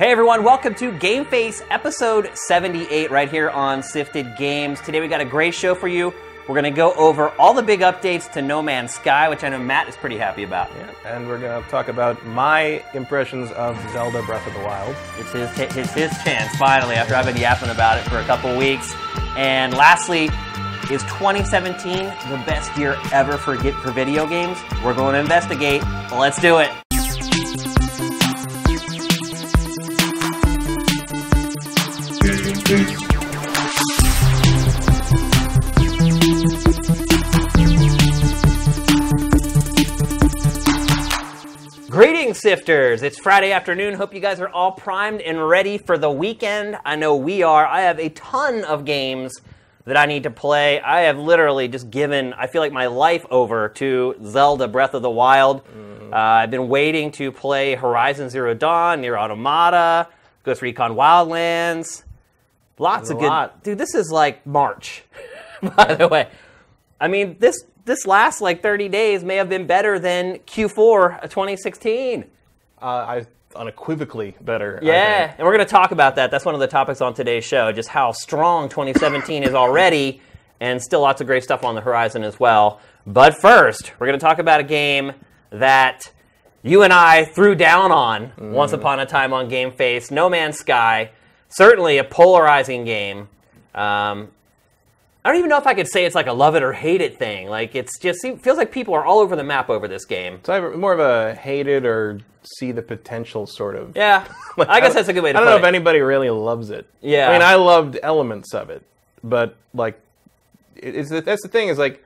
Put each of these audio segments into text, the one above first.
Hey everyone, welcome to GameFace episode 78 right here on Sifted Games. Today we got a great show for you. We're going to go over all the big updates to No Man's Sky, which I know Matt is pretty happy about. Yeah, and we're going to talk about my impressions of Zelda Breath of the Wild. It's his, it's his chance, finally, after I've been yapping about it for a couple weeks. And lastly, is 2017 the best year ever for, for video games? We're going to investigate. Let's do it. Greetings, sifters! It's Friday afternoon. Hope you guys are all primed and ready for the weekend. I know we are. I have a ton of games that I need to play. I have literally just given, I feel like, my life over to Zelda Breath of the Wild. Mm. Uh, I've been waiting to play Horizon Zero Dawn, Nier Automata, Ghost Recon Wildlands. Lots of good. Lot. Dude, this is like March, by the way. I mean, this this last like 30 days may have been better than Q4 of 2016. Uh, I unequivocally better. Yeah, and we're going to talk about that. That's one of the topics on today's show, just how strong 2017 is already, and still lots of great stuff on the horizon as well. But first, we're going to talk about a game that you and I threw down on mm. once upon a time on GameFace, No Man's Sky. Certainly a polarizing game. Um, I don't even know if I could say it's like a love it or hate it thing. Like it's just it feels like people are all over the map over this game. So I have more of a hate it or see the potential sort of. Yeah, like, I guess I that's a good way to. I don't know it. if anybody really loves it. Yeah, I mean, I loved elements of it, but like, it's that's the thing is like,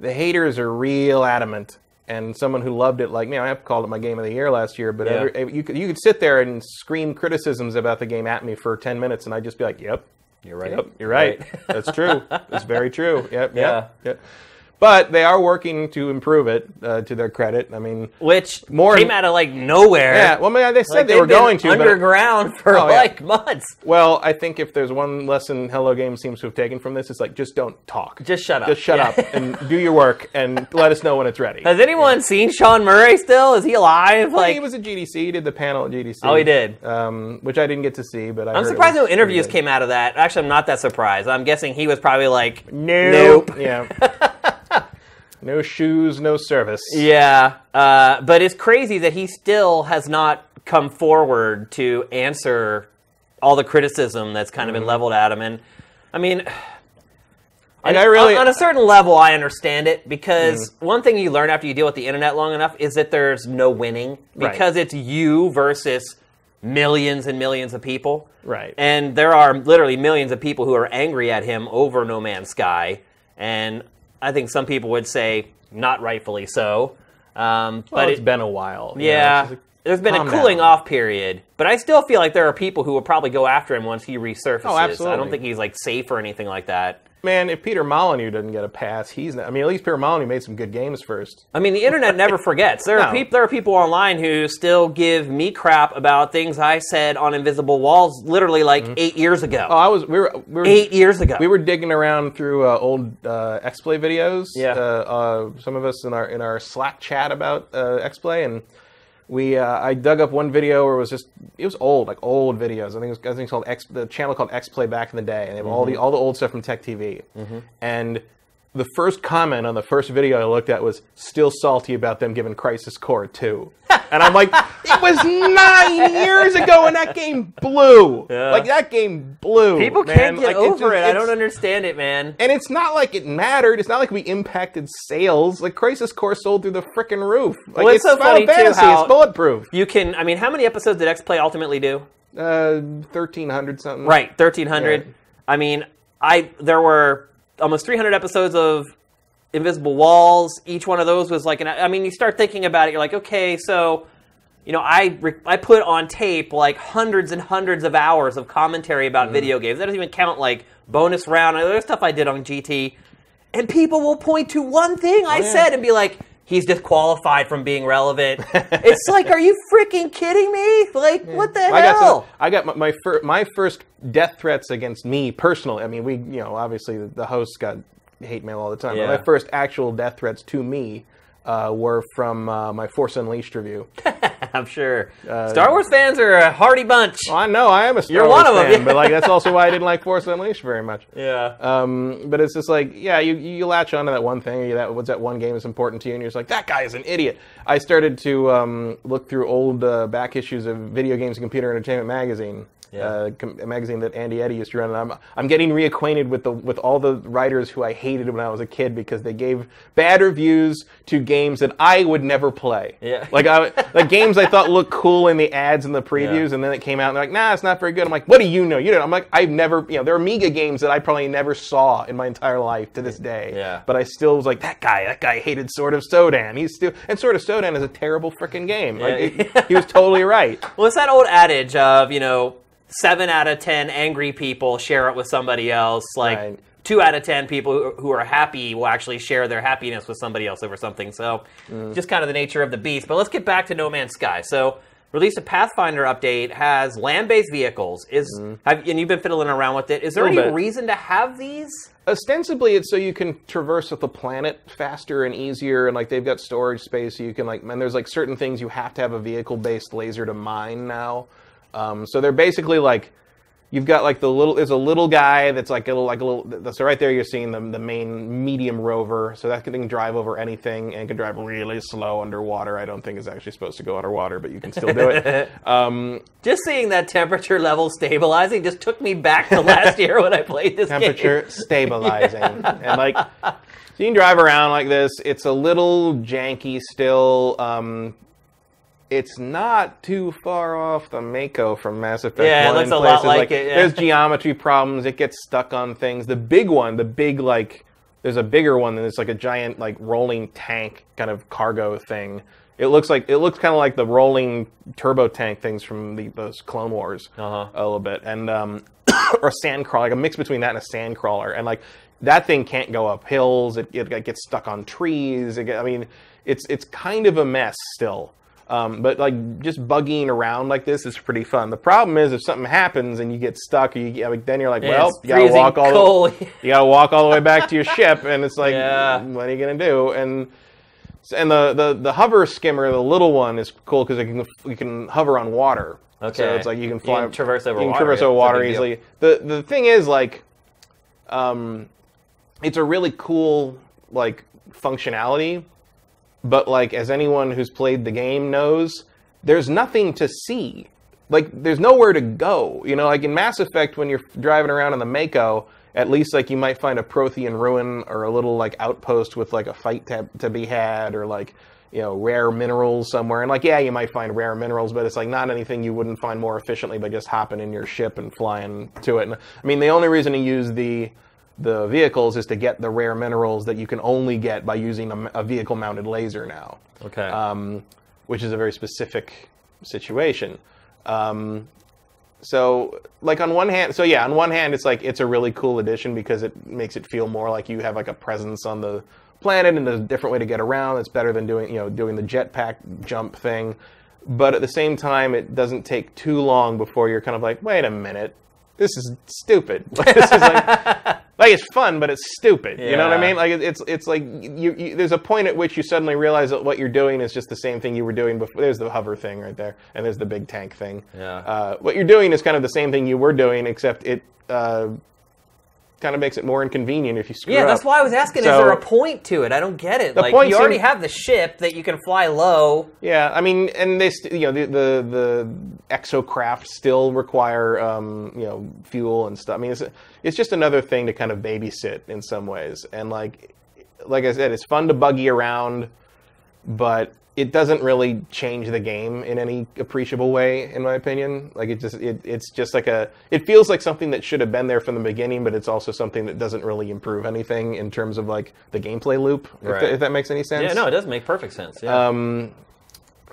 the haters are real adamant, and someone who loved it, like me, I called it my game of the year last year. But yeah. every, you could you could sit there and scream criticisms about the game at me for ten minutes, and I'd just be like, "Yep, you're right. Yep, you're right. right. That's true. It's very true. Yep. Yeah. Yep, yep. But they are working to improve it, uh, to their credit. I mean, which more came out of like nowhere. Yeah, well, I mean, they said like they were going to underground but, for oh, like yeah. months. Well, I think if there's one lesson Hello Games seems to have taken from this, it's like just don't talk. Just shut up. Just shut yeah. up and do your work and let us know when it's ready. Has anyone yeah. seen Sean Murray still? Is he alive? Well, like he was at GDC. He did the panel at GDC. Oh, he did. Um, which I didn't get to see, but I am surprised no interviews came out of that. Actually, I'm not that surprised. I'm guessing he was probably like, nope. nope. Yeah. No shoes, no service. Yeah, uh, but it's crazy that he still has not come forward to answer all the criticism that's kind of been mm-hmm. leveled at him. And I mean, and I really, on, on, a certain level, I understand it because mm. one thing you learn after you deal with the internet long enough is that there's no winning because right. it's you versus millions and millions of people. Right. And there are literally millions of people who are angry at him over No Man's Sky. And I think some people would say not rightfully so. Um, well, but it's it, been a while. Yeah. Know, there's been a cooling down. off period, but I still feel like there are people who will probably go after him once he resurfaces. Oh, absolutely. I don't think he's like safe or anything like that man, if Peter Molyneux doesn't get a pass, he's. Not, I mean, at least Peter Molyneux made some good games first. I mean, the internet never forgets. There no. are people. There are people online who still give me crap about things I said on Invisible Walls, literally like mm-hmm. eight years ago. Oh, I was. We were, we were eight years ago. We were digging around through uh, old uh, XPlay videos. Yeah. Uh, uh, some of us in our in our Slack chat about uh, XPlay and we uh, I dug up one video where it was just it was old like old videos. I think it was, I think it's called X the channel called X Play back in the day, and they have mm-hmm. all the mm-hmm. all the old stuff from Tech TV. Mm-hmm. And the first comment on the first video I looked at was still salty about them giving Crisis Core 2. and I'm like, it was nine years ago and that game blew. Yeah. Like that game blew. People man. can't get like, over it. I don't understand it, man. And it's not like it mattered. It's not like we impacted sales. Like Crisis Core sold through the freaking roof. Like well, it's, it's so Final Fantasy. Too how it's bulletproof. You can. I mean, how many episodes did X Play ultimately do? Uh, thirteen hundred something. Right, thirteen hundred. Yeah. I mean, I there were almost 300 episodes of Invisible Walls. Each one of those was like an. I mean, you start thinking about it, you're like, okay, so you know, I I put on tape like hundreds and hundreds of hours of commentary about mm. video games. That doesn't even count like bonus round and other stuff I did on GT. And people will point to one thing I oh, yeah. said and be like, he's disqualified from being relevant. it's like, are you freaking kidding me? Like, yeah. what the hell? I got, some, I got my my, fir- my, first death threats against me personally. I mean, we, you know, obviously the, the hosts got hate mail all the time. Yeah. But my first actual death threats to me uh, were from uh, my Force Unleashed review. I'm sure. Star Wars fans are a hardy bunch. Well, I know I am a Star You're Wars one of 'em, fan, yeah. but like that's also why I didn't like Force Unleashed very much. Yeah. Um, but it's just like, yeah, you, you latch onto that one thing. That what's that one game that's important to you, and you're just like, that guy is an idiot. I started to um, look through old uh, back issues of Video Games and Computer Entertainment magazine. Yeah. Uh, com- a magazine that Andy Eddy used to run, and I'm I'm getting reacquainted with the with all the writers who I hated when I was a kid because they gave bad reviews to games that I would never play. Yeah. Like I like games I thought looked cool in the ads and the previews, Yeah. and then it came out and they're like, nah, it's not very good. I'm like, what do you know? You know, I'm like, I've never, you know, there are Amiga games that I probably never saw in my entire life to this day. Yeah. But I still was like, that guy, that guy hated Sword of Sodan. He's still, and Sword of Sodan is a terrible freaking game. Like, Yeah. it- he was totally right. Well, it's that old adage of, you know, seven out of ten angry people share it with somebody else. Like Right. two out of ten people who, who are happy will actually share their happiness with somebody else over something. So Mm. just kind of the nature of the beast. But let's get back to No Man's Sky. So released a Pathfinder update has land-based vehicles. Is have, and you've been fiddling around with it. Is there Mm. Any bit. reason to have these? ostensibly it's so you can traverse the planet faster and easier and like they've got storage space so you can like and there's like certain things you have to have a vehicle based laser to mine now um, so they're basically like you've got like the little there's a little guy that's like a little like a little so right there you're seeing the, the main medium rover. So that can drive over anything and can drive really slow underwater. I don't think it's actually supposed to go underwater but you can still do it. Um, Just seeing that temperature level stabilizing just took me back to last year when I played this game. temperature stabilizing. And like so you can drive around like this. It's a little janky still. Um it's not too far off the Mako from Mass Effect. Yeah, it looks a lot places. like it, yeah. There's geometry problems. It gets stuck on things. The big one, the big like, there's a bigger one, and it's like a giant like rolling tank kind of cargo thing. It looks like it looks kind of like the rolling turbo tank things from the, those Clone Wars Uh-huh. a little bit, and um, or sand crawler, like a mix between that and a sand crawler, and like that thing can't go up hills. It, it, gets stuck on trees. It I mean, it's it's kind of a mess still. Um, but like just buggying around like this is pretty fun. The problem is if something happens and you get stuck, you get- like, then you're like, well, it's you gotta walk all cold. the, you gotta walk all the way back to your ship, and it's like, Yeah. what are you gonna do? And and the, the, the hover skimmer, the little one, is cool because you can you can hover on water. Okay. So it's like you can You fly, can traverse over you can water, traverse over water deal. easily. The the thing is like, um, it's a really cool like functionality, but like as anyone who's played the game knows, there's nothing to see. Like there's nowhere to go. You know, like in Mass Effect when you're driving around in the Mako, at least like you might find a Prothean ruin or a little like outpost with like a fight to, to be had or like you know rare minerals somewhere. And like yeah, you might find rare minerals, but it's like not anything you wouldn't find more efficiently by just hopping in your ship and flying to it. And, I mean, the only reason to use the the vehicles is to get the rare minerals that you can only get by using a, a vehicle mounted laser now Okay. um, which is a very specific situation. Um, so, like on one hand, so yeah, on one hand, it's like it's a really cool addition because it makes it feel more like you have like a presence on the planet and there's a different way to get around. It's better than doing you know doing the jetpack jump thing, but at the same time, it doesn't take too long before you're kind of like, wait a minute, this is stupid. this is like. Like it's fun, but it's stupid. You know what I mean? Like it's it's like you, you. There's a point at which you suddenly realize that what you're doing is just the same thing you were doing before. There's the hover thing right there, and there's the big tank thing. Yeah. Uh, what you're doing is kind of the same thing you were doing, except it uh, kind of makes it more inconvenient if you screw yeah, up. that's why I was asking. is there a point to it? I don't get it. The like point you already seems- have the ship that you can fly low. Yeah, I mean, and they, st- you know, the the, the exocraft still require, um, you know, fuel and stuff. I mean, it's it's just another thing to kind of babysit in some ways, and like, like I said, it's fun to buggy around, but it doesn't really change the game in any appreciable way, in my opinion. Like it just, it, it's just like a, it feels like something that should have been there from the beginning, but it's also something that doesn't really improve anything in terms of like the gameplay loop. If, Right. that, if that makes any sense. Yeah, no, it does make perfect sense. Yeah. Um,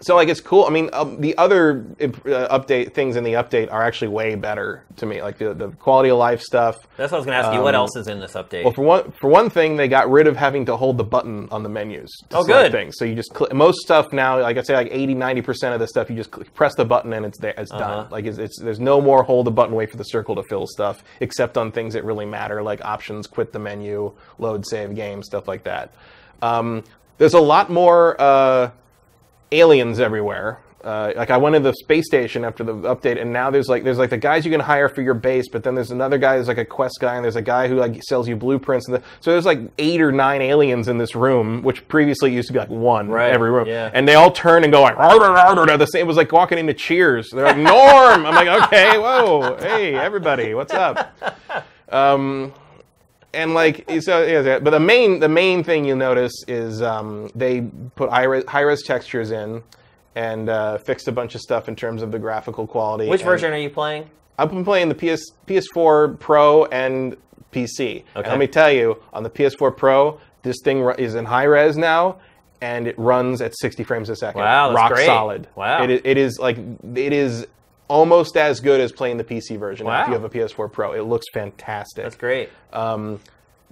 so like it's cool. I mean, um, the other uh, update things in the update are actually way better to me. Like the the quality of life stuff. That's what I was going to ask you. What um, else is in this update? Well, for one for one thing, they got rid of having to hold the button on the menus. Oh, good. Things. So you just cl- most stuff now, like I say, like 80, 90 percent of the stuff, you just press the button and it's there. It's Uh-huh. done. Like it's, it's there's no more hold the button, wait for the circle to fill stuff, except on things that really matter, like options, quit the menu, load, save game, stuff like that. Um, there's a lot more uh, aliens everywhere. Uh, like I went to the space station after the update, and now there's like there's like the guys you can hire for your base, but then there's another guy who's like a quest guy, and there's a guy who like sells you blueprints, and the, so there's like eight or nine aliens in this room, which previously used to be like one Right, every room, yeah. and they all turn and go like "Rah, rah, rah, rah, rah." the same. It was like walking into Cheers. They're like Norm. I'm like okay, whoa, hey everybody, what's up? Um, and like so yeah, but the main the main thing you'll notice is um, they put high res, textures in and uh, fixed a bunch of stuff in terms of the graphical quality. Which And version are you playing? I've been playing the PS PS4 Pro and PC. And Okay. let me tell you, on the PS4 Pro, this thing is in high res now. And it runs at 60 frames a second. Wow, that's rock great. solid. Wow. it, it is like it is almost as good as playing the PC version Wow. if you have a PS4 Pro. It looks fantastic. That's great. Um,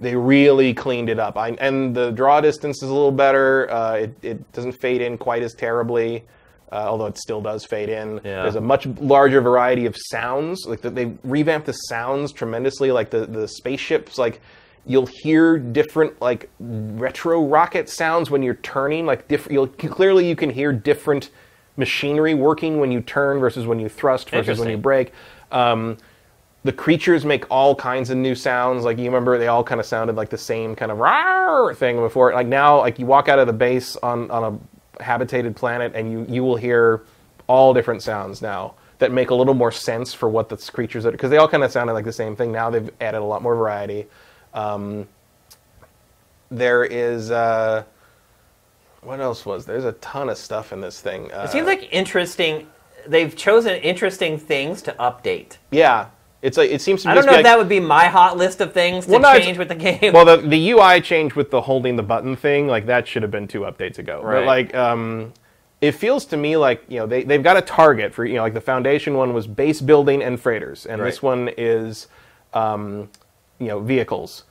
they really cleaned it up. I, and the draw distance is a little better. Uh, it, it doesn't fade in quite as terribly, uh, although it still does fade in. Yeah. There's a much larger variety of sounds. Like the, they revamped the sounds tremendously. Like the, the spaceships, like you'll hear different like retro rocket sounds when you're turning. Like different, you'll clearly you can hear different machinery working when you turn versus when you thrust versus when you brake. Um, the creatures make all kinds of new sounds. Like you remember, they all kind of sounded like the same kind of rawr thing before. Like now, like you walk out of the base on on a habitated planet, and you you will hear all different sounds now that make a little more sense for what the creatures are. Because they all kind of sounded like the same thing. Now they've added a lot more variety. Um, there is. Uh, what else was there's a ton of stuff in this thing. Uh, It seems like interesting. They've chosen interesting things to update. yeah, it's like it seems to. I don't know if like- that would be my hot list of things to Well, no, change with the game. Well, the, the UI change with the holding the button thing, like that should have been two updates ago. Right. But like, um, it feels to me like you know they they've got a target for you know like the foundation one was base building and freighters, and this one is, um, you know, vehicles.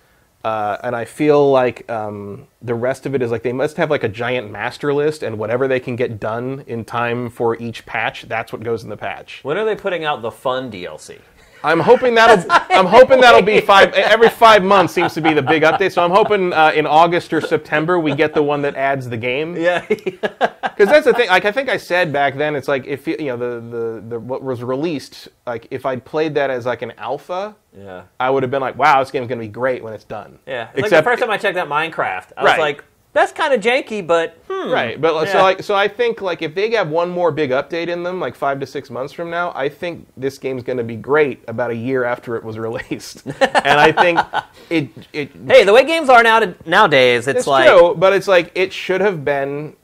Uh, and I feel like um, the rest of it is like they must have like a giant master list, and whatever they can get done in time for each patch, that's what goes in the patch. when are they putting out the fun DLC? I'm hoping that'll. I'm hoping that'll be five. Every five months seems to be the big update. So I'm hoping uh, in August or September we get the one that adds the game. Yeah. Because that's the thing. Like I think I said back then, it's like if you know the, the the what was released. Like if I'd played that as like an alpha, yeah. I would have been like, wow, this game's gonna be great when it's done. Yeah. It's like the first time I checked out Minecraft, I was like, that's kind of janky, but hmm. Right, but like so like so I think like if they have one more big update in them, like five to six months from now, I think this game's going to be great about a year after it was released, and I think it it Hey, the way games are now nowadays, it's, it's like true, but it's like it should have been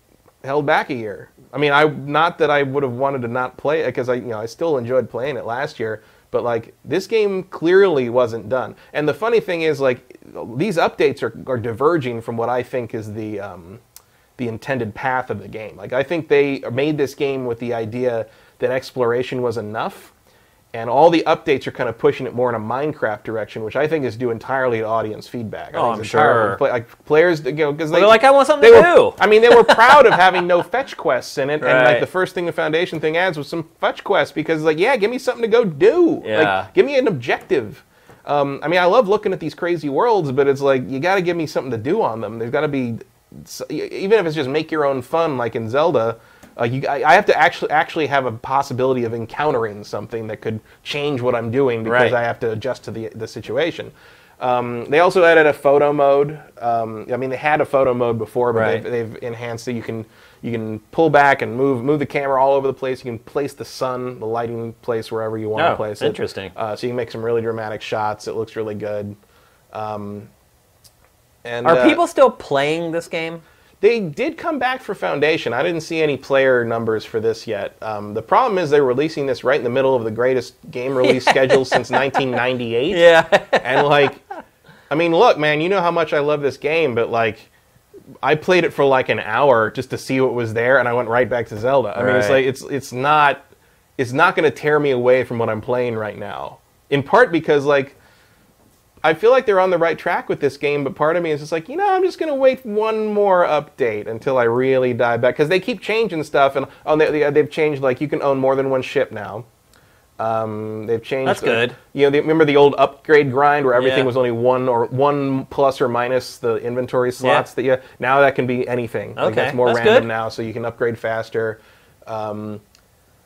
held back a year. I mean, I not that I would have wanted to not play it because I you know I still enjoyed playing it last year, but like this game clearly wasn't done. And the funny thing is like these updates are are diverging from what I think is the um, the intended path of the game. Like I think they made this game with the idea that exploration was enough. And all the updates are kind of pushing it more in a Minecraft direction, which I think is due entirely to audience feedback. I Oh, I'm sure. Play, like players, you know, because they're like, I want something they to were, do. I mean, they were proud of having no fetch quests in it, and like the first thing the Foundation thing adds was some fetch quests because, like, yeah, give me something to go do. Yeah. Like, give me an objective. Um, I mean, I love looking at these crazy worlds, but it's like you got to give me something to do on them. There's got to be, even if it's just make your own fun, like in Zelda. Uh, you, I, I have to actually actually have a possibility of encountering something that could change what I'm doing because Right. I have to adjust to the the situation. Um, they also added a photo mode. Um, I mean, they had a photo mode before, but Right. they've, they've enhanced it. You can you can pull back and move move the camera all over the place. You can place the sun, the lighting place wherever you want Oh, to place it. interesting. Uh, so you can make some really dramatic shots. It looks really good. Um, and Are uh, people still playing this game? they did come back for Foundation. I didn't see any player numbers for this yet. Um, the problem is they're releasing this right in the middle of the greatest game release schedule since 1998. Yeah. And like, I mean, look, man, you know how much I love this game, but like, I played it for like an hour just to see what was there, and I went right back to Zelda. I mean, it's Right. like it's it's not it's not going to tear me away from what I'm playing right now. In part because like I feel like they're on the right track with this game, but part of me is just like, you know, I'm just going to wait one more update until I really dive back because they keep changing stuff, and oh, they, they, they've changed like you can own more than one ship now. Um, they've changed. That's good. you know, remember the old upgrade grind where everything Yeah. was only one or one plus or minus the inventory slots that you. Now that can be anything. Like Okay, that's more that's random good. now, so you can upgrade faster. Um,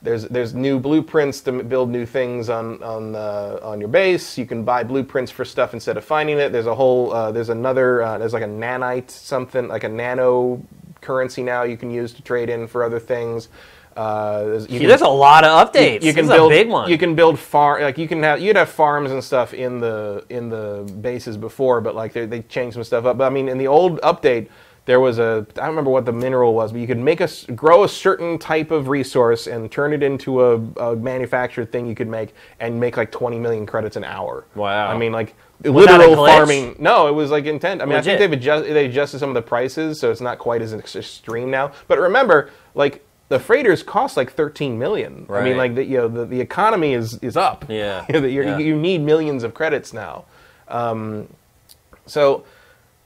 There's there's new blueprints to build new things on on uh, on your base. You can buy blueprints for stuff instead of finding it. There's a whole uh, there's another uh, there's like a nanite something like a nano currency now you can use to trade in for other things. Uh, there's- you See, can- there's a lot of updates. you can this build big one. You can build farm like you can have you'd have farms and stuff in the in the bases before, but like they they changed some stuff up. But I mean, in the old update, there was a I don't remember what the mineral was, but you could make a s- grow a certain type of resource and turn it into a, a manufactured thing you could make and make like 20 million credits an hour. Wow. I mean, like a literal farming. No, it was like intent. I mean, I think they've adjust, they adjusted some of the prices, so it's not quite as extreme now. But remember, like the freighters cost like 13 million. I mean, like the, you know, the, the economy is is up. Yeah. You know, that you're- Yeah. You need millions of credits now. Um, so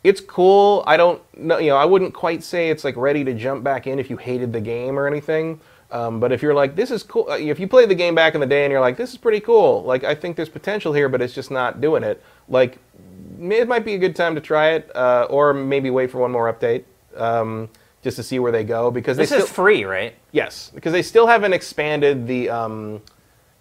it's cool. I don't know. You know, I wouldn't quite say it's like ready to jump back in if you hated the game or anything. Um, but if you're like, this is cool, uh, if you played the game back in the day and you're like, this is pretty cool, like I think there's potential here, but it's just not doing it. Like, it might be a good time to try it, uh, or maybe wait for one more update um, just to see where they go because this they is still, free, right? Yes, because they still haven't expanded the, um,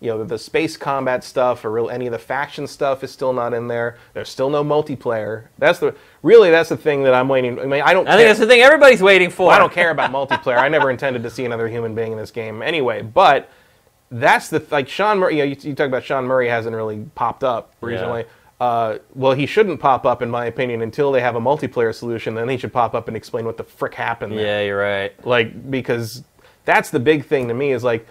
you know, the space combat stuff or real, any of the faction stuff is still not in there. There's still no multiplayer. That's the really that's the thing that I'm waiting. I mean, I don't. I think that's the thing everybody's waiting for. I don't care about multiplayer. I never intended to see another human being in this game anyway. But that's the like Sean Murray. You, know, you, you talk about Sean Murray hasn't really popped up recently. Uh, well, he shouldn't pop up, in my opinion, until they have a multiplayer solution. Then he should pop up and explain what the frick happened. there. Yeah, you're right. Like because that's the big thing to me is like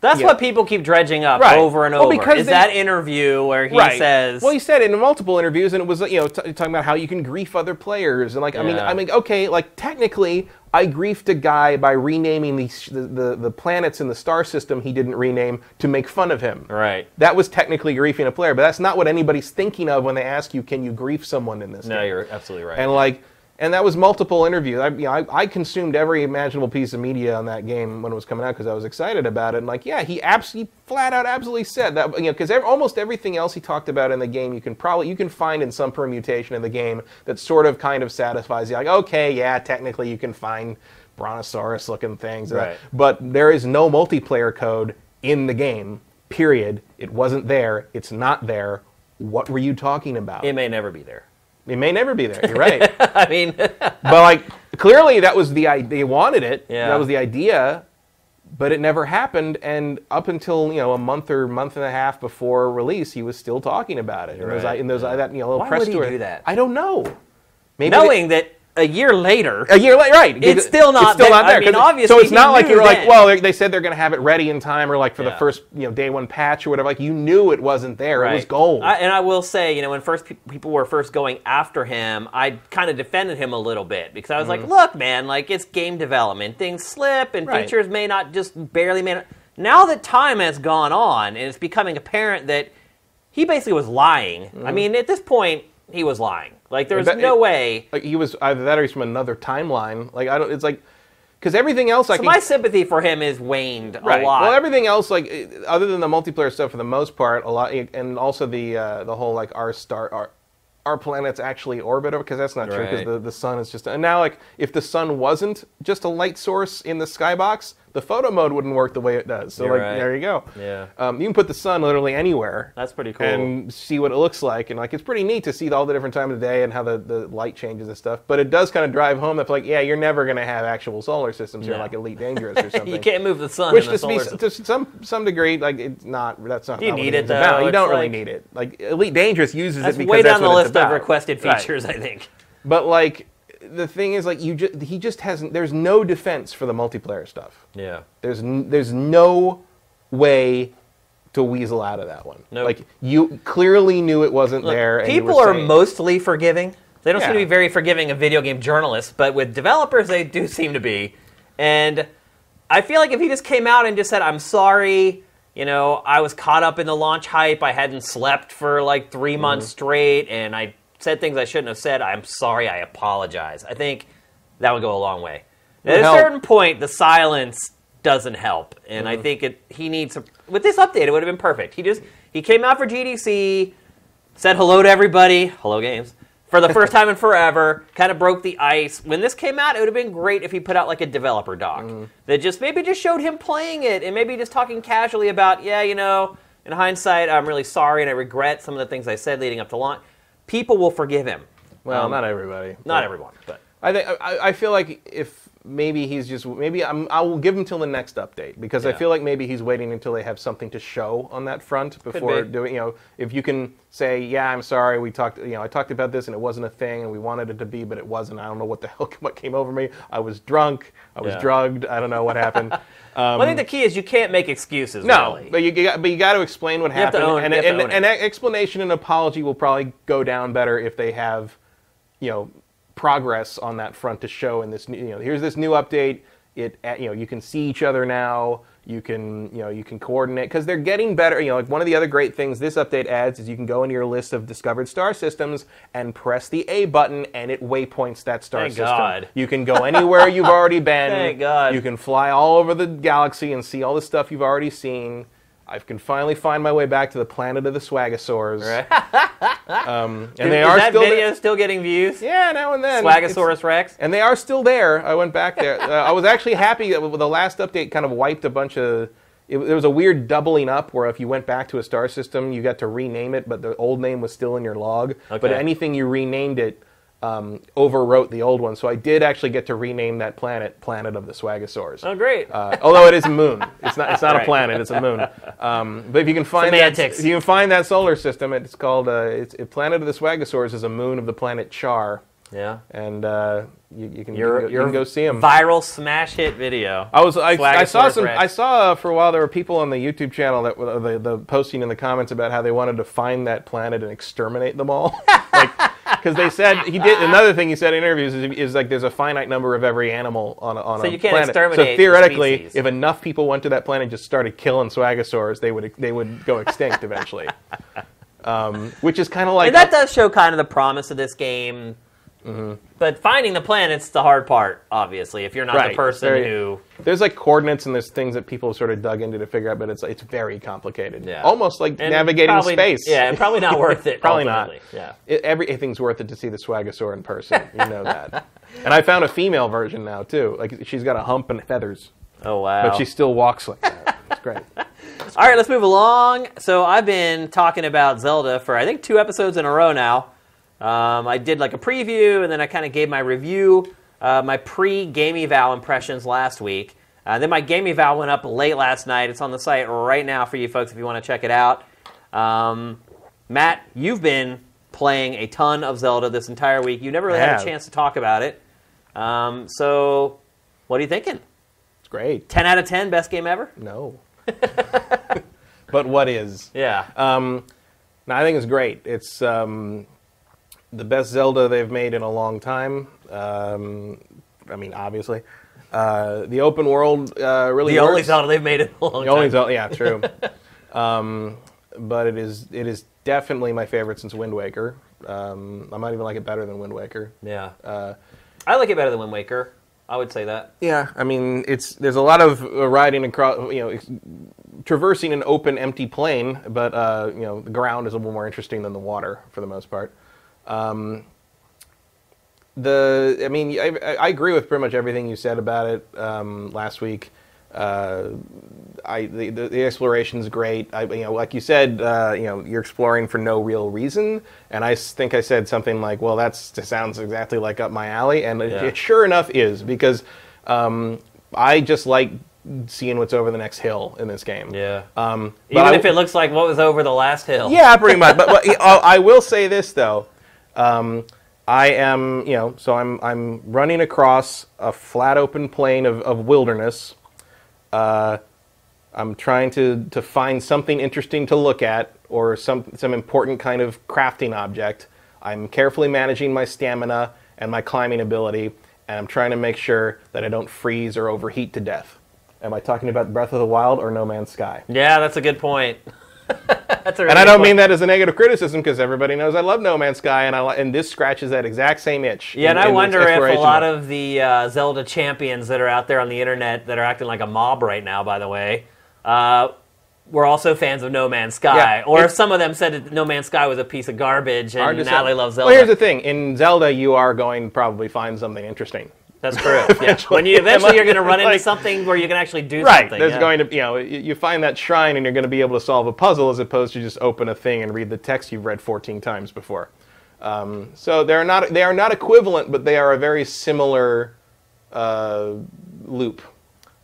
That's Yeah. what people keep dredging up Right. over and Well, over. because is that interview where he right. says, Well, he said in multiple interviews, and it was you know talking about how you can grief other players, and like I mean, I mean, okay, like technically, I griefed a guy by renaming the, the the planets in the star system he didn't rename to make fun of him. right? That was technically griefing a player, but that's not what anybody's thinking of when they ask you, "Can you grief someone in this?" No, game? you're absolutely right. And like, and that was multiple interviews. I, you know, I, I consumed every imaginable piece of media on that game when it was coming out because I was excited about it. And like, yeah, he absolutely flat out absolutely said that. You know, because almost everything else he talked about in the game, you can probably you can find in some permutation in the game that sort of kind of satisfies you. Like, okay, yeah, technically you can find brontosaurus looking things, Right. but there is no multiplayer code in the game. Period. It wasn't there. It's not there. What were you talking about? it may never be there. It may never be there. You're right. I mean, but like clearly that was the idea. They wanted it. Yeah. That was the idea, but it never happened. And up until you know a month or month and a half before release, he was still talking about it. In those, Right. in those Yeah. that you know little Why press would he tour. do that? I don't know. Maybe knowing that a year later, a year later, right? It's still not It's still there. not there. mean, 'cause it- obviously so it's not like you're like, well, they- said they're going to have it ready in time, or like for the first you know day one patch or whatever. Like you knew it wasn't there. It was gold. I, and I will say, you know, when first pe- people were first going after him, I kind of defended him a little bit because I was like, look, man, like it's game development. Things slip and Mm-hmm. Right. features may not just barely may not. Now that time has gone on and it's becoming apparent that he basically was lying. I mean, at this point, he was lying. Like there was bet- no it- way. like he was either that or he's from another timeline. Like I don't. It's like because everything else I So can my sympathy for him is waned a lot. Well, everything else, like other than the multiplayer stuff, for the most part, a lot, and also the uh, the whole like our star, our, our planet's actually orbit because that's not true because the, the sun is just and now like if the sun wasn't just a light source in the skybox, the photo mode wouldn't work the way it does. So You're like right. there you go. Yeah. Um, you can put the sun literally anywhere. That's pretty cool. And see what it looks like, and like it's pretty neat to see all the different time of the day and how the, the light changes and stuff. But it does kind of drive home that like, yeah, you're never gonna have actual solar systems here No. like Elite Dangerous or something. you can't move the sun. Which to, be, to some some degree, like it's not. That's not. You not need it, though? about. You It's don't really like- need it. Like Elite Dangerous uses it because way down the list of requested Right. features, I think. But like the thing is, like you just he just hasn't. There's no defense for the multiplayer stuff. Yeah. There's n- there's no way to weasel out of that one. Nope. Like you clearly knew it wasn't Look, there. and people are saying- mostly forgiving. They don't seem to be very forgiving of video game journalists, but with developers, they do seem to be. And I feel like if he just came out and just said, "I'm sorry," you know, I was caught up in the launch hype. I hadn't slept for like 3 Mm-hmm. months straight, and I said things I shouldn't have said. I'm sorry. I apologize. I think that would go a long way. At a help. certain point, the silence doesn't help, and Mm-hmm. I think it. He needs with this update. It would have been perfect. He just he came out for GDC said hello to everybody, hello games, for the first time in forever. Kind of broke the ice. When this came out, it would have been great if he put out like a developer doc Mm-hmm. that just maybe just showed him playing it and maybe just talking casually about, yeah, you know, in hindsight, I'm really sorry and I regret some of the things I said leading up to launch. People will forgive him. Well, Um, not everybody. Not everyone, but I think I, I feel like if maybe he's just maybe I'm, I will give him till the next update because I feel like maybe he's waiting until they have something to show on that front before be. doing. You know, if you can say, yeah, I'm sorry, we talked. You know, I talked about this and it wasn't a thing, and we wanted it to be, but it wasn't. I don't know what the hell what came over me. I was drunk. I was Yeah. drugged. I don't know what happened. well, I think the key is you can't make excuses. Um, No, really. but you, you got, but you got to explain what happened, own- and, you and, and an explanation and apology will probably go down better if they have, you know, progress on that front to show in this. new- You know, here's this new update. It, you know, you can see each other now. You can, you know, you can coordinate because they're getting better. You know, like one of the other great things this update adds is you can go into your list of discovered star systems and press the A button, and it waypoints that star Thank system. God. You can go anywhere you've already been. Thank God. You can fly all over the galaxy and see all the stuff you've already seen. I can finally find my way back to the planet of the Swagasaurs. um, and Is- they is are that still video there. still getting views? Yeah, now and then. It's- Swagasaurus Rex. and they are still there. I went back there. Uh, I was actually happy that the last update kind of wiped a bunch of. It, there was a weird doubling up where if you went back to a star system, you got to rename it, but the old name was still in your log. But anything you renamed it um, overwrote the old one. So I did actually get to rename that planet Planet of the Swagasaurs. Oh, great. Uh, although it is a moon, it's not. It's not Right. a planet. It's a moon. Um, but if you can find that, if you can find that solar system, it's called. Uh, it's it, Planet of the Swagasaurs is a moon of the planet Char, yeah. and uh, you, you can Your, you, can go, your you can go see them. viral smash hit video. I was I, I saw some Rex. I saw uh, for a while there were people on the YouTube channel that were the, the posting in the comments about how they wanted to find that planet and exterminate them all. like because they said he did another thing he said in interviews is, is like there's a finite number of every animal on a, on So a you can't planet. exterminate so theoretically, if enough people went to that planet and just started killing swagasaurs, they would they would go extinct eventually. Um, which is kind of like And that does show kind of the promise of this game. Mm-hmm. But finding the planet's the hard part, obviously, if you're not the person Very- who. There's like coordinates and there's things that people have sort of dug into to figure out, but it's it's very complicated. Yeah. Almost like and navigating probably- space. Yeah, and probably not worth it. Probably not. Yeah. It, everything's worth it to see the Swagasaur in person. You know that. and I found a female version now too. Like she's got a hump and feathers, Oh, wow. but she still walks like that. It's great. All right, let's move along. So I've been talking about Zelda for I think two episodes in a row now. Um, I did like a preview, and then I kind of gave my review, uh, my pre-game eval impressions last week. Uh, then my game eval went up late last night. It's on the site right now for you folks if you want to check it out. Um, Matt, you've been playing a ton of Zelda this entire week. You never really had a chance to talk about it. Um, so, what are you thinking? It's great. 10 out of 10, best game ever? No. but what is? Yeah. Um, no, I think it's great. It's um, the best Zelda they've made in a long time. Um, I mean, obviously, uh, the open world uh, really the only. Zelda they've made in a long The only. Zelda, yeah, true. um, but it is it is definitely my favorite since Wind Waker. Um, I might even like it better than Wind Waker. Yeah. Uh, I like it better than Wind Waker. I would say that. yeah, I mean, it's there's a lot of uh, riding across, you know, traversing an open, empty plain, but uh, you know, the ground is a little more interesting than the water for the most part. Um, the, I mean, I, I agree with pretty much everything you said about it um, last week. Uh, I the, the, the exploration is great. I, you know, like you said, uh, you know, you're exploring for no real reason, and I think I said something like, "Well, that's that sounds exactly like up my alley," and it, Yeah. it sure enough is because um, I just like seeing what's over the next hill in this game. Yeah. Um, Even I- if it looks like what was over the last hill. yeah, pretty much. But, but uh, I will say this though, um, I am you know so I'm I'm running across a flat open plain of, of wilderness. Uh, I'm trying to to find something interesting to look at or some some important kind of crafting object. I'm carefully managing my stamina and my climbing ability, and I'm trying to make sure that I don't freeze or overheat to death. Am I talking about Breath of the Wild or No Man's Sky? Yeah, that's a good point. that's a really And I don't point. mean that as a negative criticism because everybody knows I love No Man's Sky, and I and this scratches that exact same itch. Yeah, and I wonder if a lot of the uh, Zelda champions that are out there on the internet that are acting like a mob right now, by the way, uh, were also fans of No Man's Sky, Yeah, or if some of them said that No Man's Sky was a piece of garbage, and now they love Zelda. Well, here's the thing: in Zelda, you are going to probably find something interesting. That's true. Yeah. When you eventually you're going to run into Like- something where you can actually do Right. something. There's yeah. going to, you know, you find that shrine and you're going to be able to solve a puzzle as opposed to just open a thing and read the text you've read 14 times before. Um, so they're not they are not equivalent, but they are a very similar uh, loop,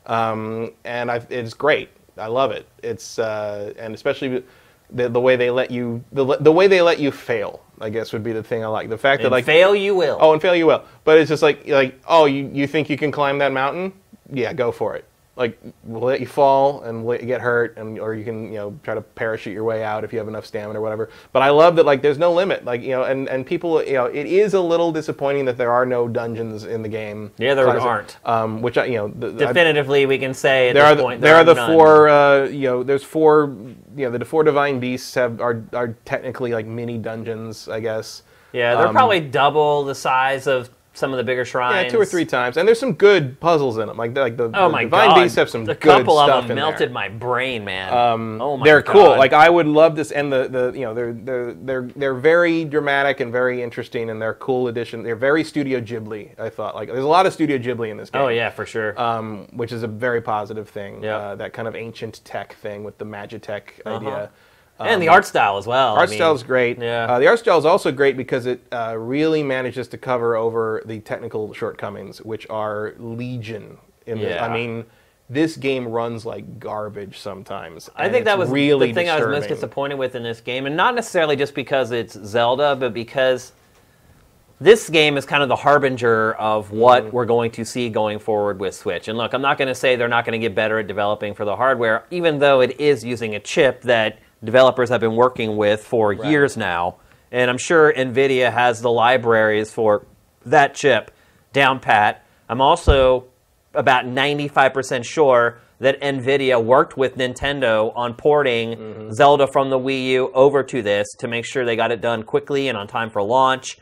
um, and I, it's great. I love it. It's uh, and especially the, the way they let you the, the way they let you fail. I guess would be the thing I like. The fact And that like fail you will. Oh, and fail you will. But it's just like like oh, you you think you can climb that mountain? Yeah, go for it. Like we'll let you fall and we'll let you get hurt, and or you can you know try to parachute your way out if you have enough stamina or whatever. But I love that like there's no limit. Like you know, and and people you know it is a little disappointing that there are no dungeons in the game. Yeah, there Classic. aren't. Um, which I you know the, I- Definitively, we can say at there this are the, point there are the none. four uh, you know there's four you know the four divine beasts have are are technically like mini dungeons I guess. Yeah, they're um, probably double the size of some of the bigger shrines. Yeah, two or three times, and there's some good puzzles in them. Like the, like the, Oh the my divine god! beasts have some a good couple stuff of them melted there. my brain, man. Um, oh my they're god. cool. Like I would love this, and the, the you know they're they're they're they're very dramatic and very interesting, and they're cool addition. They're very Studio Ghibli. I thought like there's a lot of Studio Ghibli in this game. oh yeah, for sure. um, which is a very positive thing. Yeah. Uh, that kind of ancient tech thing with the Magitech idea. And the art style as well. Art I mean, style is great. yeah. Uh, the art style is also great because it uh, really manages to cover over the technical shortcomings, which are legion. In. Yeah. I mean, this game runs like garbage sometimes. I think that was really the thing I was most disappointed with in this game, and not necessarily just because it's Zelda, but because this game is kind of the harbinger of what Mm-hmm. we're going to see going forward with Switch. And look, I'm not going to say they're not going to get better at developing for the hardware, even though it is using a chip that developers I've been working with for years now. And I'm sure NVIDIA has the libraries for that chip down pat. I'm also about 95% sure that NVIDIA worked with Nintendo on porting mm-hmm. Zelda from the Wii U over to this to make sure they got it done quickly and on time for launch.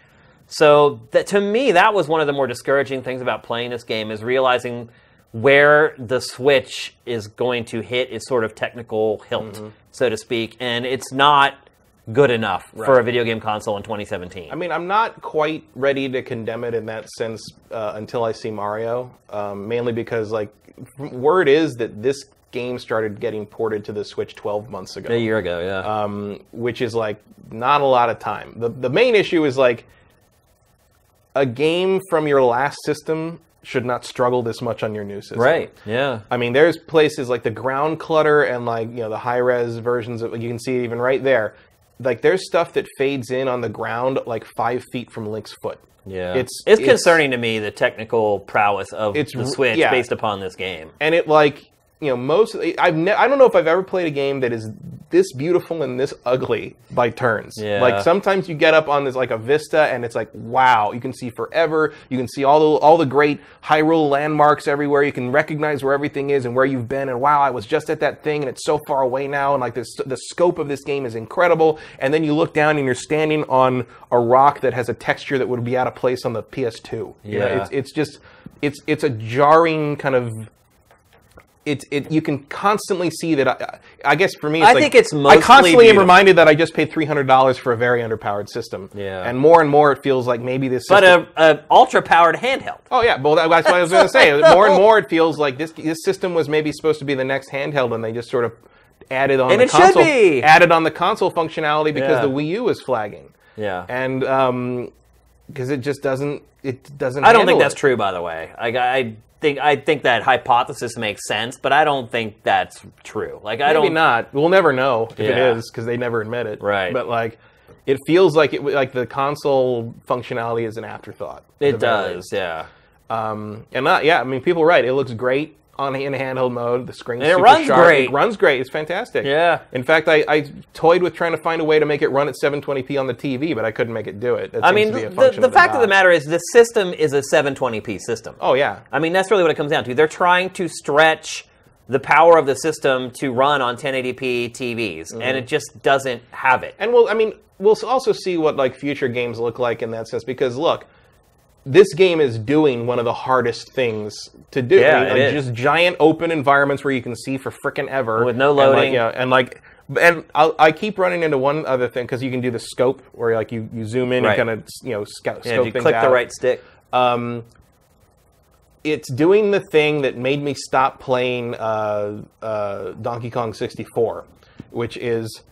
So that, to me, that was one of the more discouraging things about playing this game is realizing where the Switch is going to hit its sort of technical hilt, mm-hmm. So to speak, and it's not good enough for a video game console in 2017. I mean, I'm not quite ready to condemn it in that sense uh, until I see Mario. Um, mainly because, like, word is that this game started getting ported to the Switch 12 months ago. a year ago, yeah. um, which is like not a lot of time. The the main issue is like a game from your last system should not struggle this much on your new system. right, yeah. I mean, there's places like the ground clutter and like you know the high res versions of you can see it even right there. Like there's stuff that fades in on the ground like five feet from Link's foot. Yeah, It's- it's it's- concerning to me the technical prowess of It's the Switch yeah. based upon this game. and it like you know most I've ne- I don't know if I've ever played a game that is this beautiful and this ugly by turns. Yeah. Like sometimes you get up on this like a vista and it's like wow, you can see forever. You can see all the all the great Hyrule landmarks everywhere. You can recognize where everything is and where you've been and wow, I was just at that thing and it's so far away now and like this the scope of this game is incredible. And then you look down and you're standing on a rock that has a texture that would be out of place on the PS2. You know, Yeah. it's it's just it's it's a jarring kind of it's it you can constantly see that I, I guess for me it's I like, think it's I constantly am reminded that I just paid three hundred dollars for a very underpowered system. Yeah. and more and more it feels like maybe this. But system, a, a ultra powered handheld. oh yeah, well that- that's what I was going to say. More and more it feels like this this system was maybe supposed to be the next handheld, and they just sort of added on And the it should console be. added on the console functionality because Yeah. the Wii U was flagging, Yeah. and um because it just doesn't it doesn't. I don't think that's it. true, by the way. I, I think I think that hypothesis makes sense, but I don't think that's true. Like I Maybe don't. not. We'll never know if Yeah. it is because they never admit it. Right. But like, it feels like it like the console functionality is an afterthought. at It very does, yeah. Um, and not yeah. I mean, people are right. It looks great on in handheld mode. The screen And it runs great. It runs great. It's fantastic. Yeah. In fact, I, I toyed with trying to find a way to make it run at 720p on the TV, but I couldn't make it do it. That I mean, to be a the, function the fact of the matter is, the system is a 720p system. Oh yeah. I mean, that's really what it comes down to. They're trying to stretch the power of the system to run on 1080p TVs, Mm-hmm. and it just doesn't have it. And we'll, I mean, we'll also see what like future games look like in that sense. Because look, this game is doing one of the hardest things to do. Yeah, mean, it like, is. just giant open environments where you can see for frickin' ever With no And, like, loading. yeah, and like. And I keep running into one other thing because you can do the scope where like you, you zoom in Right. and kind of you know scout, Yeah, scope if you click the right stick. um, it's doing the thing that made me stop playing uh, uh, Donkey Kong 64, which is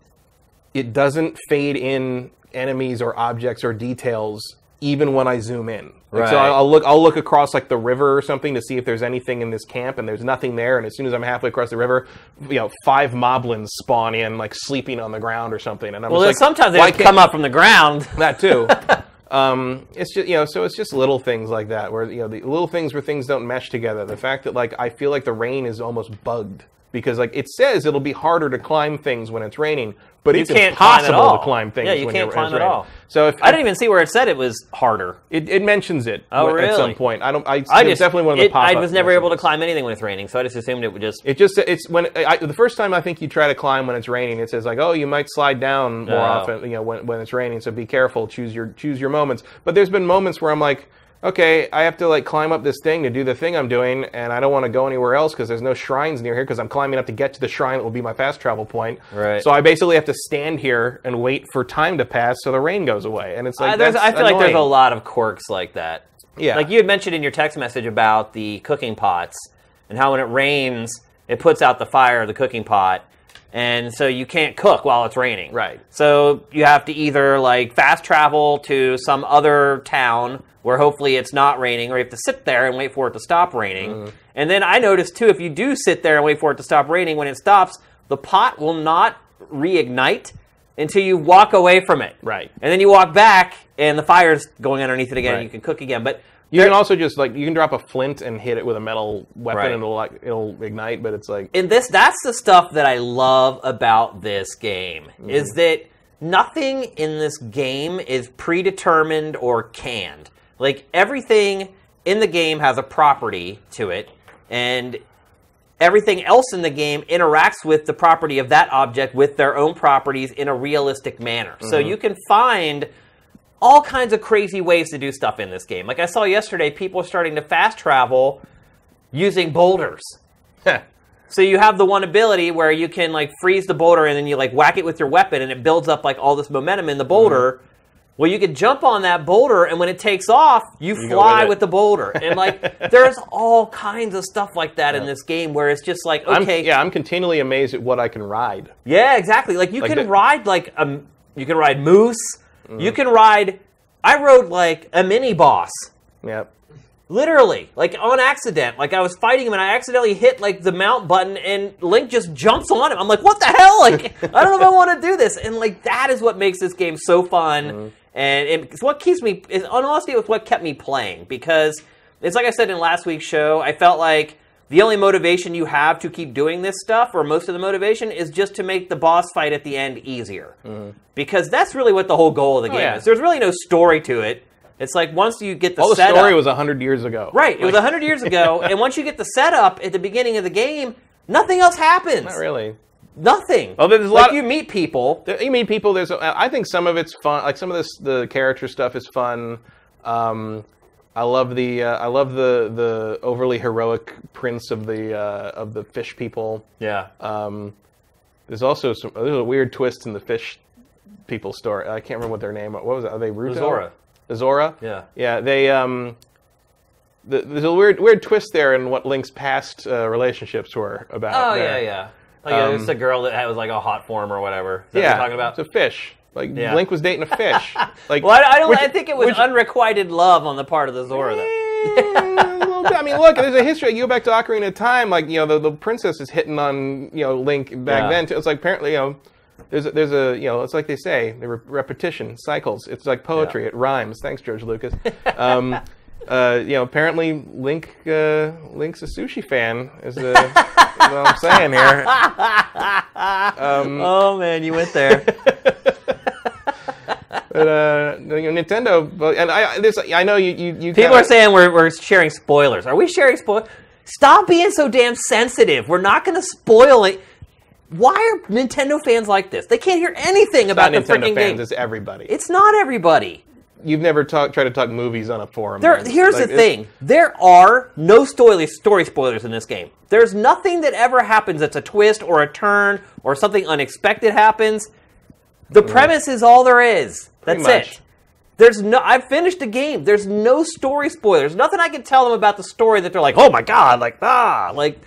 it doesn't fade in enemies or objects or details even when I zoom in. Like, So I'll look, I'll look across like the river or something to see if there's anything in this camp, and there's nothing there. And as soon as I'm halfway across the river, you know, five moblins spawn in, like sleeping on the ground or something. And I'm Well, just like, sometimes they come up from the ground. that too. um, it's just you know, so it's just little things like that where you know the little things where things don't mesh together. The fact that like I feel like the rain is almost bugged because like it says it'll be harder to climb things when it's raining, but it's can't climb at impossible all. to climb things. Yeah, you when can't climb at all. So if I didn't even see where it said it was harder. it, it mentions it Oh, at some really? point. I don't. I, I it's just definitely one of the pop. I was never able to climb anything when it's raining, so I just assumed it would just. It just it's when I, the first time I think you try to climb when it's raining, it says like, oh, you might slide down more Oh. often, you know, when, when it's raining. So be careful. Choose your choose your moments. But there's been moments where I'm like, okay, I have to like climb up this thing to do the thing I'm doing, and I don't want to go anywhere else because there's no shrines near here because I'm climbing up to get to the shrine that will be my fast travel point. Right. So I basically have to stand here and wait for time to pass so the rain goes away, and it's like I, that's I feel like there's a lot of quirks like that. Yeah. Like you had mentioned in your text message about the cooking pots and how when it rains, it puts out the fire of the cooking pot. And so you can't cook while it's raining. Right. So you have to either like fast travel to some other town where hopefully it's not raining, or you have to sit there and wait for it to stop raining. Mm-hmm. And then I noticed too, if you do sit there and wait for it to stop raining, when it stops, the pot will not reignite until you walk away from it. Right. And then you walk back, and the fire's going underneath it again. Right. And you can cook again. But You can also just like you can drop a flint and hit it with a metal weapon Right. and it'll like it'll ignite, but it's like in this, that's the stuff that I love about this game is mm. that nothing in this game is predetermined or canned. Like everything in the game has a property to it, and everything else in the game interacts with the property of that object with their own properties in a realistic manner. So mm-hmm. you can find all kinds of crazy ways to do stuff in this game. Like I saw yesterday, people are starting to fast travel using boulders. So you have the one ability where you can like freeze the boulder and then you like whack it with your weapon and it builds up like all this momentum in the boulder. Mm-hmm. Well, you could jump on that boulder and when it takes off, you, go fly with with, the boulder. And like there's all kinds of stuff like that in this game where it's just like I'm, okay, yeah, I'm continually amazed at what I can ride. yeah, exactly. Like you Like can the- ride like a you can ride moose. You mm. can ride. I rode like a mini boss. Yep. Literally, like on accident. Like I was fighting him and I accidentally hit like the mount button and Link just jumps on him. I'm like, what the hell? Like, I don't know if I want to do this. And like that is what makes this game so fun. Mm. And it's what keeps me, on honesty, it's what kept me playing. Because it's like I said in last week's show, I felt like the only motivation you have to keep doing this stuff, or most of the motivation, is just to make the boss fight at the end easier. Because that's really what the whole goal of the game yeah. is. There's really no story to it. It's like once you get the setup. All the setup, story was hundred years ago. Right. It was 100 years ago. and once you get the setup at the beginning of the game, nothing else happens. Not really. Nothing. Oh, there's a like lot- you meet people. There- You meet people? There's. I think some of it's fun. Like some of this, the character stuff is fun. Um, I love the. Uh, I love the the overly heroic prince of the uh, of the fish people. Yeah. Um, there's also some. There's a weird twist in the fish people story. I can't remember what their name. What was it? Are they Ruto? Azora. Azora. Yeah. Yeah. They. Um, the, there's a weird weird twist there in what Link's past uh, relationships were about. oh, there. yeah, yeah. Like, Um, it's a girl that was like a hot form or whatever. Is Yeah, you're talking about? it's a fish. Like Yeah. Link was dating a fish. Like, well, I, I don't. which- I think it was which- unrequited love on the part of the Zora. Though. A little bit. I mean, look, there's a history. You go back to Ocarina of Time, like you know, the, the princess is hitting on you know Link back Yeah. then. Too. It's like apparently you know. There's a, there's a you know it's like they say the re- repetition cycles it's like poetry Yeah. it rhymes thanks George Lucas um, uh, you know apparently Link uh, Link's a sushi fan is, is what I'm saying here um, Oh man, you went there. But, uh, Nintendo and I this I know you you, you People kinda- are saying we're, we're sharing spoilers. Are we sharing spoilers? Stop being so damn sensitive. We're not going to spoil it. Why are Nintendo fans like this? They can't hear anything about not the Nintendo freaking fans game. it's everybody It's not everybody. you've never talk, tried to talk movies on a forum. There, here's Like, the thing: there are no story story spoilers in this game. There's nothing that ever happens that's a twist or a turn or something unexpected happens. The premise is all there is. That's. Much. it. There's no. I've finished the game. There's no story spoilers. Nothing I can tell them about the story that they're like, oh my god, like ah, like.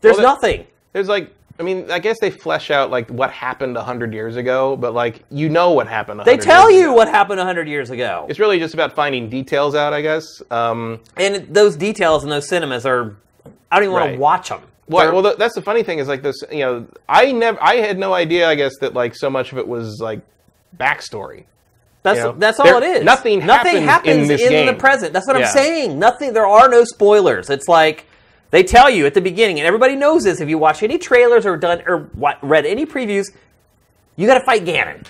There's Well, nothing. There's like, I mean, I guess they flesh out like what happened hundred years ago, but like you know what happened. They tell you ago. what happened hundred years ago, It's really just about finding details out, I guess. Um, and those details in those cinemas are. I don't even want Right. to watch them. Well, well, that's the funny thing is like this. You know, I never, I had no idea. I guess that like so much of it was like backstory. That's You know, that's all there- it is. nothing nothing happens happens in this the present. That's what Yeah. I'm saying. Nothing. There are no spoilers. It's like they tell you at the beginning, and everybody knows this. If you watch any trailers or done or wa- read any previews, you got to fight Ganon.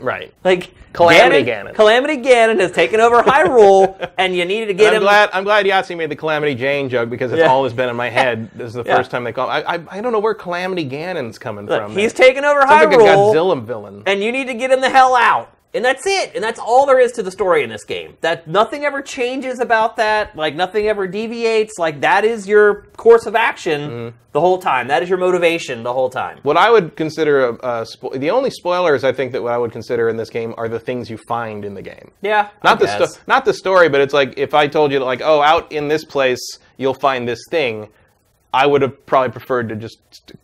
Right. Like Calamity Ganon. Calamity Ganon has taken over Hyrule, and you needed to get I'm him. glad. I'm glad Yahtzee made the Calamity Jane joke because it's Yeah. always been in my head. This is the Yeah. first time they call. I, I I don't know where Calamity Ganon's coming Look, from. he's taken over Sounds like a Hyrule, Godzilla villain. and you need to get him the hell out. And that's it. And that's all there is to the story in this game. That nothing ever changes about that. Like nothing ever deviates. Like that is your course of action Mm-hmm. the whole time. That is your motivation the whole time. What I would consider a, a spo- the only spoilers I think that what I would consider in this game are the things you find in the game. Yeah. Not I the sto- not the story, but it's like if I told you that like, oh, out in this place you'll find this thing, I would have probably preferred to just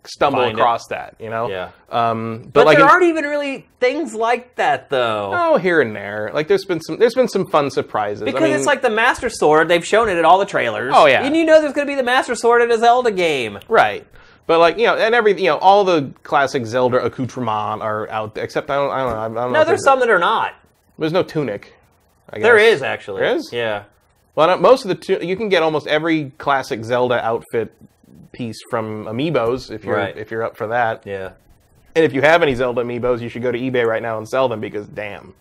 stumble Find it. across that, you know. Yeah. Um, but, But like there in- aren't even really things like that though. oh, here and there, like there's been some there's been some fun surprises. Because I mean, it's like the Master Sword, they've shown it in all the trailers. Oh, yeah. And you know there's going to be the Master Sword in a Zelda game. right. But like you know, and every you know, all the classic Zelda accoutrements are out there. Except I don't, I don't know. I don't. No, if there's some that are not. There's no tunic. I guess. There is actually. There is? Yeah. Well, most of the tu- you can get almost every classic Zelda outfit piece from amiibos if you're Right. if you're up for that. Yeah. And if you have any Zelda amiibos, you should go to eBay right now and sell them because damn.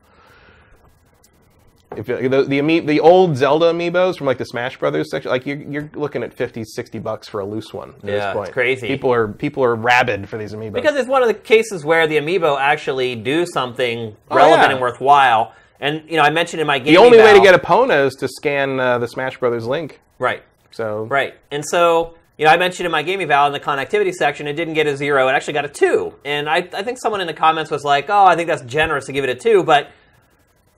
If the the, ami- the old Zelda amiibos from like the Smash Brothers section, like you're, you're looking at 50, 60 bucks for a loose one. At Yeah, this it's crazy. People are people are rabid for these amiibos. Because it's one of the cases where the amiibo actually do something Oh, relevant yeah. and worthwhile. And you know, I mentioned in my game the only way to get Epona is to scan uh, the Smash Brothers link. right, So right. And so you know, I mentioned in my game eval in the connectivity section, it didn't get a zero; it actually got a two. And I, I think someone in the comments was like, "Oh, I think that's generous to give it a two, but."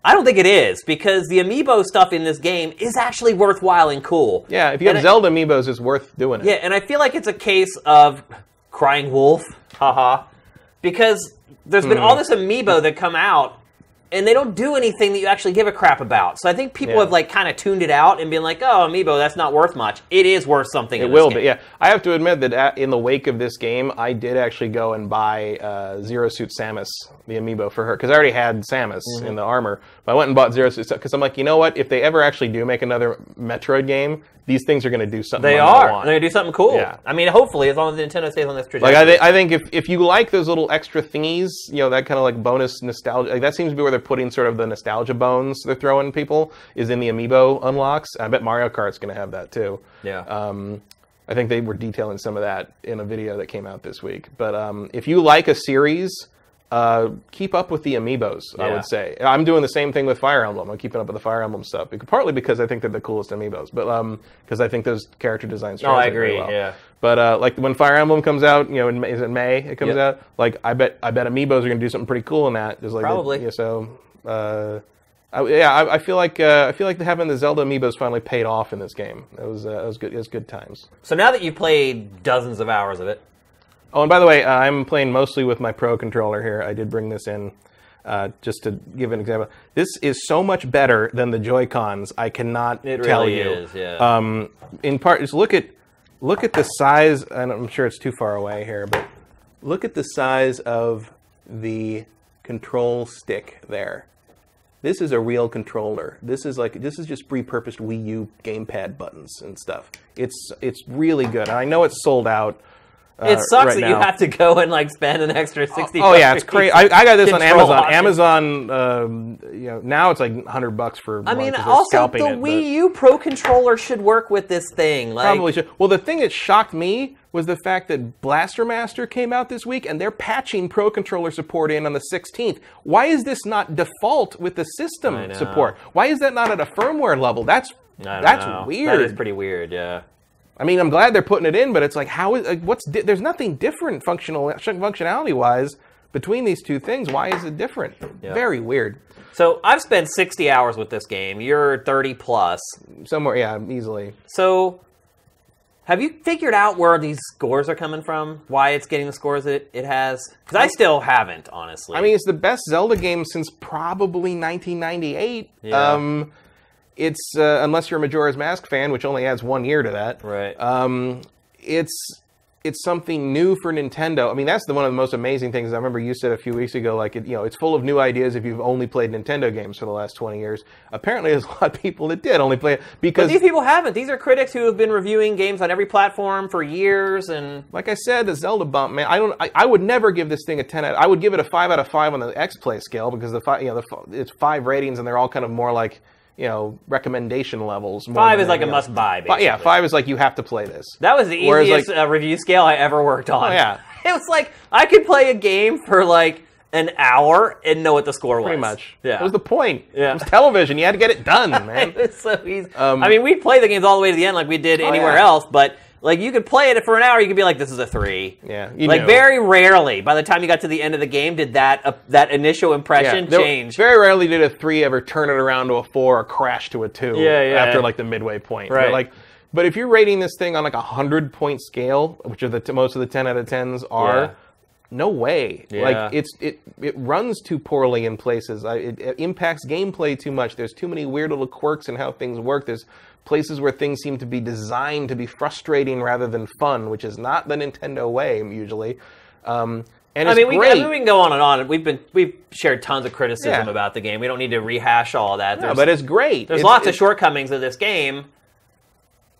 I don't think it is because the amiibo stuff in this game is actually worthwhile and cool. yeah, if you have And I- Zelda amiibos, it's worth doing it. Yeah, and I feel like it's a case of crying wolf, haha, because there's been Hmm. all this amiibo that come out, and they don't do anything that you actually give a crap about. So I think people Yeah. have like kind of tuned it out and been like, "Oh, amiibo, that's not worth much." It is worth something. It will be, yeah. I have to admit that at, in the wake of this game, I did actually go and buy uh, Zero Suit Samus, the amiibo for her, because I already had Samus Mm-hmm. in the armor. But I went and bought Zero Suit because I'm like, you know what? If they ever actually do make another Metroid game, these things are going to do something. They are. They're gonna do something cool. Yeah. I mean, hopefully, as long as Nintendo stays on this trajectory. Like I, th- I think if, if you like those little extra thingies, you know that kind of like bonus nostalgia, like that seems to be where they're putting sort of the nostalgia bones they're throwing people is in the amiibo unlocks. I bet Mario Kart's going to have that too. yeah. Um, I think they were detailing some of that in a video that came out this week. But um, if you like a series, uh, keep up with the amiibos. I would say I'm doing the same thing with Fire Emblem. I'm keeping up with the Fire Emblem stuff, partly because I think they're the coolest amiibos, but because I think those character designs. No, I agree, well. yeah. But uh, like when Fire Emblem comes out, you know, in May, is it May? It comes Yep. out. Like I bet, I bet amiibos are going to do something pretty cool in that. Just like the- Probably. yeah, so. Uh, I, yeah, I, I feel like uh, I feel like having the Zelda amiibos finally paid off in this game. It was uh, it was good. It was good times. so now that you've played dozens of hours of it, Oh, and by the way, uh, I'm playing mostly with my Pro controller here. I did bring this in uh, just to give an example. This is so much better than the Joy Cons. I cannot It tell really you. is, yeah. Um, in part, just look at look at the size. And I'm sure it's too far away here, but look at the size of the control stick there. This is a real controller. This is like this is just repurposed Wii U gamepad buttons and stuff. It's it's really good. And I know it's sold out. Uh, it sucks right that you have to go and like spend an extra sixty. Oh yeah, it's crazy. I, I got this on Amazon. options. Amazon, um, you know, now it's like hundred bucks for. I one mean, 'cause they're also the it, but- Wii U Pro controller should work with this thing. Like, Probably should. Well, the thing that shocked me was the fact that Blaster Master came out this week and they're patching Pro Controller support in on the 16th. Why is this not default with the system support? Why is that not at a firmware level? That's I don't that's know. weird. That is pretty weird. Yeah. I mean, I'm glad they're putting it in, but it's like, how is like, what's di- there's nothing different functional functionality wise between these two things. Why is it different? Yeah. Very weird. So I've spent sixty hours with this game. You're thirty plus. Somewhere, yeah, easily. So, have you figured out where these scores are coming from? Why it's getting the scores it, it has? Because I still haven't, honestly. I mean, it's the best Zelda game since probably 1998. Yeah. Um, it's uh, unless you're a Majora's Mask fan, which only adds one year to that. right. Um, it's it's something new for Nintendo. I mean, that's the one of the most amazing things. I remember you said a few weeks ago, like it, you know, it's full of new ideas if you've only played Nintendo games for the last 20 years. Apparently, there's a lot of people that did only play it but because these people haven't. These are critics who have been reviewing games on every platform for years, and like I said, the Zelda bump, man. I don't. I, I would never give this thing a ten. Out, I would give it a five out of five on the X Play scale because the five, you know, the, it's five ratings and they're all kind of more like you know recommendation levels. more five is like a must-buy. Fi- yeah, five is like you have to play this. That was the Whereas, easiest like- uh, review scale I ever worked on. Oh, yeah. it was like I could play a game for like an hour and know what the score was. Pretty much. Yeah. That was the point. Yeah. It was television. You had to get it done, man. It was so easy. Um, I mean, we play the games all the way to the end like we did anywhere yeah. else, but like you could play it for an hour, you could be like, "This is a three. Yeah, like knew. very rarely, by the time you got to the end of the game, did that uh, that initial impression there- change. Very rarely did a three ever turn it around to a four or crash to a two Yeah, yeah. after like the midway point. But, Right. like, but if you're rating this thing on like a hundred point scale, which are the t- most of the ten out of tens are, Yeah. no way. Yeah. Like it's it it runs too poorly in places. I, it, it impacts gameplay too much. There's too many weird little quirks in how things work. There's places where things seem to be designed to be frustrating rather than fun, which is not the Nintendo way usually. Um, and I it's mean, we, I mean, we can go on and on. We've been we've shared tons of criticism Yeah. about the game. We don't need to rehash all that. There's, but it's great. there's It's- lots of shortcomings of this game.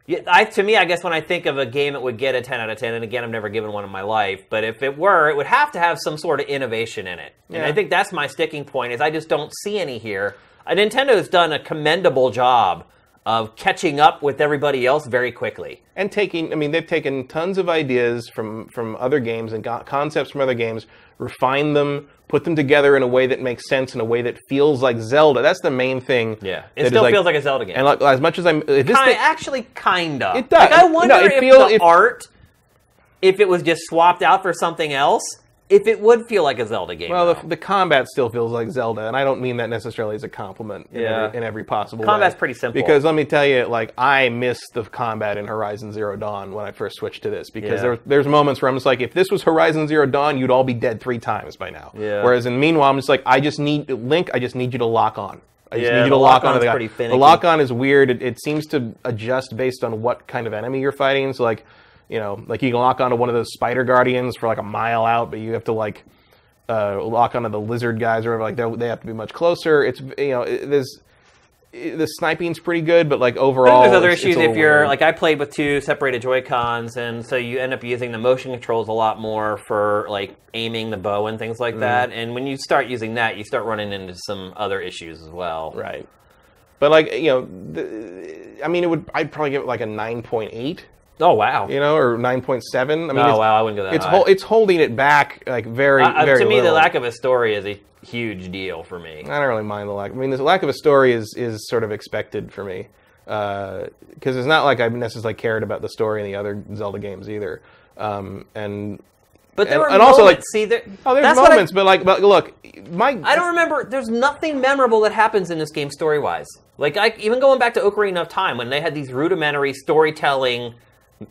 Yeah, I, to me, I guess when I think of a game that would get a 10 out of 10, and again, I've never given one in my life, but if it were, it would have to have some sort of innovation in it. And Yeah. I think that's my sticking point is I just don't see any here. Uh, Nintendo's done a commendable job of catching up with everybody else very quickly. and taking i mean they've taken tons of ideas from from other games and got concepts from other games refined them put them together in a way that makes sense in a way that feels like zelda that's the main thing Yeah, it it is still feels like a Zelda game. and like, as much as i'm this Kind, thing, actually, kind of. It does. Like, I wonder No, it if feel- the if- art, if it was just swapped out for something else, if it would feel like a Zelda game. well the, the combat still feels like zelda and i don't mean that necessarily as a compliment in, Yeah. every, in every possible Combat's way. pretty simple. because let me tell you like i missed the combat in horizon zero dawn when i first switched to this because Yeah. there, there's moments where i'm just like if this was horizon zero dawn you'd all be dead three times by now Yeah. whereas in meanwhile i'm just like i just need link i just need you to lock on I just Yeah, need you to lock lock-on's onto the The lock on is weird. It, it seems to adjust based on what kind of enemy you're fighting. So like, you know, like you can lock onto one of those spider guardians for like a mile out, but you have to like uh, lock onto the lizard guys or whatever. Like they they have to be much closer. It's you know, it, there's it- the sniping's pretty good, but like overall, there's other it's- it's issues a if you're weird. like I played with two separated Joy Cons, and so you end up using the motion controls a lot more for like aiming the bow and things like Mm. that. And when you start using that, you start running into some other issues as well. right. But like you know, the, I mean, it would I'd probably give it like a nine point eight, Oh wow! you know, or nine point seven. I mean, oh wow! I wouldn't go that it's high. hol- it's holding it back like very Uh, uh, very. to me, the lack of a story is a huge deal for me. I don't really mind the lack. I mean, the lack of a story is is sort of expected for me because it's not like I necessarily cared about the story in the other Zelda games either. Um, and But there And- were and also, like- See, there, oh, there's what I- moments, but like, but look, my I don't remember. There's nothing memorable that happens in this game story wise. Like I, even going back to Ocarina of Time when they had these rudimentary storytelling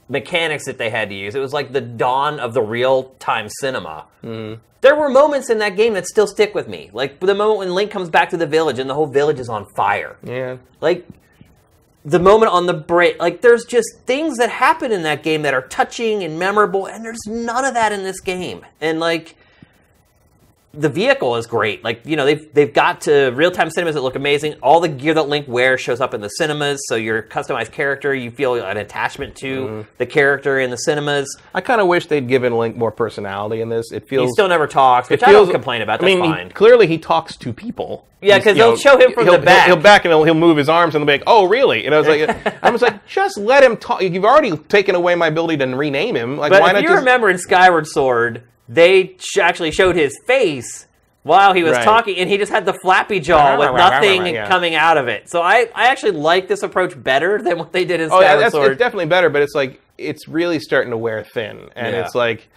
mechanics that they had to use. It was like the dawn of the real time cinema. Mm-hmm. There were moments in that game that still stick with me. Like the moment when Link comes back to the village and the whole village is on fire. yeah. Like the moment on the break. Like there's just things that happen in that game that are touching and memorable, and there's none of that in this game. And like the vehicle is great. Like you know, they've they've got to real time cinemas that look amazing. All the gear that Link wears shows up in the cinemas, so your customized character, you feel an attachment to Mm-hmm. the character in the cinemas. I kind of wish they'd given Link more personality in this. It feels He still never talks, which it I don't complain about. I That's mean, he- fine. clearly he talks to people. Yeah, because they'll know, show him from he'll, the back. He'll, he'll back and he'll, he'll move his arms and they'll be like, "Oh, really?" And I was like, I was like, just let him talk. You've already taken away my ability to rename him. Like, But why if not you just? remember in Skyward Sword, they sh- actually showed his face while he was Right. talking, and he just had the flappy jaw with nothing Yeah. coming out of it. So I, I actually like this approach better than what they did in Oh, yeah, that's Sword. it's definitely better, but it's like it's really starting to wear thin, and Yeah. it's like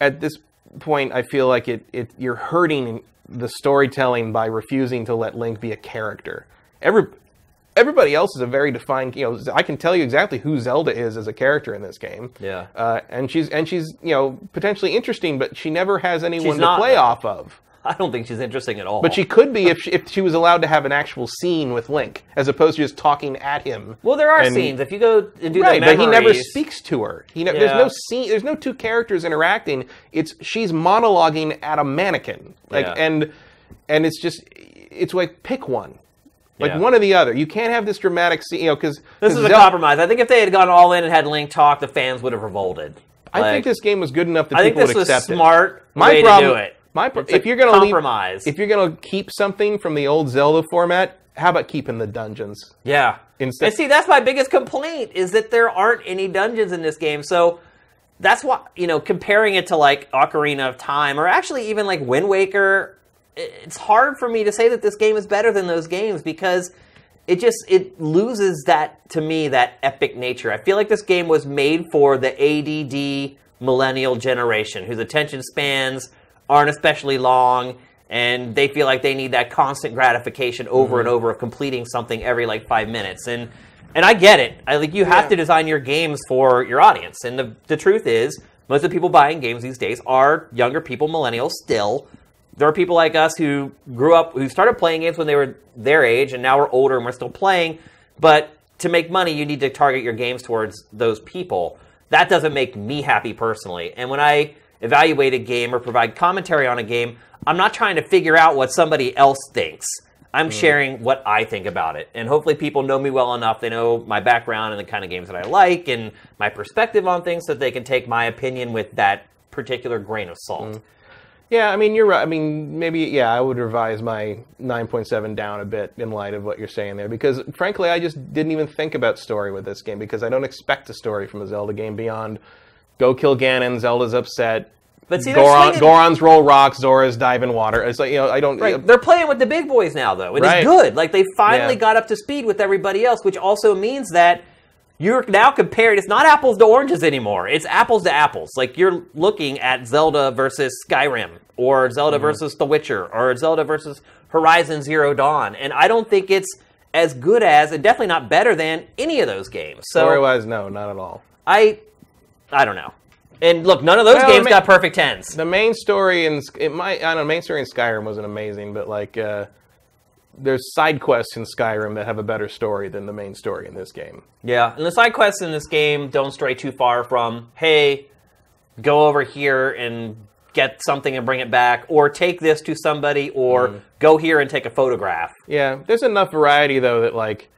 at this point, I feel like it, it you're hurting the storytelling by refusing to let Link be a character. Every everybody else is a very defined. You know, I can tell you exactly who Zelda is as a character in this game. Yeah. uh, and she's and she's you know potentially interesting, but she never has anyone to not, play off of. I don't think she's interesting at all. But she could be if she, if she was allowed to have an actual scene with Link, as opposed to just talking at him. well, there are and- scenes if you go and do Right, but he never speaks to her. He ne- Yeah. There's no scene. There's no two characters interacting. It's she's monologuing at a mannequin, like Yeah. and and it's just it's like pick one, like Yeah. one or the other. You can't have this dramatic scene, you know, because This is a compromise. I think if they had gone all in and had Link talk, the fans would have revolted. I think this game was good enough that I think people this would was accept it. smart My way problem, to do it. My pro- if you're gonna leave- compromise. if you're gonna keep something from the old Zelda format, how about keeping the dungeons? Yeah. Instead- and see, that's my biggest complaint is that there aren't any dungeons in this game. So that's why, you know, comparing it to like Ocarina of Time or actually even like Wind Waker, i- it's hard for me to say that this game is better than those games because it just it loses that to me that epic nature. I feel like this game was made for the ADD millennial generation whose attention spans aren't especially long and they feel like they need that constant gratification over and mm-hmm. over of completing something every like 5 minutes and and I get it. I think you have Yeah. to design your games for your audience. And the the truth is most of the people buying games these days are younger people, millennials still. There are people like us who grew up, who started playing games when they were their age, and now we're older and we're still playing. But to make money, you need to target your games towards those people. That doesn't make me happy personally. And when I evaluate a game or provide commentary on a game, I'm not trying to figure out what somebody else thinks. I'm mm. sharing what I think about it. And hopefully, people know me well enough. They know my background and the kind of games that I like and my perspective on things so that they can take my opinion with that particular grain of salt. Mm. Yeah, I mean you're right. I mean maybe yeah, I would revise my 9.7 down a bit in light of what you're saying there because frankly I just didn't even think about story with this game because I don't expect a story from a Zelda game beyond go kill Ganon, Zelda's upset. But see, Goron, Goron's roll rocks, Zora's dive in water. It's like you know I don't. Right. They're playing with the big boys now, though. and Right. it's good. Like they finally Yeah. got up to speed with everybody else, which also means that you're now compared. It's not apples to oranges anymore. It's apples to apples. Like you're looking at Zelda versus Skyrim, or Zelda Mm-hmm. versus The Witcher, or Zelda versus Horizon Zero Dawn. And I don't think it's as good as, and definitely not better than any of those games. So Story wise, no, not at all. I, I don't know. And look, none of those Well, games ma- got perfect tens. The main story in it might I don't know main story in Skyrim wasn't amazing, but like uh, there's side quests in Skyrim that have a better story than the main story in this game. Yeah, and the side quests in this game don't stray too far from, hey, go over here and get something and bring it back, or take this to somebody, or Mm. go here and take a photograph. Yeah, there's enough variety though that like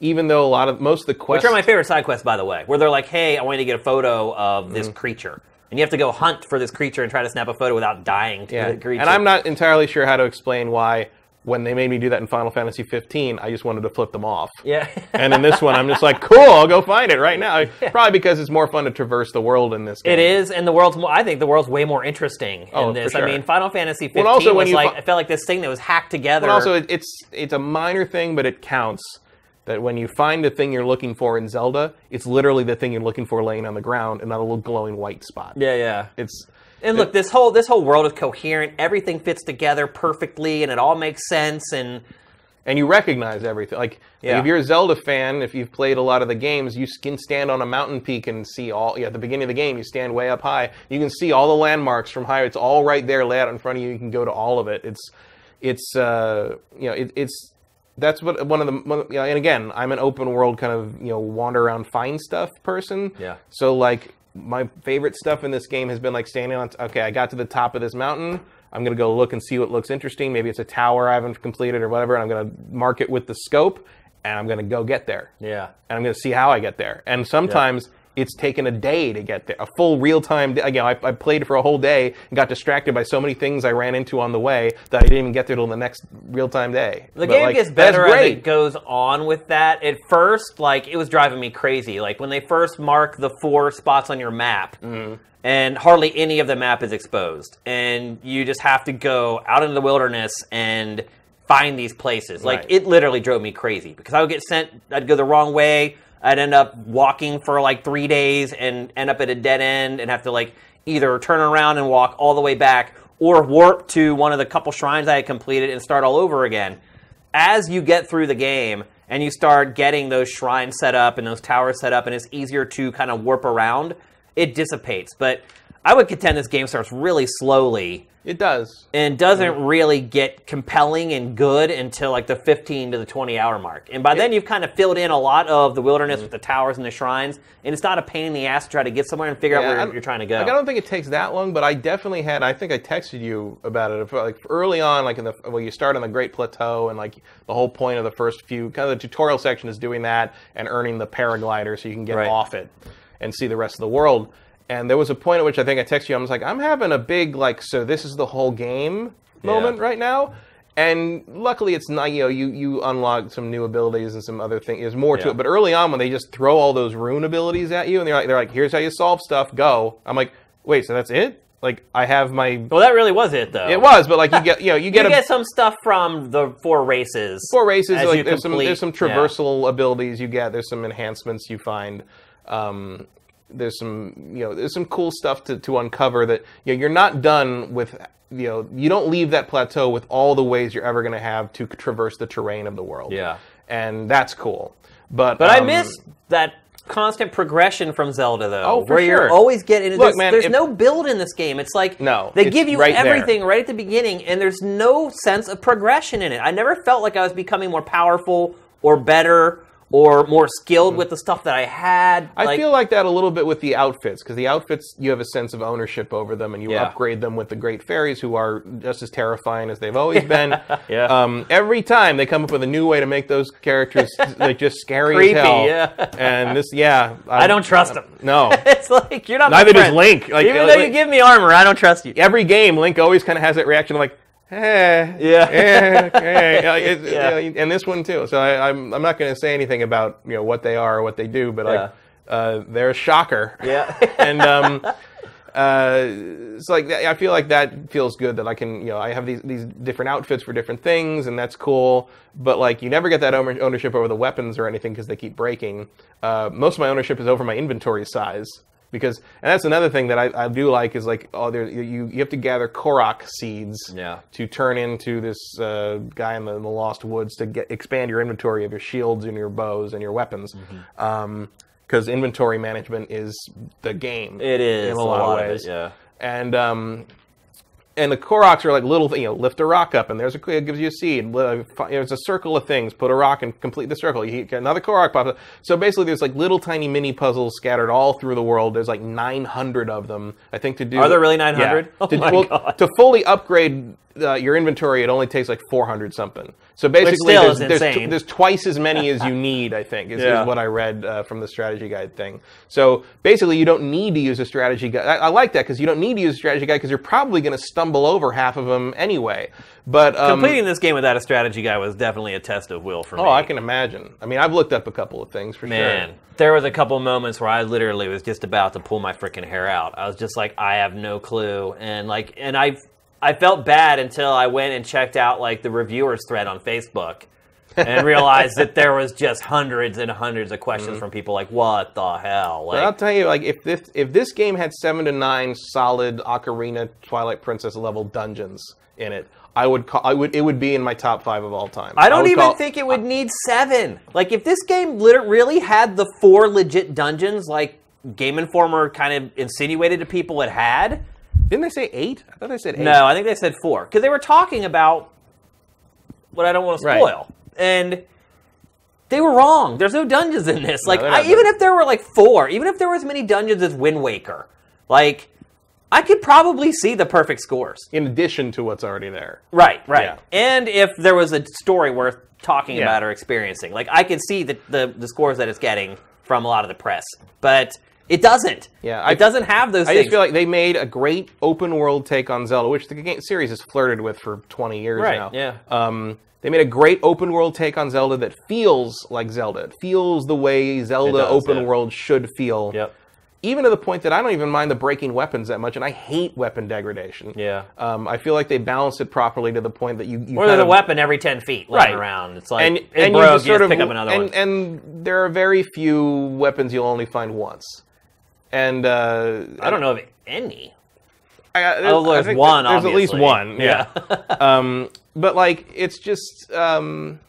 even though a lot of most of the quests Which are my favorite side quests, by the way, where they're like, hey, I want you to get a photo of Mm. this creature. And you have to go hunt for this creature and try to snap a photo without dying to yeah, the creature. and I'm not entirely sure how to explain why when they made me do that in Final Fantasy 15, I just wanted to flip them off. Yeah. and in this one, I'm just like, cool, I'll go find it right now. Probably because it's more fun to traverse the world in this game. It is, and the world's. More, I think the world's way more interesting Oh, in for this. sure. I mean, Final Fantasy 15 also, when was like fi- I felt like this thing that was hacked together. But also, it, it's it's a minor thing, but it counts. That when you find the thing you're looking for in Zelda, it's literally the thing you're looking for laying on the ground, and not a little glowing white spot. yeah, yeah. It's And look, this whole this whole world is coherent. Everything fits together perfectly, and it all makes sense. And and you recognize everything. Like Yeah. if you're a Zelda fan, if you've played a lot of the games, you can stand on a mountain peak and see all. Yeah, at the beginning of the game, you stand way up high. You can see all the landmarks from high. It's all right there, laid out in front of you. You can go to all of it. It's it's uh, you know it, it's that's what one of the one, you know, and again, I'm an open world kind of you know wander around find stuff person. Yeah. So like my favorite stuff in this game has been like standing on. Okay, I got to the top of this mountain. I'm going to go look and see what looks interesting. Maybe it's a tower I haven't completed or whatever, and I'm going to mark it with the scope, and I'm going to go get there. Yeah. And I'm going to see how I get there. And sometimes it's taken a day to get there, a full real time. Again, I, I played for a whole day and got distracted by so many things I ran into on the way that I didn't even get there till the next real time day. The But, game like, gets better as it goes on with that. At first, like it was driving me crazy. Like when they first mark the four spots on your map, Mm-hmm. and hardly any of the map is exposed, and you just have to go out into the wilderness and find these places. Like Right. it literally drove me crazy because I would get sent. I'd go the wrong way. I'd end up walking for like three days and end up at a dead end and have to like either turn around and walk all the way back or warp to one of the couple shrines I had completed and start all over again as you get through the game and you start getting those shrines set up and those towers set up and it's easier to kind of warp around, it dissipates. But I would contend this game starts really slowly It does. and doesn't really get compelling and good until like the 15 to the 20 hour mark. And by then you've kind of filled in a lot of the wilderness mm-hmm. with the towers and the shrines, and it's not a pain in the ass to try to get somewhere and figure out where I'm- you're trying to go. Like, I don't think it takes that long, but I definitely had. I think I texted you about it. Like early on, like in the well, you start on the Great Plateau, and like the whole point of the first few kind of the tutorial section is doing that and earning the paraglider so you can get Right. off it and see the rest of the world. And there was a point at which I think I texted you. I was like, I'm having a big like, so this is the whole game moment Yeah. right now. And luckily, it's not. You know, you you unlock some new abilities and some other things. There's more to it. But early on, when they just throw all those rune abilities at you, and they're like, they're like, here's how you solve stuff. Go. I'm like, wait, so that's it? Like, I have my. well, that really was it, though. It was, but like you get, you know, you get You a get some stuff from the four races. four races. Like there's some there's some yeah. traversal abilities you get. There's some enhancements you find. Um, there's some you know there's some cool stuff to, to uncover that you know you're not done with you know you don't leave that plateau with all the ways you're ever going to have to traverse the terrain of the world. Yeah. and that's cool. But But I um, miss that constant progression from Zelda, though, Oh, for where sure. always getting. Look, there's man, there's if- no build in this game. It's like No, they give you right there. everything right at the beginning, and there's no sense of progression in it. I never felt like I was becoming more powerful or better or more skilled with the stuff that I had. I feel like that a little bit with the outfits because the outfits you have a sense of ownership over them and you Yeah. upgrade them with the great fairies who are just as terrifying as they've always been. Yeah. Um, every time they come up with a new way to make those characters like just scary Creepy, as hell. yeah. And this, yeah, I don't trust them. No. it's like you're not. Neither does. Link. Like, Even uh, though like- you give me armor, I don't trust you. Every game, Link always kind of has that reaction of like, eh, Yeah. eh, eh. Like, it's- Yeah. you know, and this one too. So I, I'm I'm not going to say anything about you know what they are or what they do, but like uh, they're a shocker. Yeah. and um, uh, it's like I feel like that feels good that I can you know I have these these different outfits for different things and that's cool. But like you never get that ownership over the weapons or anything because they keep breaking. Uh, most of my ownership is over my inventory size. Because and that's another thing that I, I do like is like oh there you you have to gather Korok seeds Yeah. to turn into this uh, guy in the, in the Lost Woods to get expand your inventory of your shields and your bows and your weapons. Mm-hmm. Because inventory management is the game. It is in a lot, of it, ways. yeah. And um, and the Koroks are like little, you know, lift a rock up, and there's a it gives you a seed. There's a circle of things. Put a rock and complete the circle. You get another Korok pops up. So basically, there's like little tiny mini puzzles scattered all through the world. There's like 900 of them. I think to do. Are there really 900? Yeah. Oh to, my well, God. to fully upgrade uh, your inventory, it only takes like 400 something. So basically, still there's, is there's, insane. there's twice as many as you need. I think is, Yeah. is what I read uh, from the strategy guide thing. So basically, you don't need to use a strategy guide. I, I like that because you don't need to use a strategy guide because you're probably going to stumble over half of them anyway. But um, Completing this game without a strategy guy was definitely a test of will for me. oh, I can imagine. I mean, I've looked up a couple of things for sure. Man, sure. there was a couple moments where I literally was just about to pull my freaking hair out. I was just like, I have no clue, and like, and I, I felt bad until I went and checked out like the reviewers thread on Facebook, and realized that there was just hundreds and hundreds of questions Mm-hmm. from people like, what the hell? But I'll tell you, like if this if this game had seven to nine solid Ocarina Twilight Princess level dungeons in it, I would call I would it would be in my top five of all time. I don't would even call- think it would need seven. Like, if this game lit- really had the four legit dungeons, like Game Informer kind of insinuated to people it had. Didn't they say eight? I thought they said eight. No, I think they said four because they were talking about what I don't want to Right. spoil, and they were wrong. There's no dungeons in this. Like, they're I, even if there were like four, even if there were as many dungeons as Wind Waker, like I could probably see the perfect scores. in addition to what's already there. Right, right. Yeah. And if there was a story worth talking Yeah. about or experiencing, like I could see the, the the scores that it's getting from a lot of the press, but it doesn't. Yeah, it doesn't have those things. I things. just feel like they made a great open world take on Zelda, which the game series has flirted with for 20 years Right, now. yeah. Um, they made a great open world take on Zelda that feels like Zelda. It feels the way Zelda does, open yeah. world should feel. Yep. Even to the point that I don't even mind the breaking weapons that much, and I hate weapon degradation. Yeah. Um, I feel like they balance it properly to the point that you, you Or there's a weapon every ten feet laying Right. around. It's like and it and broke, you just sort of pick up another and, one. and there are very few weapons you'll only find once. And uh, I don't know of any. I, I, Oh, there's think one. There's at least one. Yeah. um, but like, it's just um,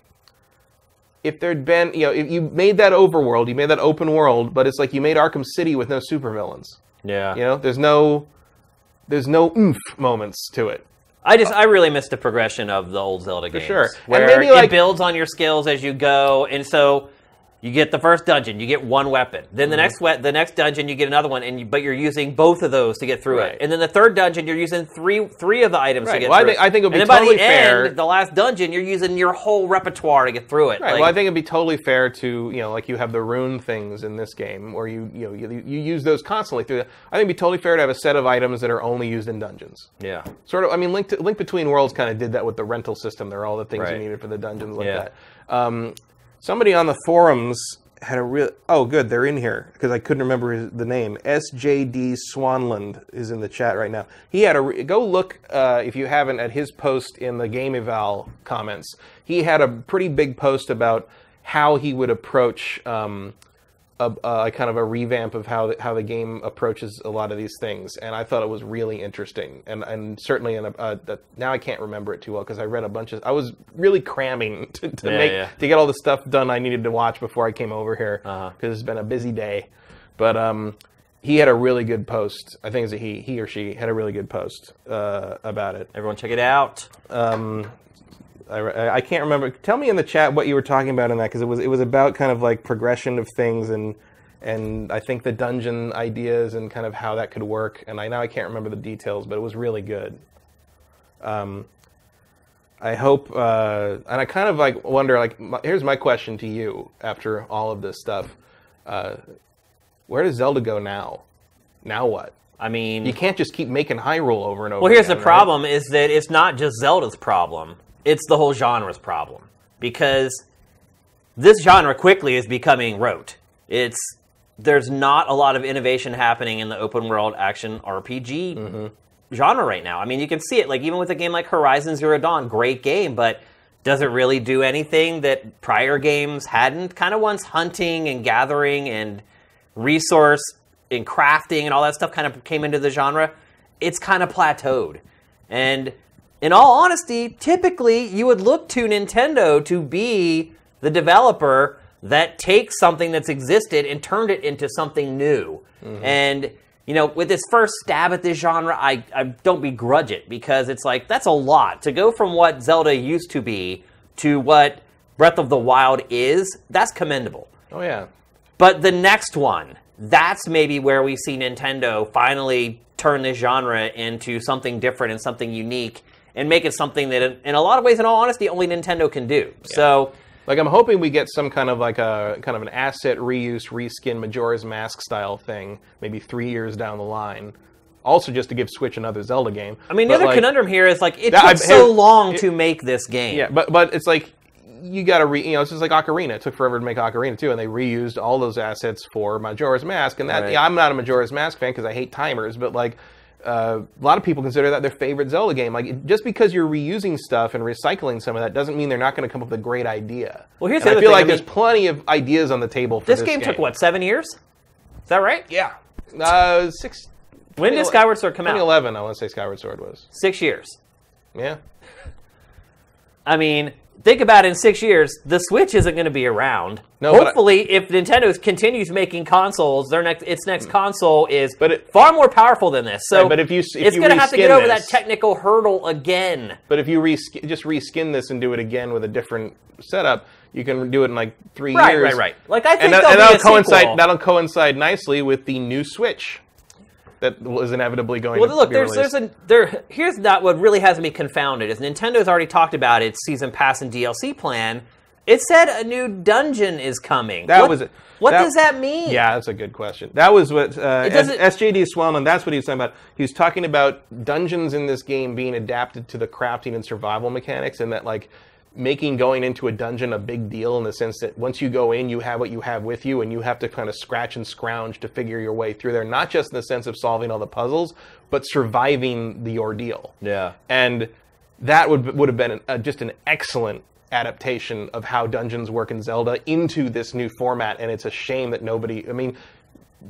if there'd been, you know, if you made that overworld, you made that open world, but it's like you made Arkham City with no supervillains. yeah. You know, there's no, there's no oomph moments to it. I just I really miss the progression of the old Zelda games. For sure. And Where maybe, it builds on your skills as you go, and so you get the first dungeon, you get one weapon. Then the Mm-hmm. next we- the next dungeon, you get another one, and you, but you're using both of those to get through Right. it. And then the third dungeon, you're using three three of the items to Right. get Well, I think- it. I think it would be and totally by the fair- end, the last dungeon, you're using your whole repertoire to get through it. Right. Like, well, I think it'd be totally fair to you know, like you have the rune things in this game, where you you know you, you use those constantly through. The, I think it'd be totally fair to have a set of items that are only used in dungeons. yeah. Sort of. I mean, Link to, Link Between Worlds kind of did that with the rental system. There are all the things Right. you needed for the dungeons like Yeah. that. Um, somebody on the forums had a real. Oh, good, they're in here because I couldn't remember his, the name. SJD Swanland is in the chat right now. He had a re- go look uh, if you haven't at his post in the Game Eval comments. He had a pretty big post about how he would approach. Um, a, a kind of a revamp of how the, how the game approaches a lot of these things, and I thought it was really interesting. And and certainly in a, uh, that now I can't remember it too well because I read a bunch of. I was really cramming to, to Yeah, make yeah. to get all the stuff done I needed to watch before I came over here because Uh-huh. it's been a busy day. But um, he had a really good post. I think it's a he, he or she had a really good post uh, about it. Everyone, check it out. I, I can't remember. Tell me in the chat what you were talking about in that because it was it was about kind of like progression of things and and I think the dungeon ideas and kind of how that could work. And I now I can't remember the details, but it was really good. Um, I hope, uh, and I kind of like wonder. Like, my, here's my question to you after all of this stuff: uh, Where does Zelda go now? Now what? I mean, You can't just keep making Hyrule over and over. Well, here's the again, right? problem: is that it's not just Zelda's problem; it's the whole genre's problem because this genre quickly is becoming rote. It's there's not a lot of innovation happening in the open world action RPG Mm-hmm. genre right now. I mean, you can see it like even with a game like Horizon Zero Dawn, great game, but does it really do anything that prior games hadn't? Kind of once hunting and gathering and resource and crafting and all that stuff kind of came into the genre, it's kind of plateaued. And in all honesty, typically you would look to Nintendo to be the developer that takes something that's existed and turned it into something new. Mm-hmm. And you know, with this first stab at this genre, I, I don't begrudge it because it's like that's a lot to go from what Zelda used to be to what Breath of the Wild is. That's commendable. Oh yeah. But the next one, that's maybe where we see Nintendo finally turn this genre into something different and something unique and make it something that, in, in a lot of ways, in all honesty, only Nintendo can do. So, Like I'm hoping we get some kind of like a kind of an asset reuse, reskin Majora's Mask style thing, maybe three years down the line. Also, just to give Switch another Zelda game. I mean, the other like, conundrum here is like it took I've- so long it- to make this game. Yeah, but but it's like you got to re. You know, it's just like Ocarina. It took forever to make Ocarina too, and they reused all those assets for Majora's Mask. And that Right. yeah, I'm not a Majora's Mask fan because I hate timers, but like. Uh, a lot of people consider that their favorite Zelda game. Like, just because you're reusing stuff and recycling some of that doesn't mean they're not going to come up with a great idea. Well, here's And the I other feel thing, like I there's plenty of ideas on the table for This, this, game, took what seven years? Is that right? Yeah, uh, six. When did Skyward Sword come out? 2011, I want to say Skyward Sword was. Six years. Yeah. I mean, think about it in six years, the Switch isn't going to be around. No, but I- Hopefully, if Nintendo continues making consoles, their next its next hmm. console is But it- far more powerful than this. So, Right, but if you if it's going to have to get over this- that technical hurdle again. But if you just reskin this and do it again with a different setup, you can do it in like three Right, years. right, right. right. Like I think And, that, there'll and be that'll a coincide. sequel. That'll coincide nicely with the new Switch. That is inevitably going Well, to look, be there's released. there's a there. Here's not what really has me confounded is Nintendo's already talked about its season pass and DLC plan. It said a new dungeon is coming. That what, was it. What That- does that mean? Yeah, that's a good question. That was what uh, It doesn't- S- SJD Swellman. That's what he was talking about. He was talking about dungeons in this game being adapted to the crafting and survival mechanics, and that like making going into a dungeon a big deal in the sense that once you go in, you have what you have with you, and you have to kind of scratch and scrounge to figure your way through there. Not just in the sense of solving all the puzzles, but surviving the ordeal. Yeah. and that would would have been an, uh, just an excellent adaptation of how dungeons work in Zelda into this new format. And it's a shame that nobody. I mean,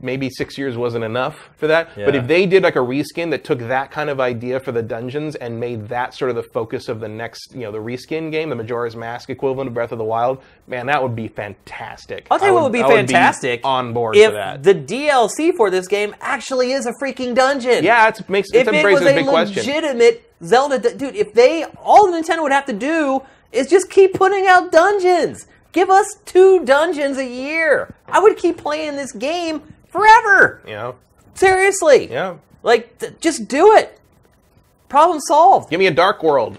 maybe six years wasn't enough for that. But if they did like a reskin that took that kind of idea for the dungeons and made that sort of the focus of the next, you know, the reskin game, the Majora's Mask equivalent of Breath of the Wild, man, that would be fantastic. I'll tell you what would be I fantastic on board if for that. the DLC for this game actually is a freaking dungeon. yeah, it makes if it was a big question. legitimate Zelda, du- dude, if they all the Nintendo would have to do is just keep putting out dungeons. Give us two dungeons a year. I would keep playing this game forever. You know, Seriously. yeah. Like, th- just do it. Problem solved. Give me a Dark World.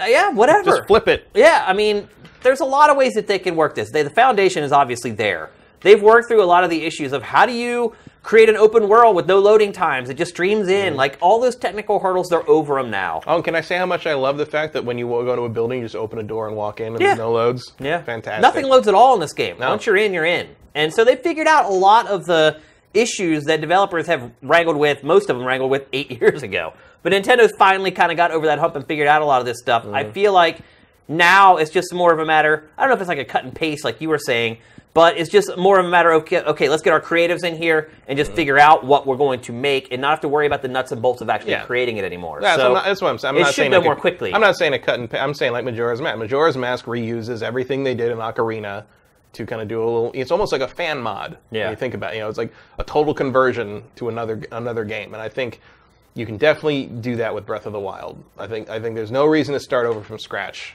Uh, yeah, whatever. Just flip it. Yeah, I mean, there's a lot of ways that they can work this. They, the foundation is obviously there. They've worked through a lot of the issues of how do you create an open world with no loading times. It just streams in. Mm. Like all those technical hurdles, they're over them now. Oh, can I say how much I love the fact that when you go to a building, you just open a door and walk in and Yeah. there's no loads? Yeah, Fantastic. Nothing loads at all in this game. No. Once you're in, you're in. And so they figured out a lot of the issues that developers have wrangled with. Most of them wrangled with eight years ago. But Nintendo's finally kind of got over that hump and figured out a lot of this stuff. I feel like now it's just more of a matter. I don't know if it's like a cut and paste, like you were saying. But it's just more of a matter of okay, okay, let's get our creatives in here and just mm-hmm. figure out what we're going to make, and not have to worry about the nuts and bolts of actually Yeah. creating it anymore. That's, so I'm not, that's what I'm saying. I'm it not should saying go like more a- quickly. I'm not saying a cut and pa- I'm saying like Majora's Mask. Majora's Mask reuses everything they did in Ocarina to kind of do a little. It's almost like a fan mod. Yeah. When you think about it, you know, it's like a total conversion to another another game, and I think you can definitely do that with Breath of the Wild. I think I think there's no reason to start over from scratch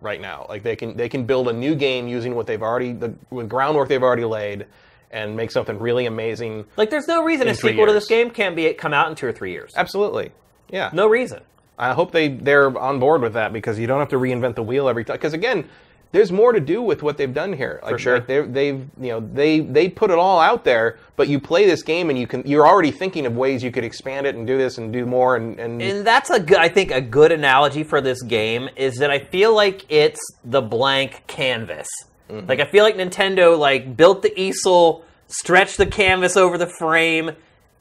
right now. Like they can they can build a new game using what they've already the, groundwork they've already laid and make something really amazing. like, there's no reason a sequel to this game can't be come out in two or three years. Absolutely. Yeah. No reason. I hope they they're on board with that because you don't have to reinvent the wheel every time. Because again, there's more to do with what they've done here. Like, sure. like they're- they've you know they they put it all out there, but you play this game and you can you're already thinking of ways you could expand it and do this and do more and, and And that's a good, I think, a good analogy for this game is that I feel like it's the blank canvas. Mm-hmm. Like I feel like Nintendo like built the easel, stretched the canvas over the frame,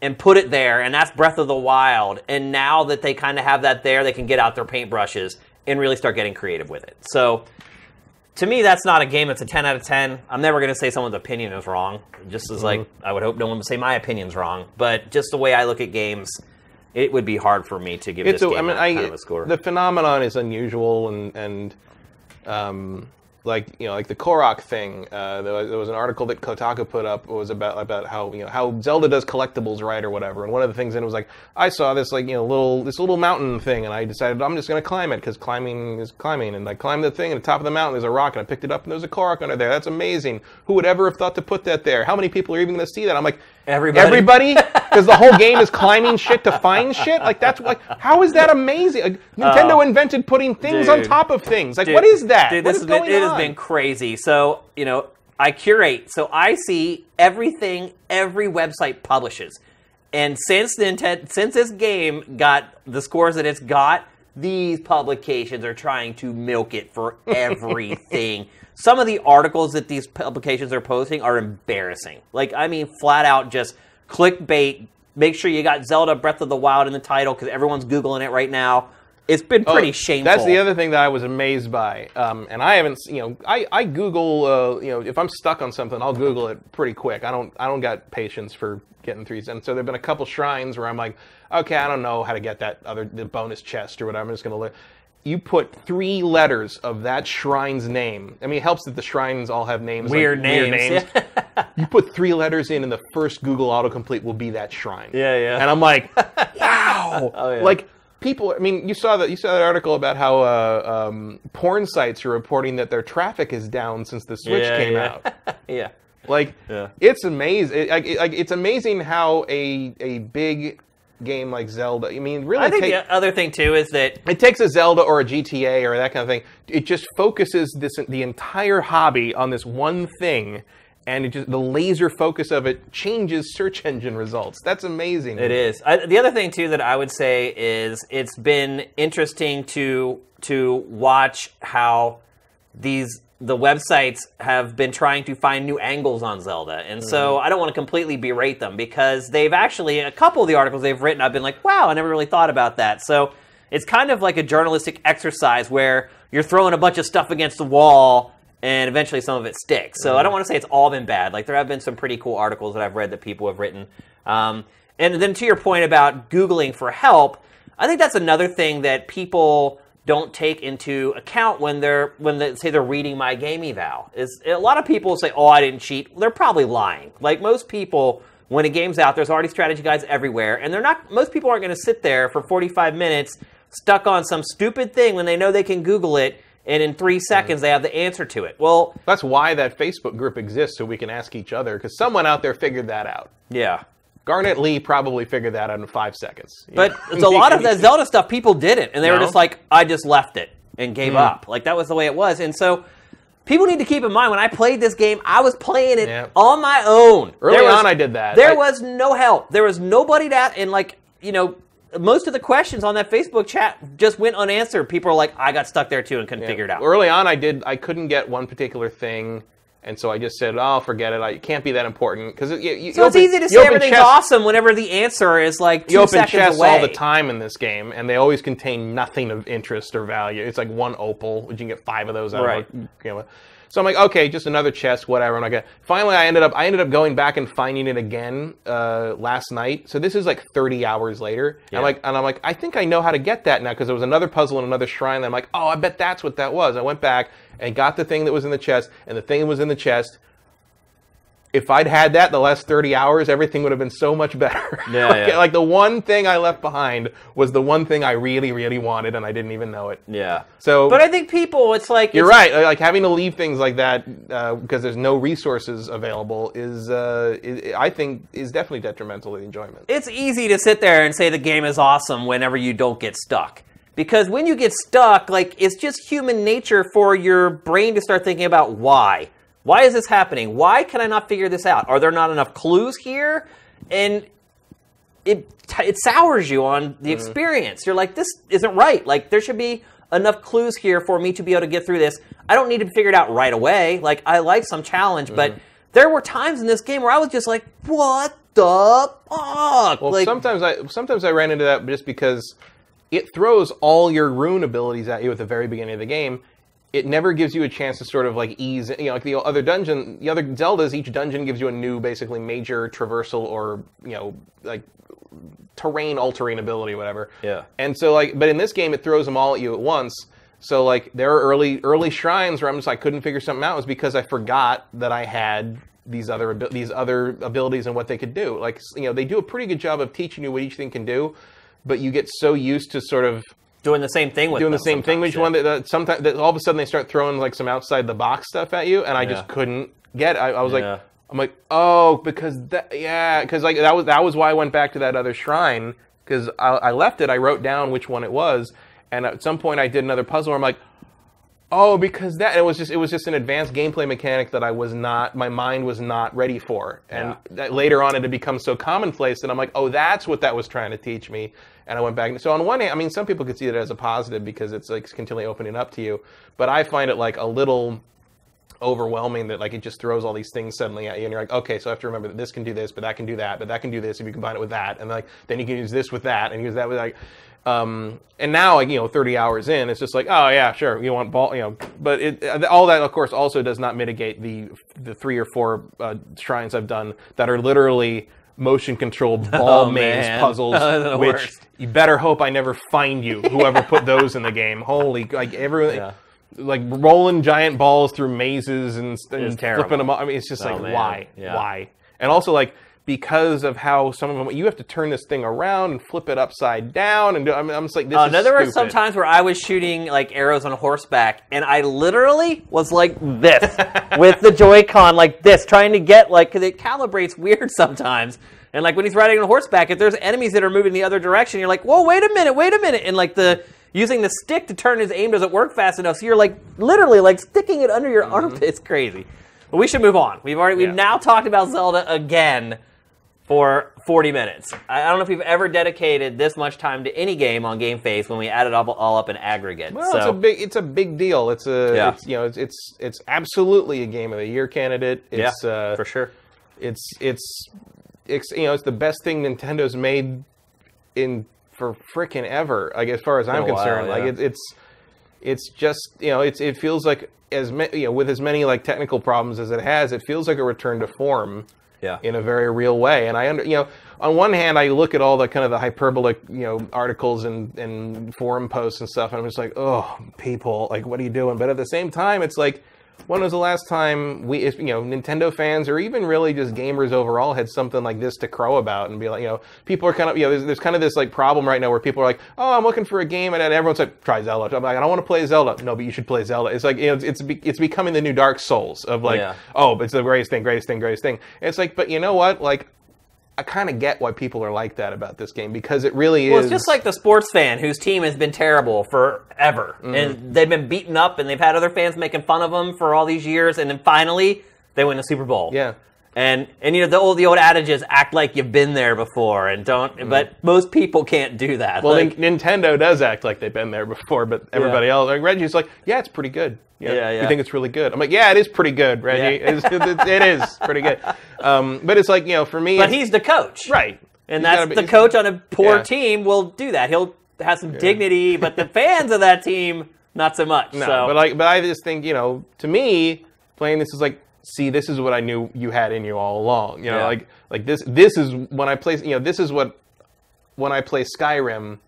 and put it there, and that's Breath of the Wild. And now that they kind of have that there, they can get out their paintbrushes and really start getting creative with it. So. To me, that's not a game that's a 10 out of 10. I'm never going to say someone's opinion is wrong. Just as, like, Mm-hmm. I would hope no one would say my opinion's wrong. But just the way I look at games, it would be hard for me to give it's this a, game I mean that I kind of a score. the phenomenon is unusual and and um like you know like the Korok thing. Uh, there, was, there was an article that Kotaku put up was about about how you know how Zelda does collectibles right or whatever. And one of the things in it was like I saw this like you know little this little mountain thing and I decided I'm just to climb it because climbing is climbing and I climbed the thing and the top of the mountain there's a rock and I picked it up and there's a Korok under there. That's amazing. Who would ever have thought to put that there? How many people are even to see that? I'm like Everybody. Everybody, because the whole game is climbing shit to find shit. Like that's like how is that amazing? Like, Nintendo oh. invented putting things on Oh. Top of things. Like Dude, what is that? Dude, What this is has been, it on? has been crazy. So, you know, I curate. So I see everything every website publishes. And since the intent, since this game got the scores that it's got, these publications are trying to milk it for everything. Some of the articles that these publications are posting are embarrassing. Like, I mean, flat out just clickbait. Make sure you got Zelda Breath of the Wild in the title because everyone's Googling it right now. It's been Oh, pretty shameful. That's the other thing that I was amazed by, um, and I haven't, you know, I, I Google, uh, you know, if I'm stuck on something, I'll Google it pretty quick. I don't I don't got patience for getting through. And so there've been a couple shrines where I'm like, okay, I don't know how to get that other the bonus chest or whatever. I'm just gonna look. You put three letters of that shrine's name. I mean, it helps that the shrines all have names, like Weird names. names. you put three letters in, and the first Google autocomplete will be that shrine. Yeah, yeah. And I'm like, wow. Oh, yeah. Like people. I mean, you saw that. You saw that article about how uh, um, porn sites are reporting that their traffic is down since the Switch Yeah, came yeah. out. yeah. Like Yeah. it's amazing. It, like, it- like it's amazing how a a big game like Zelda. I mean, really, I think take- the other thing too is that it takes a Zelda or a GTA or that kind of thing. It just focuses this the entire hobby on this one thing, and it just the laser focus of it changes search engine results. That's amazing. It is. I, the other thing too that I would say is it's been interesting to to watch how these the websites have been trying to find new angles on Zelda. And so I don't want to completely berate them because they've actually a couple of the articles they've written I've been like, "Wow, I never really thought about that." So it's kind of like a journalistic exercise where you're throwing a bunch of stuff against the wall and eventually some of it sticks. So I don't want to say it's all been bad. Like there have been some pretty cool articles that I've read that people have written. Um, and then to your point about Googling for help, I think that's another thing that people don't take into account when they're when they say they're reading my game eval. Is a lot of people say, "Oh, I didn't cheat." They're probably lying. Like most people, when a game's out, there's already strategy guides everywhere, and they're not. Most people aren't going to sit there for 45 minutes stuck on some stupid thing when they know they can Google it, and in three mm-hmm. seconds they have the answer to it. Well, That's why that Facebook group exists, so we can ask each other, because someone out there figured that out. yeah. Garnett Lee probably figured that out in five seconds. But it's a lot of that Zelda stuff people didn't, and they were just like, I just left it and gave hmm. up. Like that was the way it was, and so. People need to keep in mind when I played this game, I was playing it Yeah. on my own. Early was- on, I did that. There I- was no help. There was nobody that, and like you know, most of the questions on that Facebook chat just went unanswered. People are like, I got stuck there too and couldn't figure it out. Early on, I did. I couldn't get one particular thing, and so I just said, "Oh, forget it. I, it can't be that important." Because you, so it's easy to say everything's awesome whenever the answer is like two You open seconds chests away. all the time in this game, and they always contain nothing of interest or value. It's like one opal, which you can get five of those out Right. of. You know, so I'm like, okay, just another chest, whatever. And I got. Finally, I ended up. I ended up going back and finding it again uh, last night. So this is like 30 hours later. Yeah. I'm like, and I'm like, I think I know how to get that now because there was another puzzle and another shrine. And I'm like, oh, I bet that's what that was. I went back and got the thing that was in the chest, and the thing that was in the chest if I'd had that the last 30 hours, everything would have been so much better. Yeah, like, yeah. like the one thing I left behind was the one thing I really, really wanted, and I didn't even know it. yeah. So, But I think people, it's like you're it's- right. Like having to leave things like that uh, because there's no resources available is, uh, is, I think, is definitely detrimental to the enjoyment. it's easy to sit there and say the game is awesome whenever you don't get stuck. Because when you get stuck, like it's just human nature for your brain to start thinking about why. Why is this happening? Why can I not figure this out? Are there not enough clues here? And it it sours you on the mm-hmm. experience. You're like, this isn't right. Like there should be enough clues here for me to be able to get through this. I don't need to figure it out right away. Like I like some challenge, but mm-hmm. there were times in this game where I was just like, what the fuck? Well, like, sometimes I sometimes I ran into that just because it throws all your rune abilities at you at the very beginning of the game. It never gives you a chance to sort of like ease, you know, like the other dungeon, the other Zeldas. Each dungeon gives you a new, basically major traversal or you know, like terrain altering ability, whatever. Yeah. And so like, but in this game, it throws them all at you at once. So like, there are early early shrines where I'm just like couldn't figure something out. It was because I forgot that I had these other these other abilities and what they could do. Like you know, they do a pretty good job of teaching you what each thing can do, but you get so used to sort of doing the same thing with doing the same thing with one that, that sometimes that all of a sudden they start throwing like some outside the box stuff at you, and I Yeah. just couldn't get. It. I, I was Yeah. like, I'm like, oh, because that, yeah, because like that was that was why I went back to that other shrine because I, I left it. I wrote down which one it was, and at some point I did another puzzle where I'm like. Oh, because that it was just it was just an advanced gameplay mechanic that I was not my mind was not ready for, and Yeah. that later on it had become so commonplace that I'm like, oh, that's what that was trying to teach me, and I went back. So on one hand, I mean, some people could see it as a positive because it's like continually opening up to you, but I find it like a little overwhelming that like it just throws all these things suddenly at you and you're like okay so i have to remember that this can do this but that can do that but that can do this if you combine it with that and like then you can use this with that and use that with like um and now like you know 30 hours in it's just like oh yeah sure you want ball you know but it uh, all that of course also does not mitigate the the three or four uh, shrines i've done that are literally motion controlled ball Oh, maze man. puzzles Those are the which worst. you better hope i never find you whoever put those in the game holy like everyone Yeah. like rolling giant balls through mazes and, and flipping them up. I mean, it's just Oh, like man. why, Yeah. why, and also like because of how some of them you have to turn this thing around and flip it upside down and do, I'm, I'm just like this Uh, is no, there were some times where I was shooting like arrows on horseback, and I literally was like this with the Joy-Con, like this, trying to get like because it calibrates weird sometimes. And like when he's riding on horseback, if there's enemies that are moving the other direction, you're like, whoa, wait a minute, wait a minute, and like the using the stick to turn his aim doesn't work fast enough, so you're like literally like sticking it under your armpit. It's crazy. But we should move on. We've already we've Mm-hmm. Yeah. now talked about Zelda again for 40 minutes. I don't know if we've ever dedicated this much time to any game on GameFace when we add it all, all up in aggregate. Well, so, it's a big it's a big deal. It's a Yeah. it's, you know it's, it's it's absolutely a game of the year candidate. yeah, uh, for sure. it's it's it's you know it's the best thing Nintendo's made in for frickin' ever. Like as far as I'm a while, concerned, like yeah. it, it's it's just you know it's it feels like as ma- you know with as many like technical problems as it has, it feels like a return to form Yeah. in a very real way. And I under you know on one hand I look at all the kind of the hyperbolic you know articles and and forum posts and stuff, and I'm just like oh people like what are you doing? But at the same time, it's like. When was the last time we, you know, Nintendo fans or even really just gamers overall had something like this to crow about and be like, you know, people are kind of, you know, there's, there's kind of this like problem right now where people are like, oh, I'm looking for a game, and everyone's like, try Zelda. I'm like, I don't want to play Zelda. No, but you should play Zelda. It's like, you know, it's it's, be, it's becoming the new Dark Souls of like, Yeah. oh, it's the greatest thing, greatest thing, greatest thing. And it's like, but you know what? Like, I kind of get why people are like that about this game because it really Well, is. it's just like the sports fan whose team has been terrible forever, Mm-hmm. and they've been beaten up, and they've had other fans making fun of them for all these years, and then finally they win the Super Bowl. yeah. And and you know the old the old adage is act like you've been there before and don't. But most people can't do that. Well, Like- Nin- Nintendo does act like they've been there before, but everybody else, like Reggie's like, yeah, it's pretty good. Know, Yeah, yeah. You think it's really good? I'm like, yeah, it is pretty good, Reggie. Yeah. It's, it, it is pretty good. Um, but it's like, you know, for me, but he's the coach, right, And He's that's be- the coach on a poor Yeah. team will do that. He'll have some dignity, but the fans of that team not so much. No, so but like, but I just think, you know, to me, playing this is like, see, this is what I knew you had in you all along. You know, Yeah. like, like this, this is when I play, you know, this is what when I play Skyrim,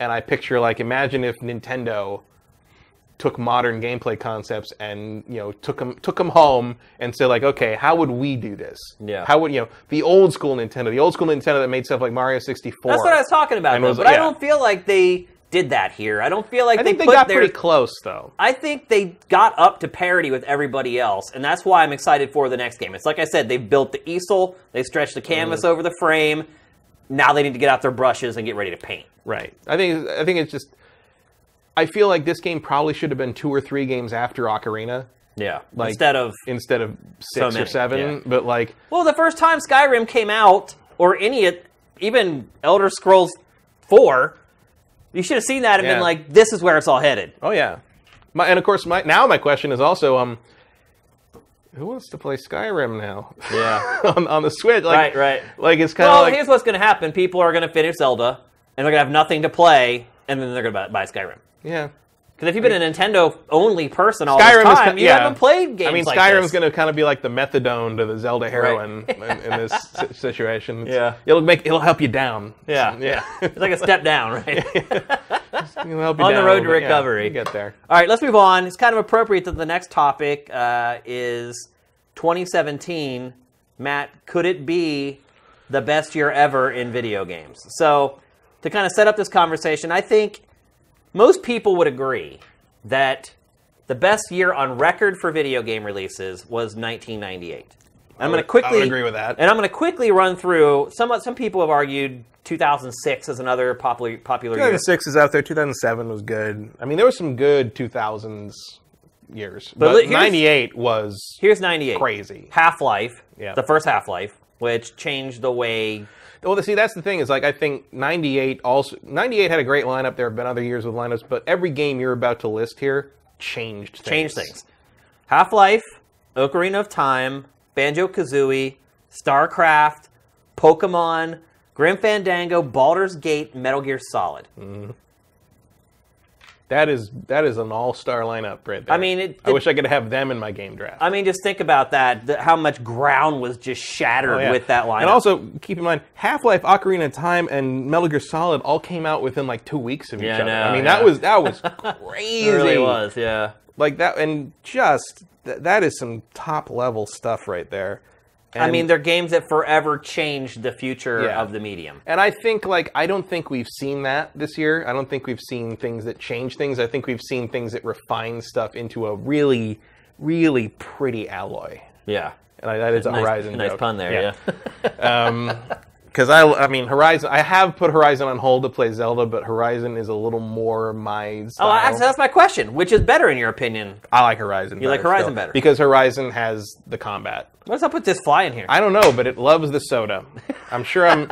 and I picture like, imagine if Nintendo took modern gameplay concepts and you know took them took them home and said like okay how would we do this Yeah. how would you know the old school nintendo the old school nintendo that made stuff like mario 64 that's what I was talking about. Though, was- but I don't feel like they did that here. I don't feel like i think they, put got their, pretty close though I think they got up to parity with everybody else, and that's why I'm excited for the next game. It's like I said, they've built the easel, they stretched the canvas Mm. over the frame. Now they need to get out their brushes and get ready to paint. Right. I think I think it's just I feel like this game probably should have been two or three games after Ocarina Yeah, Like- instead of instead of six many, or seven. yeah. But like well, the first time Skyrim came out, or any it even Elder Scrolls Four, you should have seen that and Yeah. been like, "This is where it's all headed." oh yeah. My, and of course my now my question is also um who wants to play Skyrim now? Yeah. on, on the Switch. Like, Right, right. Like it's kind of Well, like here's what's going to happen: people are going to finish Zelda, and they're going to have nothing to play, and then they're going to buy, buy Skyrim. yeah. Because if you've been a Nintendo only person all Skyrim this time, ki- you yeah. haven't played games I mean, like Skyrim's going to kind of be like the methadone to the Zelda heroin in, in this situation. It's- Yeah. it'll make it'll help you down. Yeah, yeah. It's like a step down, right? It'll help you On the road to bit. Yeah, recovery. get there. All right, let's move on. It's kind of appropriate that the next topic uh, is 2017. Matt, could it be the best year ever in video games? So, to kind of set up this conversation, I think most people would agree that the best year on record for video game releases was 1998. I'm going to quickly I would agree with that. and I'm going to quickly run through. Some some people have argued 2006 is another popular popular year. 2006 is out there. 2007 was good. I mean, there was some good 2000s years, But but, 98 was Here's 98. crazy. Half Life, Yeah. the first Half Life, which changed the way. Well, see, that's the thing is like I think 98 also 98 had a great lineup. There have been other years with lineups, but every game you're about to list here changed things. Changed things. Half Life, Ocarina of Time, Banjo Kazooie, StarCraft, Pokemon, Grim Fandango, Baldur's Gate, Metal Gear Solid. Mm-hmm. That is that is an all-star lineup right there. I mean, it- I it- wish I could have them in my game draft. I mean, just think about that. The, how much ground was just shattered Oh, yeah. with that lineup. And also keep in mind, Half Life, Ocarina of Time, and Metal Gear Solid all came out within like two weeks of Yeah, each other. know, I mean, yeah. that was that was crazy. it really was, yeah. like that, and just th- that is some top level stuff right there. I mean, they're games that forever changed the future Yeah. of the medium. And I think like I don't think we've seen that this year. I don't think we've seen things that change things. I think we've seen things that refine stuff into a really, really pretty alloy. Yeah. And I, that is a Nice, Horizon. nice joke. pun there. Yeah. Um, Because I, I mean, Horizon. I have put Horizon on hold to play Zelda, but Horizon is a little more my style. oh, actually, that's my question. Which is better in your opinion? I like Horizon. You like Horizon still, better? because Horizon has the combat. What's up with this fly in here? I don't know, but it loves the soda. I'm sure I'm.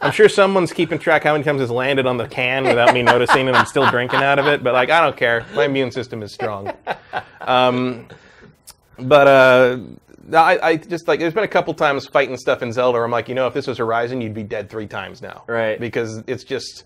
I'm sure someone's keeping track how many times it's landed on the can without me noticing, and I'm still drinking out of it. But like, I don't care. My immune system is strong. Um, but uh, I, I just like. There's been a couple times fighting stuff in Zelda. Where I'm like, you know, if this was Horizon, you'd be dead three times now. Right. Because it's just.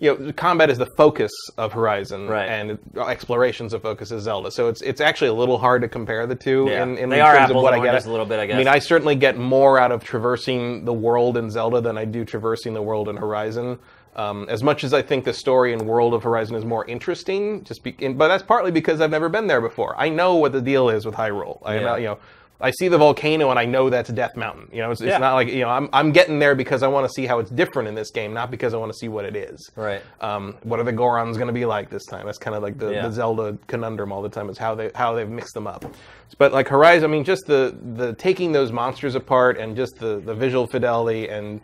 You know, combat is the focus of Horizon, Right. and exploration's the focus of Zelda. So it's it's actually a little hard to compare the two Yeah. in, in are terms of what I get. a little bit, I guess. I mean. I certainly get more out of traversing the world in Zelda than I do traversing the world in Horizon. Um, as much as I think the story and world of Horizon is more interesting, just be, and, but that's partly because I've never been there before. I know what the deal is with Hyrule. I Yeah. know, you know, I see the volcano and I know that's Death Mountain. You know, it's, it's Yeah. not like you know I'm I'm getting there because I want to see how it's different in this game, not because I want to see what it is. Right. Um, what are the Gorons going to be like this time? That's kind of like the, Yeah. the Zelda conundrum all the time is how they how they've mixed them up. But like Horizon, I mean, just the the taking those monsters apart and just the the visual fidelity and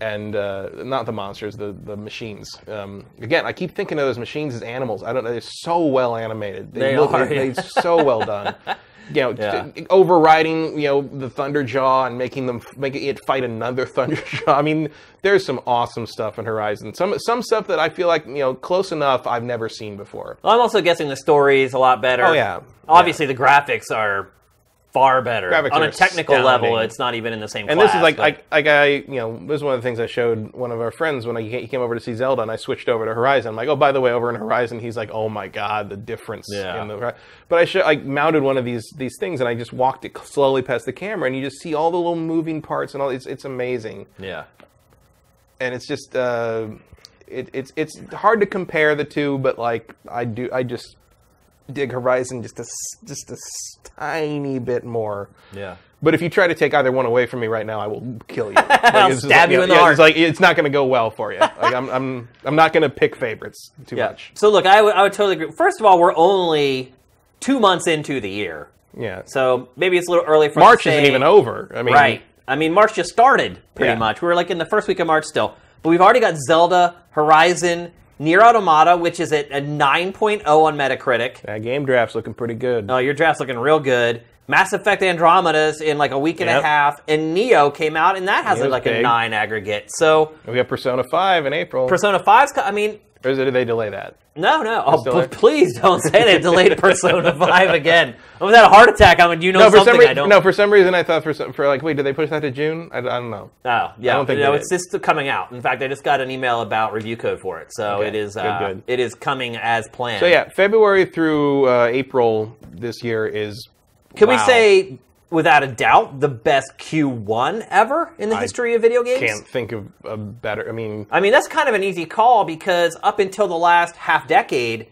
and uh, not the monsters, the the machines. Um, again, I keep thinking of those machines as animals. I don't know. They're so well animated. They look, are, They, yeah. they're so well done. You know, Yeah. t- overriding you know the Thunderjaw and making them making it fight another Thunderjaw. I mean, there's some awesome stuff in Horizon. Some some stuff that I feel like you know close enough I've never seen before. Well, I'm also guessing the story is a lot better. Oh, yeah. Obviously, the graphics are far better. Graphics On a technical level, it's not even in the same class. And class. this is like, but- like, like I, you know, this is one of the things I showed one of our friends when I, he came over to see Zelda, and I switched over to Horizon. I'm like, oh, by the way, over in Horizon, he's like, oh my god, the difference. Yeah. In the, but I, I mounted one of these these things, and I just walked it slowly past the camera, and you just see all the little moving parts and all. It's it's amazing, yeah. and it's just, uh, it, it's it's hard to compare the two, but like I do, I just dig Horizon just a just a tiny bit more. Yeah. But if you try to take either one away from me right now, I will kill you. Like, I'll stab like, you in the yeah, heart. It's like it's not going to go well for you. Like I'm, I'm, I'm not going to pick favorites too Yeah. much. So look, I would I would totally agree. First of all, we're only two months into the year, Yeah. so maybe it's a little early for March isn't even over. I mean, Right. I mean, March just started pretty Yeah. much. We were like in the first week of March still, but we've already got Zelda, Horizon, Nier Automata, which is at a 9.0 on Metacritic. That game draft's looking pretty good. Oh, your draft's looking real good. Mass Effect Andromeda's in like a week and a half, and Nioh came out, and that has Nioh's like a nine aggregate. So we got Persona Five in April. Persona 5's, I mean, or is it, did they delay that? no, no. Oh, p- please don't say they delayed Persona 5 again. I was had a heart attack. I mean, you know No, for something some I reason, don't. no, for some reason I thought for some, for like, wait, did they push that to June? I, I don't know. Oh, yeah. I don't think no, it's did. just coming out. In fact, I just got an email about review code for it, so Okay, it is good, uh, good. it is coming as planned. So yeah, February through uh, April this year is. Can we say, without a doubt, the best Q1 ever in the I history of video games? Can't think of a better. I mean, I mean, that's kind of an easy call because up until the last half decade,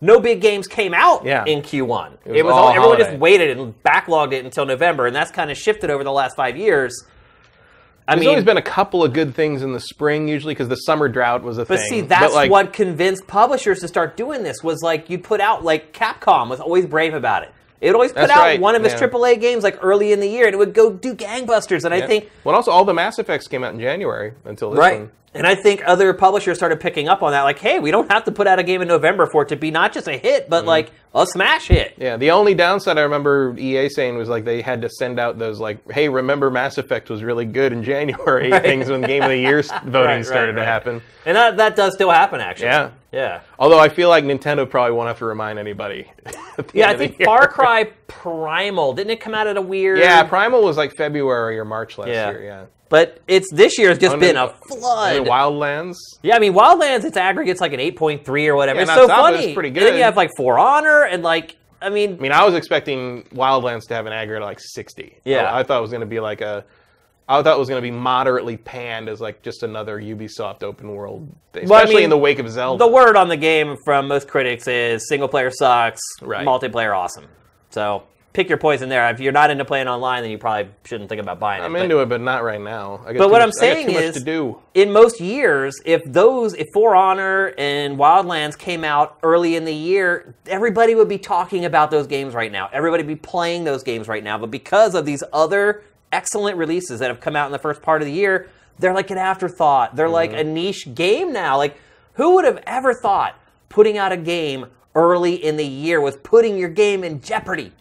no big games came out Yeah. in Q1. It was was, all all, everyone just waited and backlogged it until November, and that's kind of shifted over the last five years. I There's mean, always been a couple of good things in the spring, usually because the summer drought was a thing. But thing. see, that's like, what convinced publishers to start doing this. Was like you put out like Capcom was always brave about it. It would always put That's out right, one of his yeah. AAA games like early in the year, and it would go do gangbusters. And I think Well, also all the Mass Effects came out in January until this right, one. And I think other publishers started picking up on that. Like, hey, we don't have to put out a game in November for it to be not just a hit, Mm-hmm. but like a smash hit. Yeah, the only downside I remember EA saying was like they had to send out those like, "Hey, remember Mass Effect was really good in January." Things when Game of the Year voting Right, right, started to happen. And that that does still happen, actually. Yeah. yeah. Although I feel like Nintendo probably won't have to remind anybody. Yeah, I think. Far Cry Primal didn't it come out at a weird? Yeah, Primal was like February or March last Yeah. year. Yeah. but it's this year has just Oh, been a flood. Wildlands. Yeah, I mean, Wildlands, its aggregate's like an 8.3 or whatever. Yeah, it's so on top of it, funny. it's pretty And then you have like For Honor and like, I mean, I mean, I was expecting Wildlands to have an aggregate of like 60. Yeah. I, I thought it was going to be like a. I thought it was going to be moderately panned as like just another Ubisoft open world, thing, Well, I especially mean, in the wake of Zelda. the word on the game from most critics is single player sucks, Right. multiplayer awesome. So pick your poison there. If you're not into playing online, then you probably shouldn't think about buying it. I'm But- into it, but not right now. I But what much- I'm saying is, in most years, if those, if For Honor and Wildlands came out early in the year, everybody would be talking about those games right now. Everybody would be playing those games right now. But because of these other excellent releases that have come out in the first part of the year, they're like an afterthought. They're like Mm-hmm. a niche game now. Like, who would have ever thought putting out a game early in the year with putting your game in jeopardy?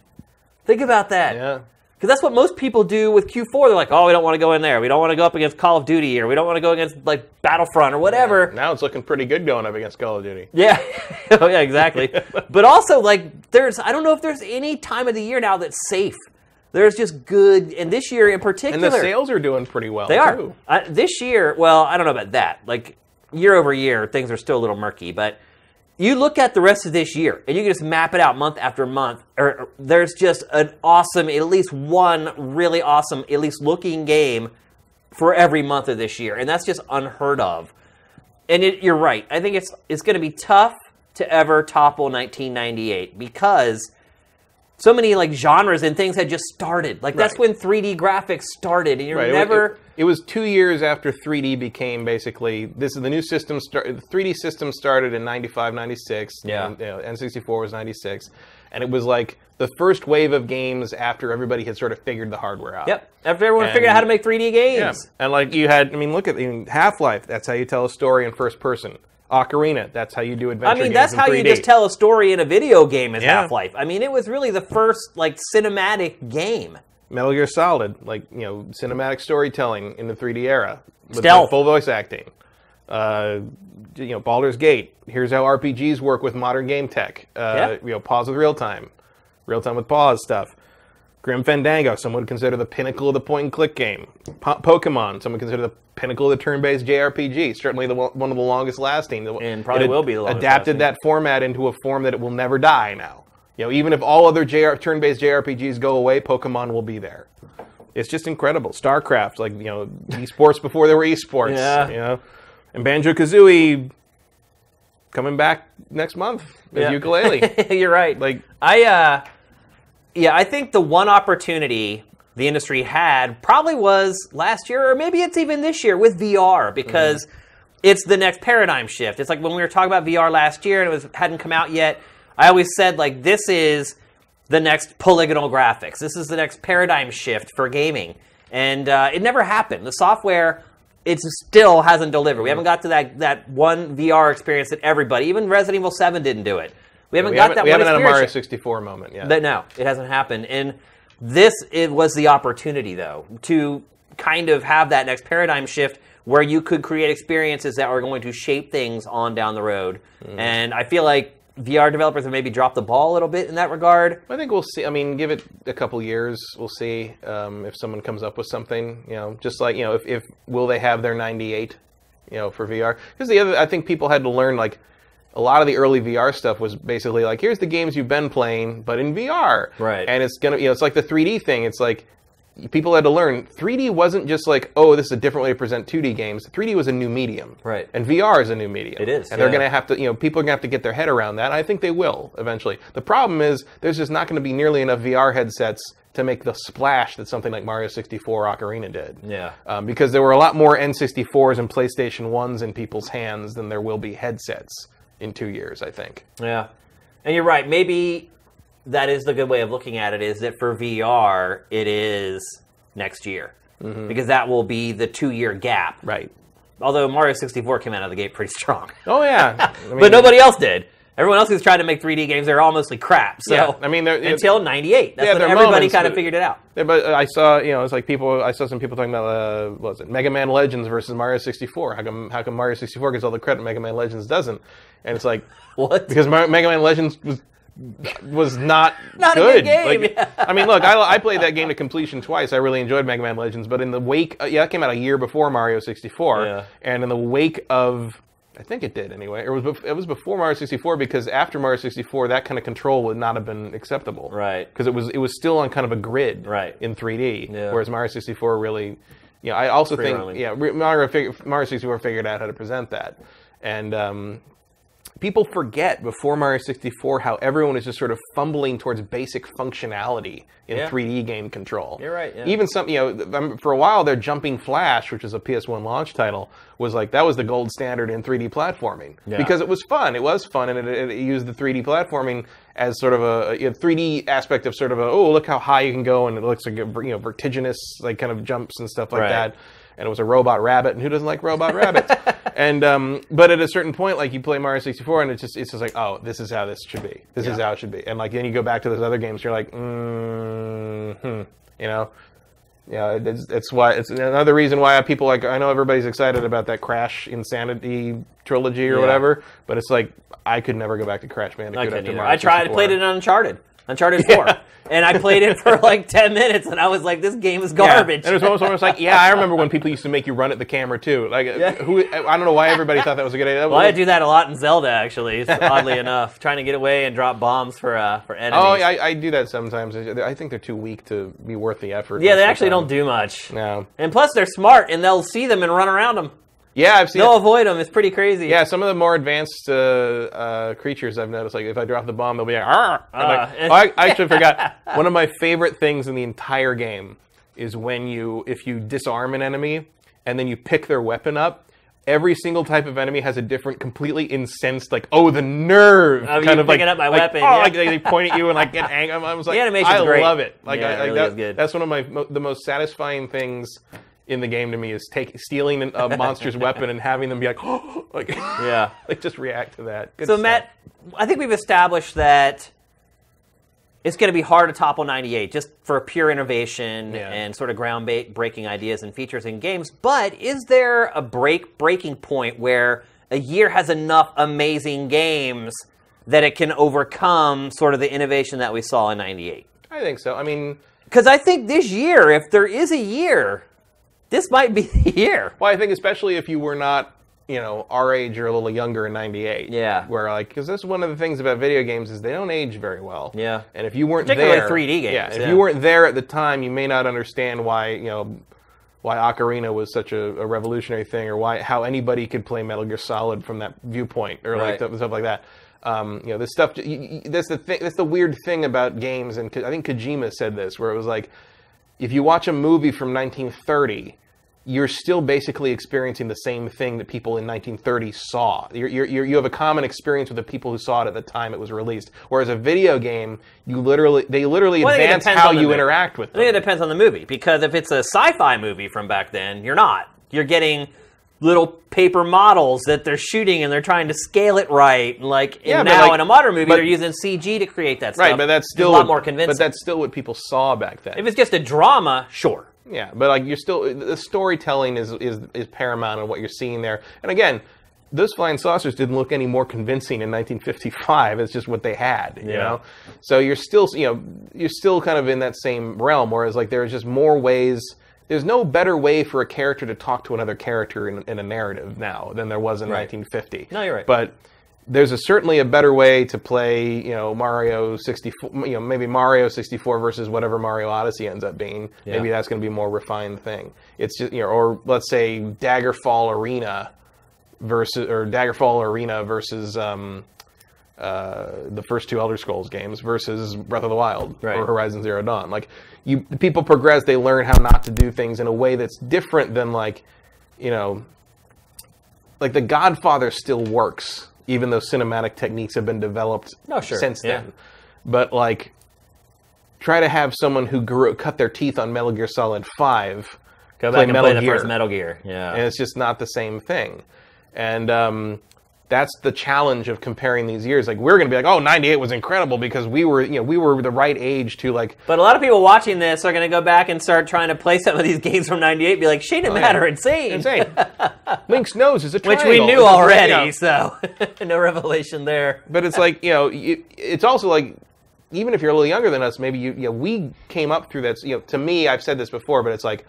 Think about that. Yeah. Because that's what most people do with Q4. They're like, oh, we don't want to go in there. We don't want to go up against Call of Duty or we don't want to go against like Battlefront or whatever. Now it's looking pretty good going up against Call of Duty. Yeah. oh, yeah, exactly. but also, like, there's, I don't know if there's any time of the year now that's safe. There's just good, and this year in particular. And the sales are doing pretty well. They are. this year, well, I don't know about that. Like year over year, things are still a little murky. But you look at the rest of this year, and you can just map it out month after month. Or, there's just an awesome, at least one really awesome, at least looking game for every month of this year, and that's just unheard of. And it, you're right. I think it's it's going to be tough to ever topple 1998 because so many like genres and things had just started. Like that's Right. when 3D graphics started, and you're Right, never. It, it was two years after 3D became basically this is the new system. Start, 3D system started in 95, 96. Yeah. and, you know, N64 was 96, and it was like the first wave of games after everybody had sort of figured the hardware out. Yep. After everyone And- figured out how to make 3D games. Yeah, and like you had, I mean, look at I mean, Half Life. That's how you tell a story in first person. Ocarina. That's how you do adventure. I mean, games that's how 3D. you just tell a story in a video game as Yeah. Half Life. I mean, it was really the first like cinematic game. Metal Gear Solid, like you know, cinematic storytelling in the 3D era, with Stealth. full voice acting. Uh, you know, Baldur's Gate. Here's how RPGs work with modern game tech. Uh, Yeah. You know, pause with real time, real time with pause stuff. Grim Fandango, some would consider the pinnacle of the point and click game. Po- Pokemon, some would consider the pinnacle of the turn-based JRPG. Certainly the one of the longest lasting. And probably It will be the longest Adapted lasting. that format into a form that it will never die now. You know, even if all other JR, turn-based JRPGs go away, Pokemon will be there. It's just incredible. StarCraft, like you know, esports before there were esports. Yeah. You know, and Banjo Kazooie coming back next month as Yeah. Yooka-Laylee. You're right. like I, uh, yeah, I think the one opportunity the industry had probably was last year, or maybe it's even this year with VR because it's the next paradigm shift. It's like when we were talking about VR last year and it was hadn't come out yet. I always said like this is the next polygonal graphics. This is the next paradigm shift for gaming, and uh, it never happened. The software. It still hasn't delivered. We haven't got to that, that one VR experience that everybody, even Resident Evil 7 didn't do it. We haven't we got haven't, that we one haven't had a Mario 64 moment yet. But no, it hasn't happened. And this it was the opportunity though to kind of have that next paradigm shift where you could create experiences that are going to shape things on down the road. Mm-hmm. And I feel like VR developers have maybe dropped the ball a little bit in that regard. I think we'll see. I mean, give it a couple years. We'll see um, if someone comes up with something. You know, just like you know, if, if will they have their 98, you know, for VR? Because the other, I think people had to learn like a lot of the early VR stuff was basically like, here's the games you've been playing, but in VR. Right. And it's gonna, you know, it's like the 3D thing. It's like people had to learn 3D wasn't just like, oh, this is a different way to present 2D games. 3D was a new medium. Right. And VR is a new medium. It is, And they're going to have to, you know, people are going to have to get their head around that. I think they will eventually. The problem is there's just not going to be nearly enough VR headsets to make the splash that something like Mario 64 Ocarina did. Yeah. Um, because there were a lot more N64s and PlayStation 1s in people's hands than there will be headsets in two years, I think. Yeah. And you're right. Maybe that is the good way of looking at it is that for VR, it is next year. Because that will be the two year gap. Right. Although Mario 64 came out of the gate pretty strong. Oh, yeah. I mean, but nobody else did. Everyone else who's tried to make 3D games, they're all mostly crap. So Yeah, I mean, they're- until '98, that's Yeah, when everybody moments, kind of figured it out. Yeah, but I saw, you know, it's like people. I saw some people talking about, uh, what was it, Mega Man Legends versus Mario 64. How come, how come Mario 64 gets all the credit, Mega Man Legends doesn't? And it's like, What? because Mega Man Legends was was not, Not a good. good game, Like, yeah. I mean, look, I, I played that game to completion twice. I really enjoyed Mega Man Legends, but in the wake, uh, yeah, that came out a year before Mario 64, Yeah. and in the wake of. I think it did anyway. It was bef- it was before Mario 64 because after Mario 64, that kind of control would not have been acceptable Right. because it was it was still on kind of a grid Right. in 3D, Yeah. whereas Mario 64 really, you know, I also Free think roaming. yeah, Mario fig- Mario 64 figured out how to present that, and um, people forget before Mario 64 how everyone is just sort of fumbling towards basic functionality in Yeah. 3D game control. You're right, yeah. Even some, you know, um, for a while their Jumping Flash, which is a PS1 launch title, was like that was the gold standard in 3D platforming Yeah. because it was fun. It was fun, and it, it, it used the 3D platforming as sort of a, a 3D aspect of sort of a oh look how high you can go, and it looks like a, you know vertiginous like kind of jumps and stuff like Right. that. And it was a robot rabbit, and who doesn't like robot rabbits? and um, but at a certain point, like you play Mario 64, and it's just it's just like oh this is how this should be. This is how it should be. And like then you go back to those other games, you're like mm, hmm, you know. Yeah, it's, it's why it's another reason why people like. I know everybody's excited about that Crash Insanity trilogy or Yeah. whatever, but it's like I could never go back to Crash Bandicoot. I after I tried. I played it in Uncharted. Uncharted 4. And I played it for like 10 minutes, and I was like, this game is Yeah. garbage. And it was almost, almost like, yeah, I remember when people used to make you run at the camera too. Like, who? I don't know why everybody thought that was a good idea. Well, I do that a lot in Zelda, actually, oddly enough. Trying to get away and drop bombs for uh, for enemies. Oh, yeah, I, I do that sometimes. I think they're too weak to be worth the effort. Yeah, they actually time. don't do much. No. And plus, they're smart, and they'll see them and run around them. Yeah, I've seen. They'll it. avoid them. It's pretty crazy. Yeah, some of the more advanced uh, uh, creatures I've noticed, like if I drop the bomb, they'll be like, "Arr!" I'm like, Uh, oh, I, I actually forgot. One of my favorite things in the entire game is when you, if you disarm an enemy and then you pick their weapon up. Every single type of enemy has a different, completely incensed, like, oh, the nerve, Of kind of like, picking up my like, weapon, oh, yeah. like they, point at you and like get angry. I was like, The animation's I great. love it. Like, Yeah, I, it like really that, is good. that's one of my mo- the most satisfying things in the game to me is take stealing a monster's weapon and having them be like, oh, like Yeah. like just react to that. Good So, stuff. Matt, I think we've established that it's going to be hard to topple 98 just for pure innovation Yeah. and sort of ground-breaking ideas and features in games. But is there a break breaking point where a year has enough amazing games that it can overcome sort of the innovation that we saw in 98? I think so. I mean, Because I think this year, if there is a year, this might be the year. well, I think especially if you were not, you know, our age or a little younger in '98. Yeah. Where like, because that's one of the things about video games is they don't age very well. Yeah. And if you weren't Particularly there, 3D games, Yeah. If yeah. you weren't there at the time, you may not understand why you know. Why Ocarina was such a, a revolutionary thing, or why how anybody could play Metal Gear Solid from that viewpoint, or Right. like stuff, like that. Um, you know, this stuff. You, you, that's the thing. That's the weird thing about games, and I think Kojima said this, where it was like, if you watch a movie from 1930, you're still basically experiencing the same thing that people in 1930 saw. You're, you're, you're, have a common experience with the people who saw it at the time it was released. Whereas a video game, you literally they literally Well, I advance how you movie. interact with I them. think it depends on the movie because if it's a sci-fi movie from back then, you're not. You're getting little paper models that they're shooting and they're trying to scale it right. And like Yeah, now like- in a modern movie, but- they're using CG to create that stuff. right, but that's It's still a lot what- more convincing. But that's still what people saw back then. if it's just a drama, sure. Yeah, but like you're still the storytelling is is is paramount in what you're seeing there. And again, those flying saucers didn't look any more convincing in 1955. It's just what they had, you Yeah. know. So you're still you know you're still kind of in that same realm. Whereas like there's just more ways. There's no better way for a character to talk to another character in, in a narrative now than there was in Right. 1950. No, you're right. But there's a, certainly a better way to play, you know, Mario 64, you know, maybe Mario 64 versus whatever Mario Odyssey ends up being. Yeah. Maybe that's going to be a more refined thing. It's just, you know, or let's say Daggerfall Arena versus, or Daggerfall Arena versus um, uh, the first two Elder Scrolls games versus Breath of the Wild Right. or Horizon Zero Dawn. Like, you, people progress, they learn how not to do things in a way that's different than like, you know, like The Godfather still works, even though cinematic techniques have been developed Oh, sure. since Yeah. then. But like, try to have someone who grew cut their teeth on Metal Gear Solid Five Go play back and Metal play the Gear, first Metal Gear. Yeah. and it's just not the same thing. And um, that's the challenge of comparing these years. Like we're going to be like, oh, 98 was incredible because we were, you know, we were the right age to like But a lot of people watching this are going to go back and start trying to play some of these games from '98. and Be like, Shane and Matt yeah. are insane, insane. Link's nose is a which we knew like, already. you know, So no revelation there. but it's like you know you, it's also like even if you're a little younger than us maybe you, you know we came up through that you know to me i've said this before but it's like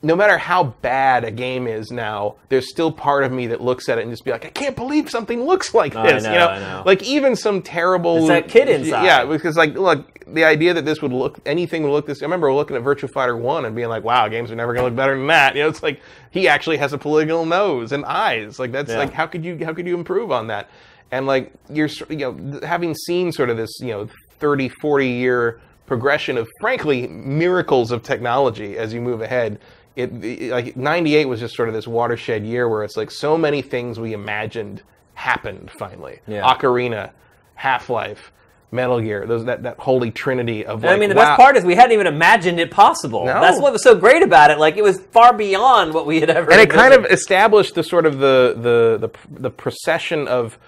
no matter how bad a game is now there's still part of me that looks at it and just be like i can't believe something looks like this know, you know? Know. like even some terrible It's that kid inside. yeah because like look the idea that this would look anything would look this i remember looking at virtua fighter 1 and being like wow games are never going to look better than that you know it's like he actually has a polygonal nose and eyes like that's Yeah. like how could you how could you improve on that and like you're you know having seen sort of this you know 30 40 year progression of frankly miracles of technology as you move ahead it, it like 98 was just sort of this watershed year where it's like so many things we imagined happened finally Yeah. ocarina half-life metal gear those that, that holy trinity of like, I mean, the wow. best part is we hadn't even imagined it possible. No. That's what was so great about it. Like it was far beyond what we had ever. and it kind of established the sort of the the the, the procession of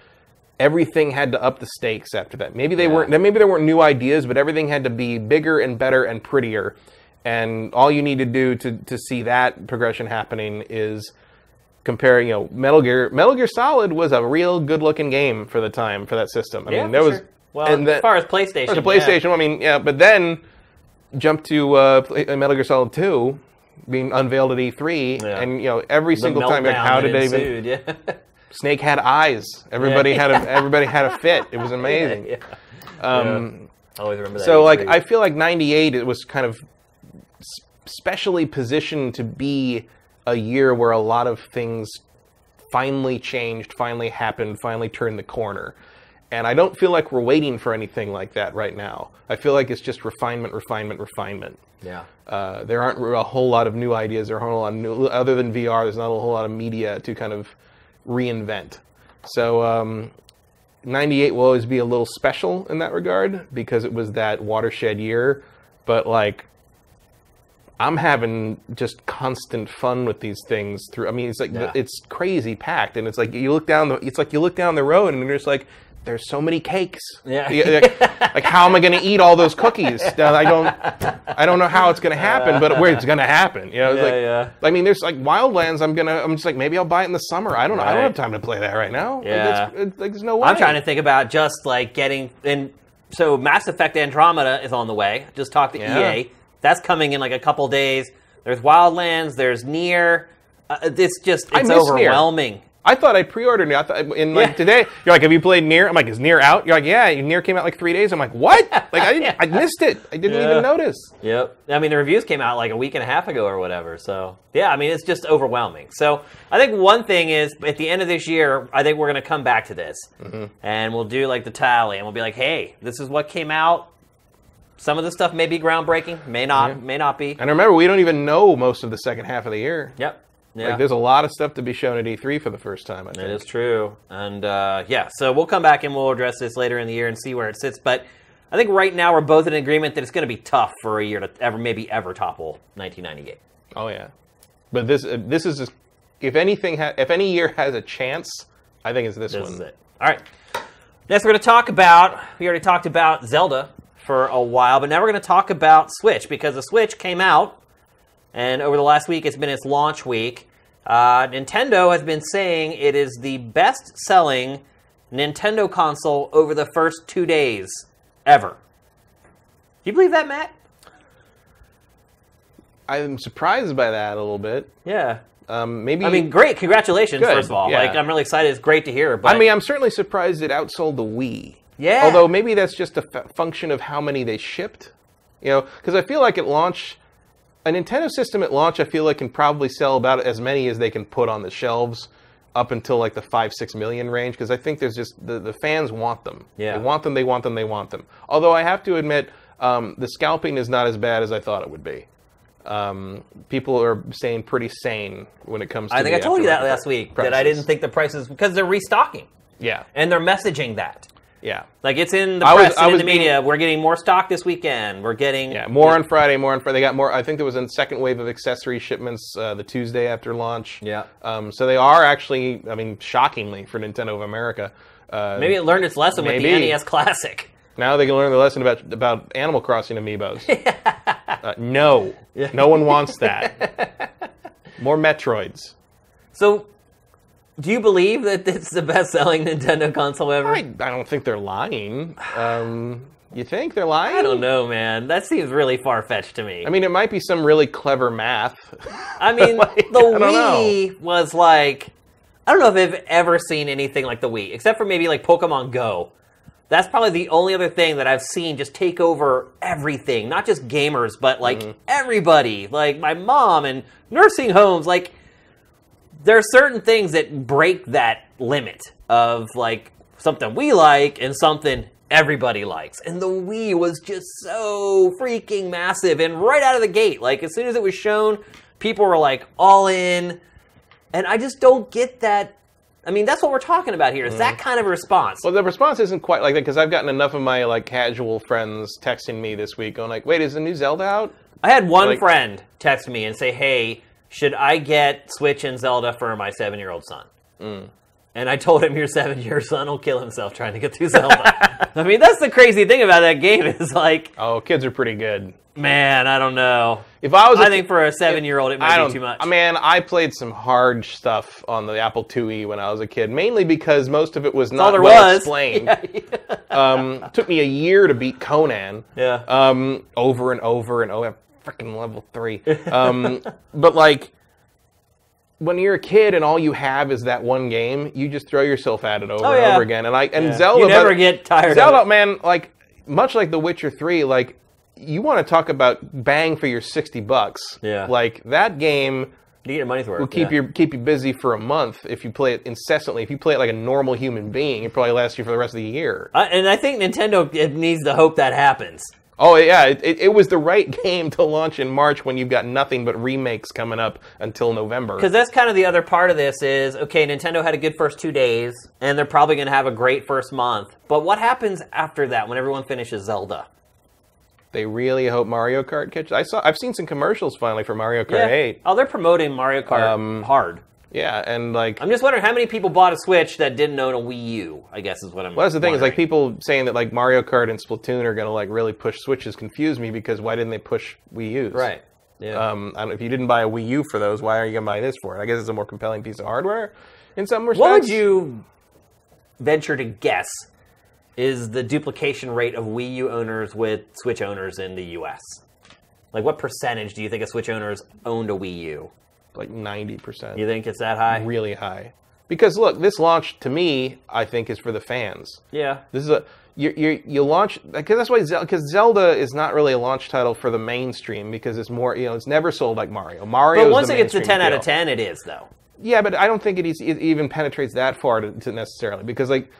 everything had to up the stakes after that. Maybe they Yeah. weren't maybe there weren't new ideas, but everything had to be bigger and better and prettier. And all you need to do to to see that progression happening is compare, you know, Metal Gear Metal Gear Solid was a real good looking game for the time for that system. I yeah, mean, there was sure. well and as far as PlayStation. as a yeah. PlayStation, I mean, yeah, but then jump to uh, uh, Metal Gear Solid 2 being unveiled at E3, Yeah. and you know every The single time, like, how did they even? Yeah. Snake had eyes. Everybody had a everybody had a fit. It was amazing. yeah. Um, I always remember that. so like E3. I feel like '98 it was kind of specially positioned to be a year where a lot of things finally changed, finally happened, finally turned the corner. And I don't feel like we're waiting for anything like that right now. I feel like it's just refinement, refinement, refinement. yeah. Uh, there aren't a whole lot of new ideas. There aren't a whole lot of new, other than VR. There's not a whole lot of media to kind of reinvent. So um, 98 will always be a little special in that regard because it was that watershed year. But like, I'm having just constant fun with these things through. I mean, it's like Yeah. it's crazy packed, and it's like you look down the. It's like you look down the road, and there's like. There's so many cakes. Yeah. like, like, how am I going to eat all those cookies? I don't. I don't know how it's going to happen, but where it's going to happen. You know, it's Yeah, like, yeah. I mean, there's like Wildlands. I'm gonna. I'm just like maybe I'll buy it in the summer. I don't know. I don't have time to play that right now. Like, Yeah. it's- it's like there's no way. I'm trying to think about just like getting and So Mass Effect Andromeda is on the way. Just talked to Yeah. EA. That's coming in like a couple days. There's Wildlands. There's Nier. Uh, it's just I it's miss Nier. overwhelming. I thought I pre-ordered it. I thought, in like Yeah. today, you're like, "Have you played Nier?" I'm like, "Is Nier out?" You're like, "Yeah, Nier came out like three days." I'm like, "What?" Like I didn't, Yeah. I missed it. I didn't Yeah. even notice. Yep. I mean, the reviews came out like a week and a half ago or whatever. So, yeah, I mean, it's just overwhelming. So, I think one thing is at the end of this year, I think we're going to come back to this Mm-hmm. and we'll do like the tally and we'll be like, hey, this is what came out. Some of the stuff may be groundbreaking, may not, may not be. And remember, we don't even know most of the second half of the year. Yep. Yeah. Like, there's a lot of stuff to be shown at E3 for the first time. I think. It is true. And uh, yeah, so we'll come back and we'll address this later in the year and see where it sits. But I think right now we're both in agreement that it's going to be tough for a year to ever, maybe ever topple 1998. Oh yeah, but this uh, this is just, if anything ha- if any year has a chance, I think it's this, This one. This is it. All right. Next, we're going to talk about. We already talked about Zelda for a while, but now we're going to talk about Switch because the Switch came out, and over the last week, it's been its launch week. Uh, Nintendo has been saying it is the best-selling Nintendo console over the first two days ever. Do you believe that, Matt? I'm surprised by that a little bit. Yeah. Um, maybe I mean, great. Congratulations, Good, first of all. yeah. Like, I'm really excited. It's great to hear. But I mean, I'm certainly surprised it outsold the Wii. Yeah. Although maybe that's just a f- function of how many they shipped. You know, because I feel like at launch, a Nintendo system at launch, I feel like can probably sell about as many as they can put on the shelves up until like the five six million range. Because I think there's just the the fans want them. Yeah. They want them. They want them. They want them. Although I have to admit, um, the scalping is not as bad as I thought it would be. Um, people are staying pretty sane when it comes. to I think I told you that last week that I didn't think the prices because they're restocking Yeah. and they're messaging that. Yeah. Like it's in the I press I and in was the being- media. We're getting more stock this weekend. We're getting Yeah, more on Friday, more on Friday. They got more. I think there was a second wave of accessory shipments uh, the Tuesday after launch. Yeah. Um, so they are actually, I mean, shockingly for Nintendo of America. Uh, Maybe it learned its lesson with the NES Classic. now they can learn the lesson about about Animal Crossing amiibos. uh, no, yeah. no one wants that. More Metroids. So, do you believe that it's the best-selling Nintendo console ever? I, I don't think they're lying. Um, you think they're lying? I don't know, man. That seems really far-fetched to me. I mean, it might be some really clever math. I mean, Like, the I Wii was like, I don't know if I've ever seen anything like the Wii, except for maybe like Pokemon Go. That's probably the only other thing that I've seen just take over everything, not just gamers, but like Mm-hmm. everybody, like my mom and nursing homes. Like, there are certain things that break that limit of like something we like and something everybody likes. And the Wii was just so freaking massive and right out of the gate. Like as soon as it was shown, people were like all in. And I just don't get that. I mean, that's what we're talking about here. Is that mm-hmm. kind of response? Well, the response isn't quite like that because I've gotten enough of my like casual friends texting me this week, going like, "Wait, is the new Zelda out?" I had one Like- friend text me and say, "Hey, should I get Switch and Zelda for my seven-year-old son?" Mm. And I told him, "Your seven-year-old son will kill himself trying to get through Zelda." I mean, that's the crazy thing about that game is like, Oh, kids are pretty good. man, I don't know. If I was, I think for a seven-year-old, it might be too much. Man, I played some hard stuff on the Apple IIe when I was a kid, mainly because most of it was not well was. explained. Yeah, Um, took me a year to beat Conan. yeah. um, over and over and over. Freaking level three. Um, but like, when you're a kid and all you have is that one game, you just throw yourself at it over Oh, and over again. And I and Yeah. Zelda, you never but- get tired Zelda, of it. man, like much like The Witcher Three, like you want to talk about bang for your sixty bucks. Yeah. Like that game You get your money's worth. will keep yeah. you keep you busy for a month if you play it incessantly. If you play it like a normal human being, it probably lasts you for the rest of the year. Uh, and I think Nintendo needs to hope that happens. Oh yeah, it, it, it was the right game to launch in March when you've got nothing but remakes coming up until November. Because that's kind of the other part of this is okay, Nintendo had a good first two days, and they're probably going to have a great first month. But what happens after that when everyone finishes Zelda? They really hope Mario Kart catches. I saw. I've seen some commercials finally for Mario Kart 8. Oh, they're promoting Mario Kart Um, hard. Yeah, and like, I'm just wondering how many people bought a Switch that didn't own a Wii U. I guess is what I'm. well, that's the thing is like people saying that like Mario Kart and Splatoon are gonna like really push Switches confuse me because why didn't they push Wii U's? right. Yeah. Um, I don't, if you didn't buy a Wii U for those, why are you gonna buy this for it? I guess it's a more compelling piece of hardware in some respects. what would you venture to guess is the duplication rate of Wii U owners with Switch owners in the U.S.? Like, what percentage do you think of Switch owners owned a Wii U? Like ninety percent? You think it's that high? really high. Because look, this launch to me, I think, is for the fans. Yeah. This is a you you you launch because that's why because Zelda is not really a launch title for the mainstream because it's more you know it's never sold like Mario. Mario. But once it gets to 10 out of 10, it is, though. yeah, but I don't think it, is, it even penetrates that far to, to necessarily because like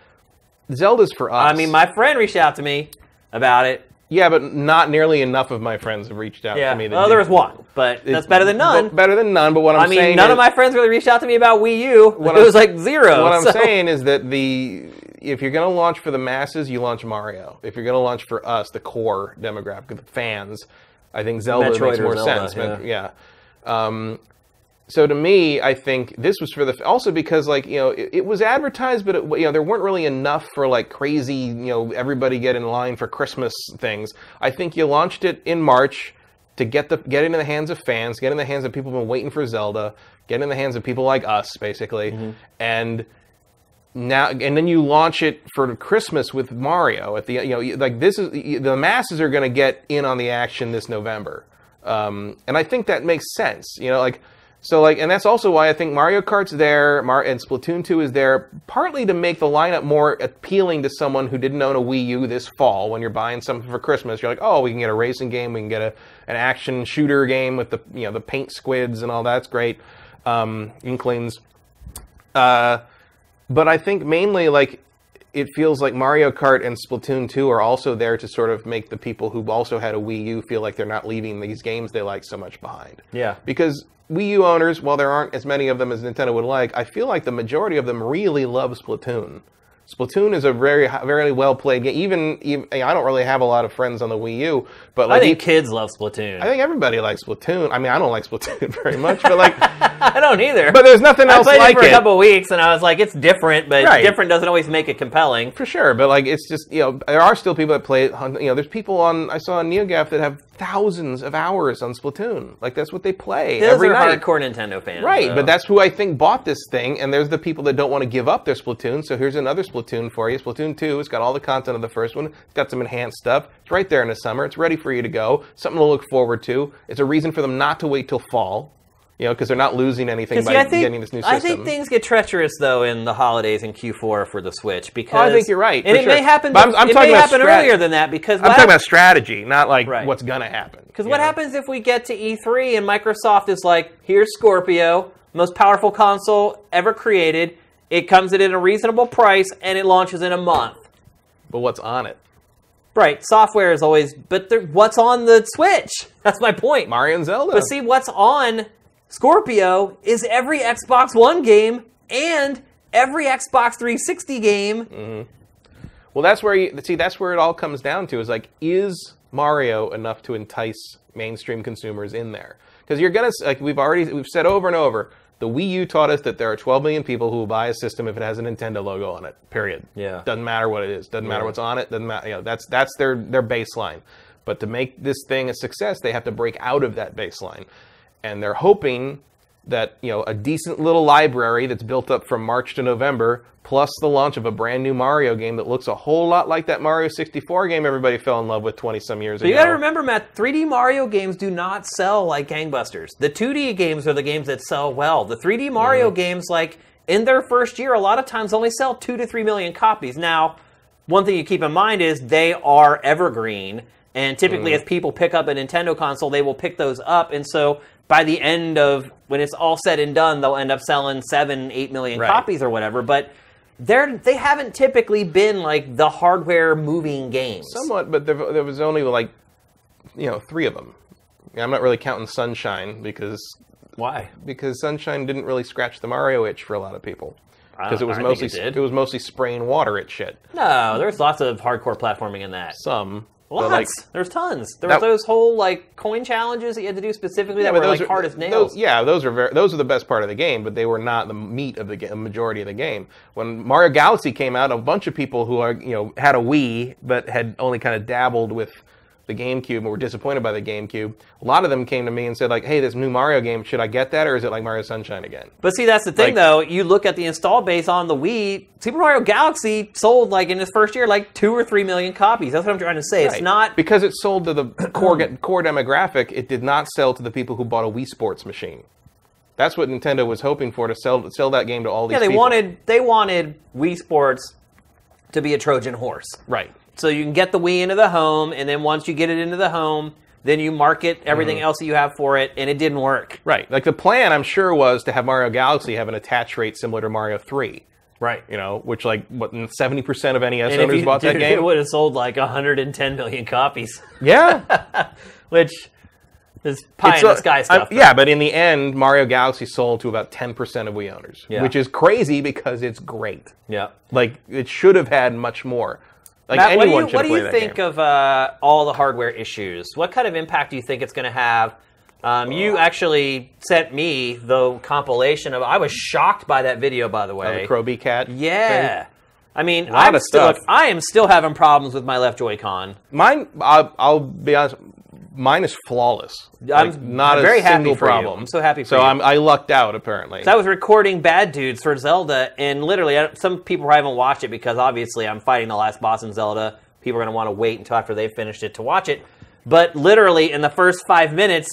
Zelda's for us. I mean, my friend reached out to me about it. Yeah, but not nearly enough of my friends have reached out Yeah. to me. that Well, there was one, but that's better than none. better than none. But what I'm I mean, saying none is, of my friends really reached out to me about Wii U. What it I'm- was like zero. What I'm so- saying is that the if you're going to launch for the masses, you launch Mario. If you're going to launch for us, the core demographic, the fans, I think Zelda Metroid makes or more Zelda, sense. yeah. Yeah. Um, so to me, I think this was for the also because like you know it, it was advertised, but it, you know there weren't really enough for like crazy you know everybody get in line for Christmas things. I think you launched it in March to get the get it in the hands of fans, get in the hands of people who've been waiting for Zelda, get in the hands of people like us, basically, Mm-hmm. and now and then you launch it for Christmas with Mario at the you know like this is the masses are going to get in on the action this November, um, and I think that makes sense. You know, like so like and that's also why I think Mario Kart's there, Mar- and Splatoon two is there partly to make the lineup more appealing to someone who didn't own a Wii U this fall. When you're buying something for Christmas, you're like, oh, we can get a racing game, we can get a an action shooter game with the you know the paint squids and all that's great, um, Inklings. Uh, but I think mainly like it feels like Mario Kart and Splatoon 2 are also there to sort of make the people who also had a Wii U feel like they're not leaving these games they like so much behind. Yeah. Because Wii U owners, while there aren't as many of them as Nintendo would like, I feel like the majority of them really love Splatoon. Splatoon is a very, very well played game. Even, even I don't really have a lot of friends on the Wii U, but I like think e- kids love Splatoon. I think everybody likes Splatoon. I mean, I don't like Splatoon very much, but like, I don't either. but there's nothing I else played like it for it. a couple of weeks, and I was like, it's different, but Right. different doesn't always make it compelling. For sure, but like it's just you know there are still people that play You know, there's people on I saw on NeoGaf that have thousands of hours on Splatoon. Like that's what they play Those every are night. hardcore Nintendo fans. Right, so. but that's who I think bought this thing, and there's the people that don't want to give up their Splatoon. So here's another Splatoon for you. Splatoon 2, it's got all the content of the first one. It's got some enhanced stuff. It's right there in the summer. It's ready for you to go. Something to look forward to. It's a reason for them not to wait till fall, you know, because they're not losing anything by I think, getting this new system. I think things get treacherous though in the holidays in Q4 for the Switch because Oh, I think you're right, and it may happen. But I'm- I'm it talking may about happen strat- earlier than that because I'm talking about strategy, not like Right. what's gonna happen. Because what know? happens if we get to E3 and Microsoft is like, here's Scorpio, most powerful console ever created, It comes in at a reasonable price and it launches in a month. But what's on it? Right, software is always, but what's on the Switch? That's my point. Mario and Zelda. But see, what's on Scorpio is every Xbox One game and every Xbox 360 game. Mm-hmm. Well, that's where you see. That's where it all comes down to. Is like, is Mario enough to entice mainstream consumers in there? Because you're gonna like we've already we've said over and over. The Wii U taught us that there are 12 million people who will buy a system if it has a Nintendo logo on it. Period. Yeah. Doesn't matter what it is. Doesn't matter Yeah. what's on it. Doesn't matter. You know, that's that's their their baseline. But to make this thing a success, they have to break out of that baseline, and they're hoping that you know a decent little library that's built up from March to November, plus the launch of a brand new Mario game that looks a whole lot like that Mario 64 game everybody fell in love with 20 some years But ago. you gotta remember, Matt, 3D Mario games do not sell like gangbusters. The 2D games are the games that sell well. The 3D Mario Mm-hmm. games, like, in their first year, a lot of times only sell 2 to 3 million copies. Now, one thing you keep in mind is they are evergreen, and typically, Mm-hmm. as people pick up a Nintendo console, they will pick those up, and so by the end of when it's all said and done, they'll end up selling 7, 8 million Right. copies or whatever. But they're, they haven't typically been like the hardware moving games. Somewhat, but there, there was only like you know three of them. I'm not really counting Sunshine because Why? because Sunshine didn't really scratch the Mario itch for a lot of people. Uh, because it was I mostly it did. was mostly spraying water at shit. No, there's lots of hardcore platforming in that. Some, but, Lots. like there's tons. There That- was those whole like coin challenges that you had to do specifically that but were like are- hard as nails. Those, yeah, those are very, those are the best part of the game, but they were not the meat of the ga- majority of the game. When Mario Galaxy came out, a bunch of people who are you know had a Wii but had only kind of dabbled with the GameCube and were disappointed by the GameCube. A lot of them came to me and said like, "Hey, this new Mario game, should I get that or is it like Mario Sunshine again?" But see, that's the thing Like- though. You look at the install base on the Wii. Super Mario Galaxy sold like in its first year like two or three million copies. That's what I'm trying to say. It's not. because it sold to the core core demographic. It did not sell to the people who bought a Wii Sports machine. That's what Nintendo was hoping for to sell sell that game to all these. Yeah, they people. wanted they wanted Wii Sports to be a Trojan horse. right. So you can get the Wii into the home, and then once you get it into the home, then you market everything Mm-hmm. else that you have for it, and it didn't work. Right. Like the plan, I'm sure, was to have Mario Galaxy have an attach rate similar to Mario 3. Right. You know, which like what 70% of NES And owners you, bought that game. it would have sold like 110 million copies, yeah. which is pie It's in a- the sky stuff. yeah, but in the end, Mario Galaxy sold to about 10% of Wii owners, Yeah. which is crazy because it's great. yeah. Like it should have had much more. Like Matt, what do you, what do you think game. of uh, all the hardware issues? What kind of impact do you think it's going to have? Um, you actually sent me the compilation of. I was shocked by that video, by the Uh, way. the Croby Cat. yeah. thing? I mean, I'm still, stuff. I am still having problems with my left Joy-Con. Mine, I'll, I'll be honest. Mine is flawless. I'm Like, not a very happy single for you. problem. I'm so happy for so you. I'm, I lucked out apparently. I was recording Bad Dudes for Zelda, and literally, I- some people haven't watched it because obviously I'm fighting the last boss in Zelda. People are going to want to wait until after they've finished it to watch it. But literally, in the first five minutes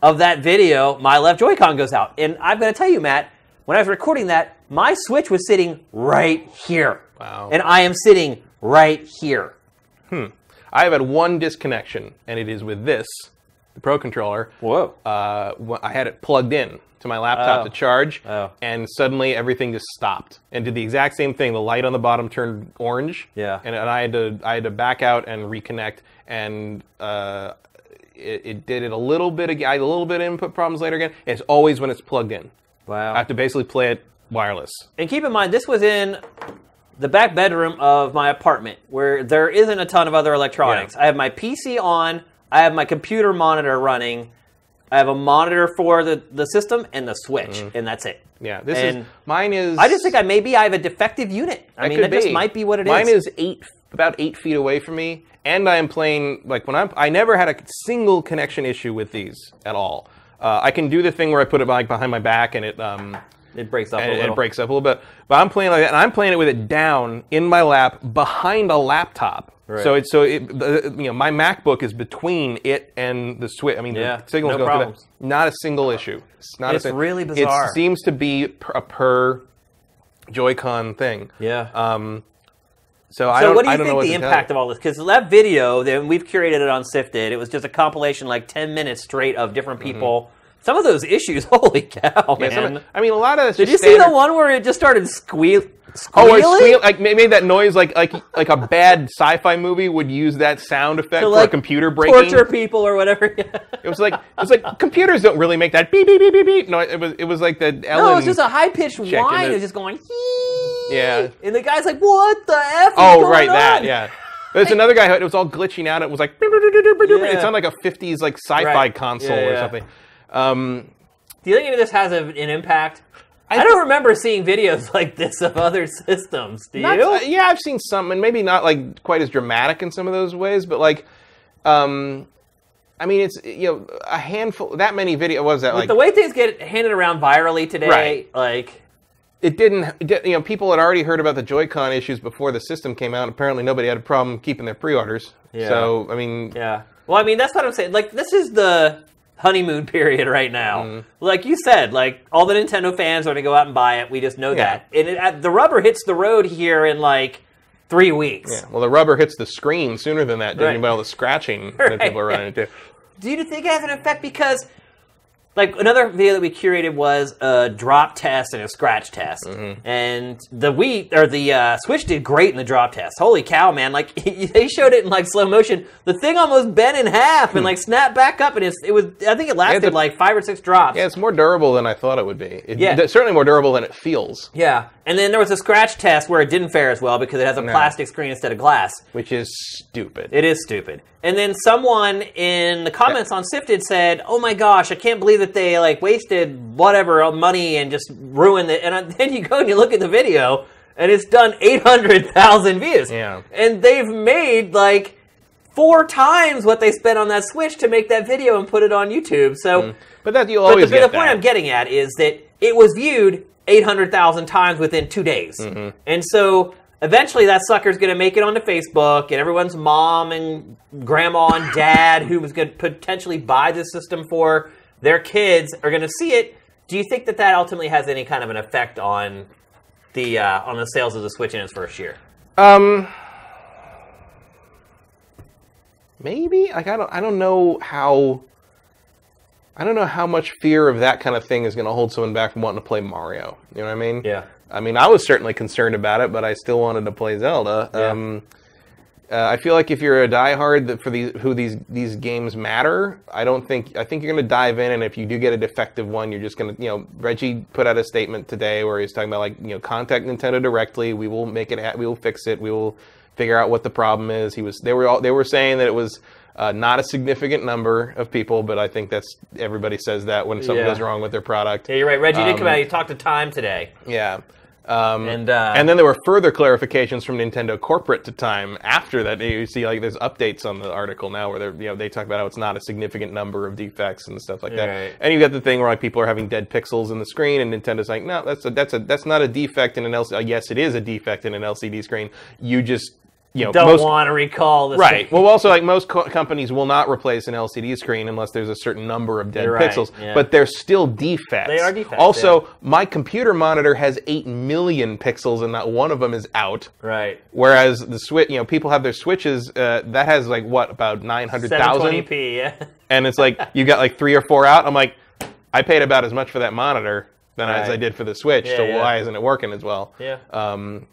of that video, my left Joy-Con goes out. And I've got to tell you, Matt, when I was recording that, my Switch was sitting right here. Wow. And I am sitting right here. Hmm. I have had one disconnection, and it is with this, the Pro controller. Whoa. Uh, I had it plugged in to my laptop Oh. to charge, Oh. and suddenly everything just stopped and did the exact same thing. The light on the bottom turned orange. Yeah. And, and I had to I had to back out and reconnect, and uh, it, it did it a little bit again. I had a little bit of input problems later again. It's always when it's plugged in. Wow. I have to basically play it wireless. And keep in mind, this was in the back bedroom of my apartment where there isn't a ton of other electronics. Yeah. I have my PC on, I have my computer monitor running, I have a monitor for the, the system and the switch, and that's it. Yeah, this And is mine is. I just think I maybe I have a defective unit. I mean, that just might be what it is. Mine is eight, about eight feet away from me, and I am playing like when I'm. I never had a single connection issue with these at all. Uh, I can do the thing where I put it like behind my back and it um It breaks up and a it, little. it breaks up a little bit. But I'm playing like that, and I'm playing it with it down in my lap behind a laptop. Right. So it's so it, the, you know my MacBook is between it and the switch. I mean Yeah, the signal's no going through that. problems. Not a single issue. It's not. It's a, really bizarre. It seems to be a per Joy-Con thing. Yeah. Um, so, I So don't, what do you think the impact of all this? Because that video, then we've curated it on Sifted. It was just a compilation, like ten minutes straight of different Mm-hmm. Some of those issues, holy cow, Yeah, man! I mean, a lot of. Did you see the one where it just started squeal? Oh, Squealing? it squeal, like made that noise like like like a bad sci-fi movie would use that sound effect to for like a computer breaking. torture people or whatever. It was like it was like computers don't really make that beep beep beep beep beep. No, it was it was like the Ellen. no, it was just a high pitched whine. It was just going. "Hee." Yeah. and the guy's like, "What the f?" is oh right, that on?" yeah. There's another guy. who- It was all glitching out. It was like it sounded like a '50s like sci-fi Right. console Yeah, or yeah. something. Um, Do you think any of this has a, an impact? I, don't remember seeing videos like this of other systems. Do Not- you? uh, yeah, I've seen some, and maybe not like quite as dramatic in some of those ways, but like, um, I mean, it's you know a handful that many video what was that like the way things get handed around virally today, Right. like it didn't it did- you know people had already heard about the Joy-Con issues before the system came out. Apparently, nobody had a problem keeping their pre-orders. Yeah. So I mean, Yeah. Well, I mean, that's what I'm saying. Like, this is the honeymoon period right now. Mm-hmm. Like you said, like all the Nintendo fans are going to go out and buy it. We just know Yeah. that. And it, uh, the rubber hits the road here in like three weeks. yeah, well, the rubber hits the screen sooner than that, Right. by all the scratching Right. that people are running into. Do you think it has an effect? Because, like, another video that we curated was a drop test and a scratch test. Mm-hmm. And the Wii, or the uh, Switch did great in the drop test. Holy cow, man. Like, they showed it in, like, slow motion. The thing almost bent in half and, like, snapped back up. And it's, it was, I think it lasted, the- like, five or six drops. Yeah, it's more durable than I thought it would be. It, Yeah. certainly more durable than it feels, Yeah. And then there was a scratch test where it didn't fare as well because it has a No. plastic screen instead of glass. which is stupid. It is stupid. And then someone in the comments on Sifted said, "Oh my gosh, I can't believe that they like wasted whatever money and just ruined it." And then you go and you look at the video, and it's done eight hundred thousand views. Yeah. And they've made like four times what they spent on that Switch to make that video and put it on YouTube. So, but that you but always the, the get point. I'm getting at is that it was viewed 800,000 times within two days. Mm-hmm. And so eventually that sucker's going to make it onto Facebook, and everyone's mom and grandma and dad who was going to potentially buy this system for their kids are going to see it. Do you think that that ultimately has any kind of an effect on the uh, on the sales of the Switch in its first year? Um, maybe like I don't I don't know how I don't know how much fear of that kind of thing is going to hold someone back from wanting to play Mario. You know what I mean? Yeah. I mean, I was certainly concerned about it, but I still wanted to play Zelda. Yeah. Um, uh, I feel like if you're a diehard that for these who these these games matter, I don't think I think you're going to dive in, and if you do get a defective one, you're just going to you know Reggie put out a statement today where he's talking about like you know contact Nintendo directly. We will make it. Ha- we will fix it. We will figure out what the problem is. He was they were all they were saying that it was. Uh, not a significant number of people, but I think that's everybody says that when something Yeah. goes wrong with their product. Yeah, you're right. Reggie did come Um, out. He talked to Time today. Yeah. Um, And, uh, and then there were further clarifications from Nintendo corporate to time after that. You see, like there's updates on the article now where they're you know they talk about how it's not a significant number of defects and stuff like that. Right. And you got the thing where like people are having dead pixels in the screen, and Nintendo's like, no, that's a, that's a that's not a defect in an LCD. Uh, yes, it is a defect in an LCD screen. You just you know Don't most want to recall this. Right. thing. Well, also, like most co- companies will not replace an LCD screen unless there's a certain number of dead You're right, pixels. yeah. But they're still defects. They are defects, Also, yeah. my computer monitor has eight million pixels, and not one of them is out. right. Whereas the switch, you know, people have their switches uh, that has like what about nine hundred thousand, 720p. Yeah. and it's like you got like three or four out. I'm like, I paid about as much for that monitor than as I did for the Switch. Yeah, so why isn't it working as well? Yeah. Um,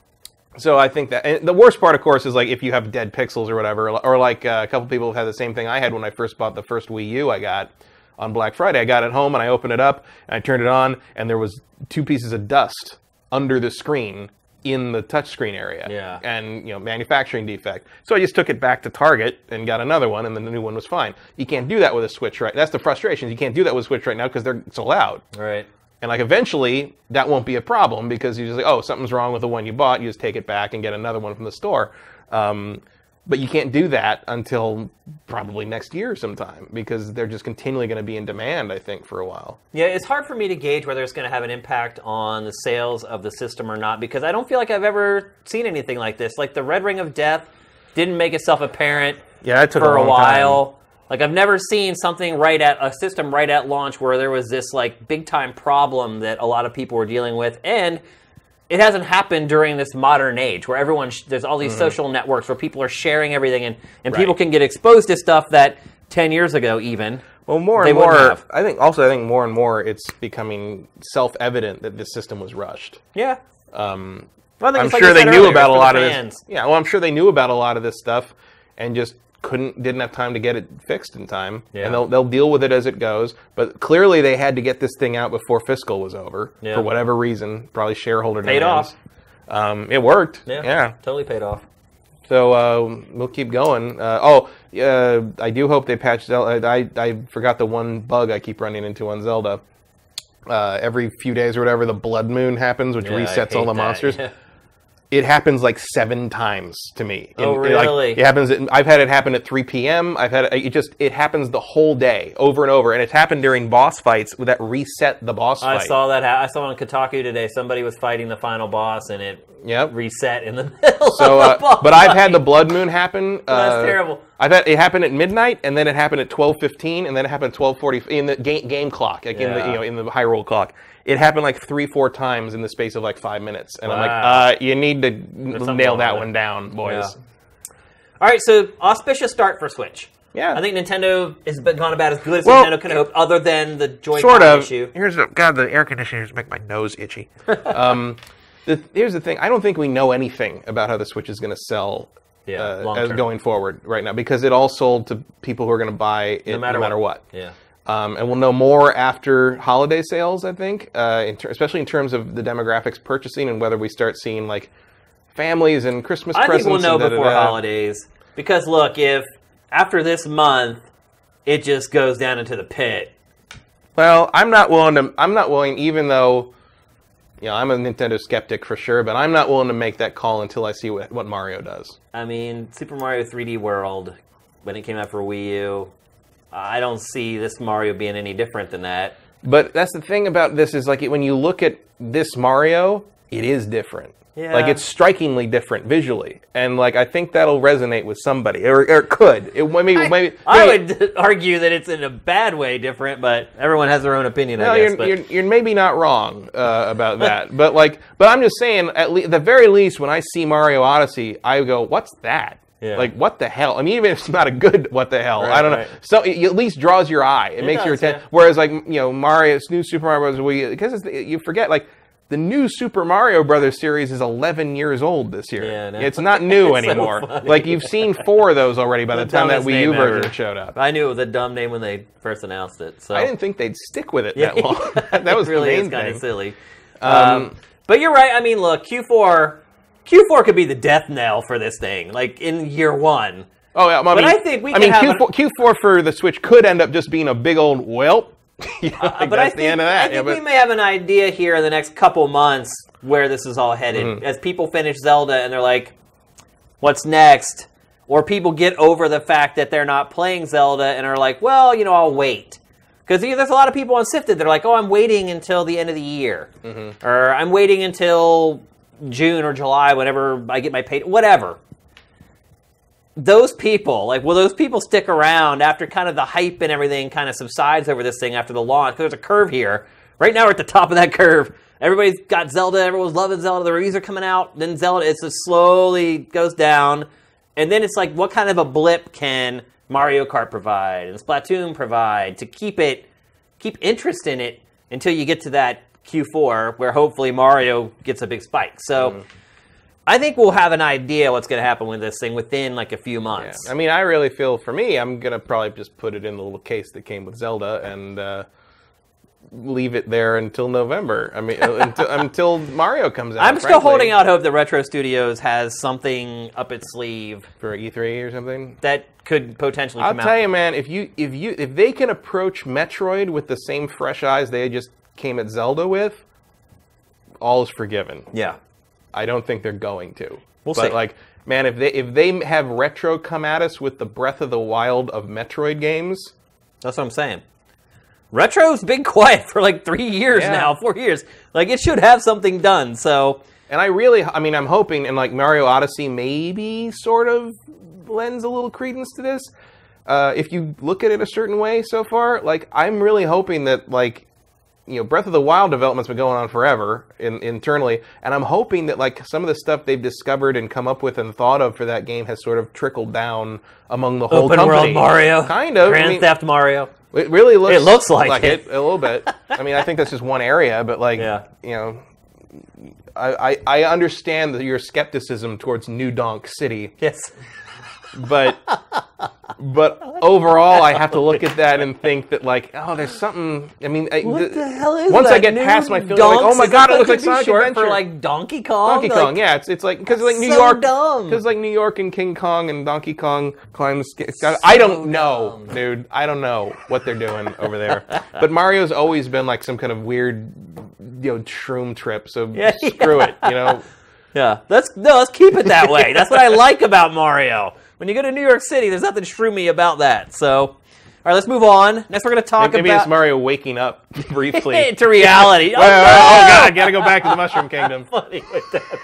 so I think that and the worst part, of course, is like if you have dead pixels or whatever, or like uh, a couple people have had the same thing I had when I first bought the first Wii U I got on Black Friday. I got it home and I opened it up and I turned it on and there was two pieces of dust under the screen in the touchscreen area. Yeah. And you know, manufacturing defect. So I just took it back to Target and got another one, and then the new one was fine. You can't do that with a Switch, right? That's the frustration. You can't do that with a Switch right now because they're sold out. right. And like eventually that won't be a problem because you just like, oh, something's wrong with the one you bought. You just take it back and get another one from the store. Um, but you can't do that until probably next year sometime because they're just continually going to be in demand, I think, for a while. Yeah, it's hard for me to gauge whether it's going to have an impact on the sales of the system or not because I don't feel like I've ever seen anything like this. Like the Red Ring of Death didn't make itself apparent Yeah, that took for a, while. Like I've never seen something right at a system right at launch where there was this like big time problem that a lot of people were dealing with and it hasn't happened during this modern age where everyone sh- there's all these social networks where people are sharing everything and, and people Mm-hmm. Can get exposed to stuff that 10 years ago even Well, more and more. I think also I think more and more it's becoming self-evident that this system was rushed. Yeah. Um, Well, I think I'm it's like sure they knew earlier, about a lot of this. Yeah, well, I'm sure they knew about a lot of this stuff and just couldn't didn't have time to get it fixed in time. Yeah. And they'll they'll deal with it as it goes. But clearly they had to get this thing out before fiscal was over Yeah. for whatever reason, probably shareholder Paid demands. off. Um, it worked. Yeah. yeah. Totally paid off. So uh, we'll keep going. Uh, oh, uh, I do hope they patch Zelda. I, I forgot the one bug I keep running into on Zelda. Uh, every few days or whatever, the blood moon happens, which resets all the that. monsters. Yeah. It happens like seven times to me. Oh, it, like, really? it happens. At, I've had it happen at 3 p.m. I've had it, it just it happens the whole day, over and over, and it's happened during boss fights that reset the boss I fight. saw that. Ha- I saw on Kotaku today. Somebody was fighting the final boss, and it Yep. reset in the middle. So, uh, the but I've had the blood moon happen. That's uh, terrible. I've had it happen at midnight, and then it happened at twelve fifteen, and then it happened at twelve forty in the game, game clock, like in the Yeah. you know in the Hyrule clock. It happened like three, four times in the space of like five minutes, and I'm like, uh, you need to something nail that one down, boys. Yeah. All right, so auspicious start for Switch. Yeah. I think Nintendo has been gone about as good as Well, Nintendo could hope, other than the Joy-Con Sort of. issue. Here's the, God, the air conditioners make my nose itchy. um, the, here's the thing: I don't think we know anything about how the Switch is going to sell. Yeah, uh, long as term. going forward right now because it all sold to people who are going to buy it No matter, what. Yeah. Um, and we'll know more after holiday sales, I think, uh, in ter- especially in terms of the demographics purchasing and whether we start seeing like families and Christmas I presents. think we'll know before da-da-da. holidays because look, if after this month it just goes down into the pit, Well, I'm not willing to. I'm not willing, even though, you know, I'm a Nintendo skeptic for sure, but I'm not willing to make that call until I see what, what Mario does. I mean, Super Mario 3D World when it came out for Wii U, I don't see this Mario being any different than that. But that's the thing about this is like when you look at this Mario, it is different. Yeah. Like it's strikingly different visually, and like I think that'll resonate with somebody, or, or it could. It maybe maybe. I maybe- would argue that it's in a bad way different, but everyone has their own opinion, No, I guess. you're, but you're, you're maybe not wrong uh, about that, but like, but I'm just saying, at le- the very least, when I see Mario Odyssey, I go, "What's that? Yeah. Like, what the hell?" I mean, even if it's not a good, what the hell? Right, I don't know. right. So it at least draws your eye. It, makes your does, attention. yeah. Whereas, like, you know, Mario, new Super Mario Bros. Because you forget like. The new Super Mario Brothers series is 11 years old this year. Yeah, know. It's not new It's anymore. funny. like you've seen four of those already by the, time that Wii U version ever. showed up. I knew it was a dumb name when they first announced it. So I didn't think they'd stick with it that long. that was it really the kind of silly. Um, Um, but you're right. I mean, look, Q4, Q4 could be the death knell for this thing, like in year one. Oh yeah, I mean, I think we I mean, Q4, Q4 for the Switch could end up just being a big old welp. You know, like, Uh, but I think, the end of I think Yeah, we may have an idea here in the next couple months where this is all headed. Mm-hmm. As people finish Zelda and they're like, "What's next?" Or people get over the fact that they're not playing Zelda and are like, "Well, you know, I'll wait." Because there's a lot of people on Sifted. They're like, "Oh, I'm waiting until the end of the year," Mm-hmm. or "I'm waiting until June or July, whenever I get my pay." Whatever those people, like, will those people stick around after kind of the hype and everything kind of subsides over this thing after the launch? Because There's a curve here. Right now, we're at the top of that curve. Everybody's got Zelda. Everyone's loving Zelda. The reviews are coming out. Then Zelda, it just slowly goes down. And then it's like, what kind of a blip can Mario Kart provide and Splatoon provide to keep it, keep interest in it until you get to that Q4 where hopefully Mario gets a big spike. So. I think we'll have an idea what's going to happen with this thing within like a few Yeah. months. I mean, I really feel for me, I'm gonna probably just put it in the little case that came with Zelda and uh, leave it there until November. I mean, uh, until, until Mario comes out. I'm still frankly, holding out hope that Retro Studios has something up its sleeve for E3 or something. that could potentially I'll tell out. you, man, if you if you if they can approach Metroid with the same fresh eyes they just came at Zelda with, all is forgiven. Yeah. I don't think they're going to. We'll but see. like, man, if they if they have retro come at us with the Breath of the Wild of Metroid games, That's what I'm saying. Retro's been quiet for like three years Yeah. now, four years. Like it should have something done. So and I really, I mean, I'm hoping, and like Mario Odyssey maybe sort of lends a little credence to this. Uh, if you look at it a certain way so far, like I'm really hoping that like you know Breath of the Wild development's been going on forever in, internally, and I'm hoping that like some of the stuff they've discovered and come up with and thought of for that game has sort of trickled down among the whole open company. world Mario, kind of. I Grand mean, Theft Mario. It really looks. It looks like it. a little bit. I mean, I think that's just one area, but like, Yeah. you know, I, I I understand your skepticism towards New Donk City, Yes. But but overall, I have to look at that and think that like, oh, there's something. I mean, I, What the hell is once that? I get New past my feeling, like, oh my god, it looks like Sonic short Adventure. for like Donkey Kong. Donkey Like, Kong, yeah, it's it's like because like New so York, because like New York and King Kong and Donkey Kong climbs. I don't know, dumb. dude. I don't know what they're doing over there. But Mario's always been like some kind of weird, you know, shroom trip. So Yeah, screw it, you know. Yeah, let's no, let's keep it that way. That's what I like about Mario. When you go to New York City, there's nothing shroomy about that. So, all right, let's move on. Next, we're going to talk Maybe about it's Mario waking up briefly. to reality. oh, oh, god, gotta go back to the Mushroom Kingdom. funny would that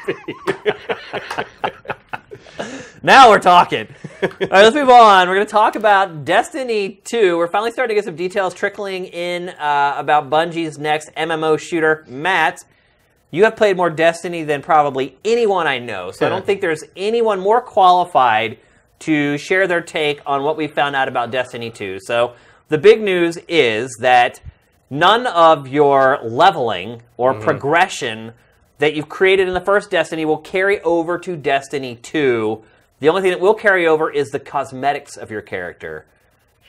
be? now we're talking. All right, let's move on. We're going to talk about Destiny 2. We're finally starting to get some details trickling in uh, about Bungie's next MMO shooter. Matt, you have played more Destiny than probably anyone I know, so I don't think there's anyone more qualified to share their take on what we found out about Destiny 2. So the big news is that none of your leveling or mm-hmm. progression that you've created in the first Destiny will carry over to Destiny 2. The only thing that will carry over is the cosmetics of your character.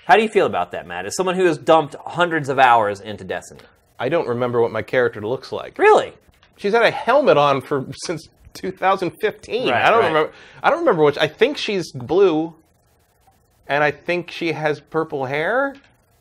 How do you feel about that, Matt? As someone who has dumped hundreds of hours into Destiny. I don't remember what my character looks like. Really? She's had a helmet on for since 2015. Right, I don't right. remember. I don't remember which. I think she's blue, and I think she has purple hair.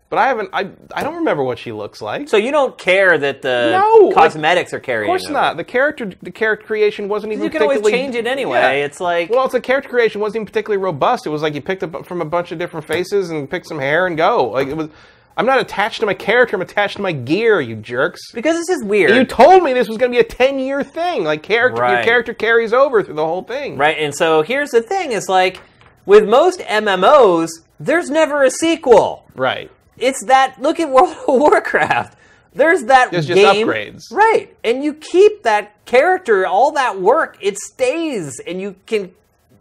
But I haven't. I I don't remember what she looks like. So you don't care that the No, like, cosmetics are carrying of course over? not. The character the character creation wasn't even. You can always change it anyway. Yeah. It's like Well, it's the character creation wasn't even particularly robust. It was like you picked up from a bunch of different faces and picked some hair and go. Like it was. I'm not attached to my character. I'm attached to my gear. You jerks. because this is weird. You told me this was going to be a 10 year thing. Like character, your character carries over through the whole thing. Right, and so here's the thing: is like with most MMOs, there's never a sequel. Right. It's that look at World of Warcraft. There's that There's just game, upgrades. right? And you keep that character, all that work, it stays, and you can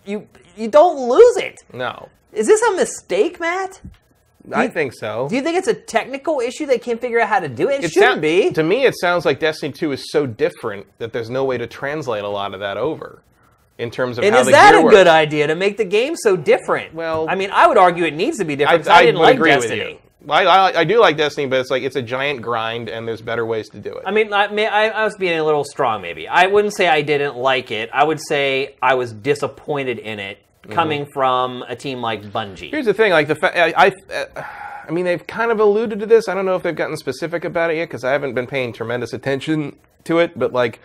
you you don't lose it. No. Is this a mistake, Matt? I think so. Do you think it's a technical issue they can't figure out how to do it? It, It shouldn't be. To me, it sounds like Destiny 2 is so different that there's no way to translate a lot of that over in terms of And how is that a works. good idea to make the game so different? Well- I mean, I would argue it needs to be different because I, I didn't like agree Destiny. I, I, I do like Destiny, but it's like it's a giant grind, and there's better ways to do it. I mean, I, may- I, I was being a little strong, maybe. I wouldn't say I didn't like it. I would say I was disappointed in it Mm-hmm. coming from a team like Bungie. Here's the thing, like the fa- I, I, I mean, they've kind of alluded to this. I don't know if they've gotten specific about it yet because I haven't been paying tremendous attention to it. But like,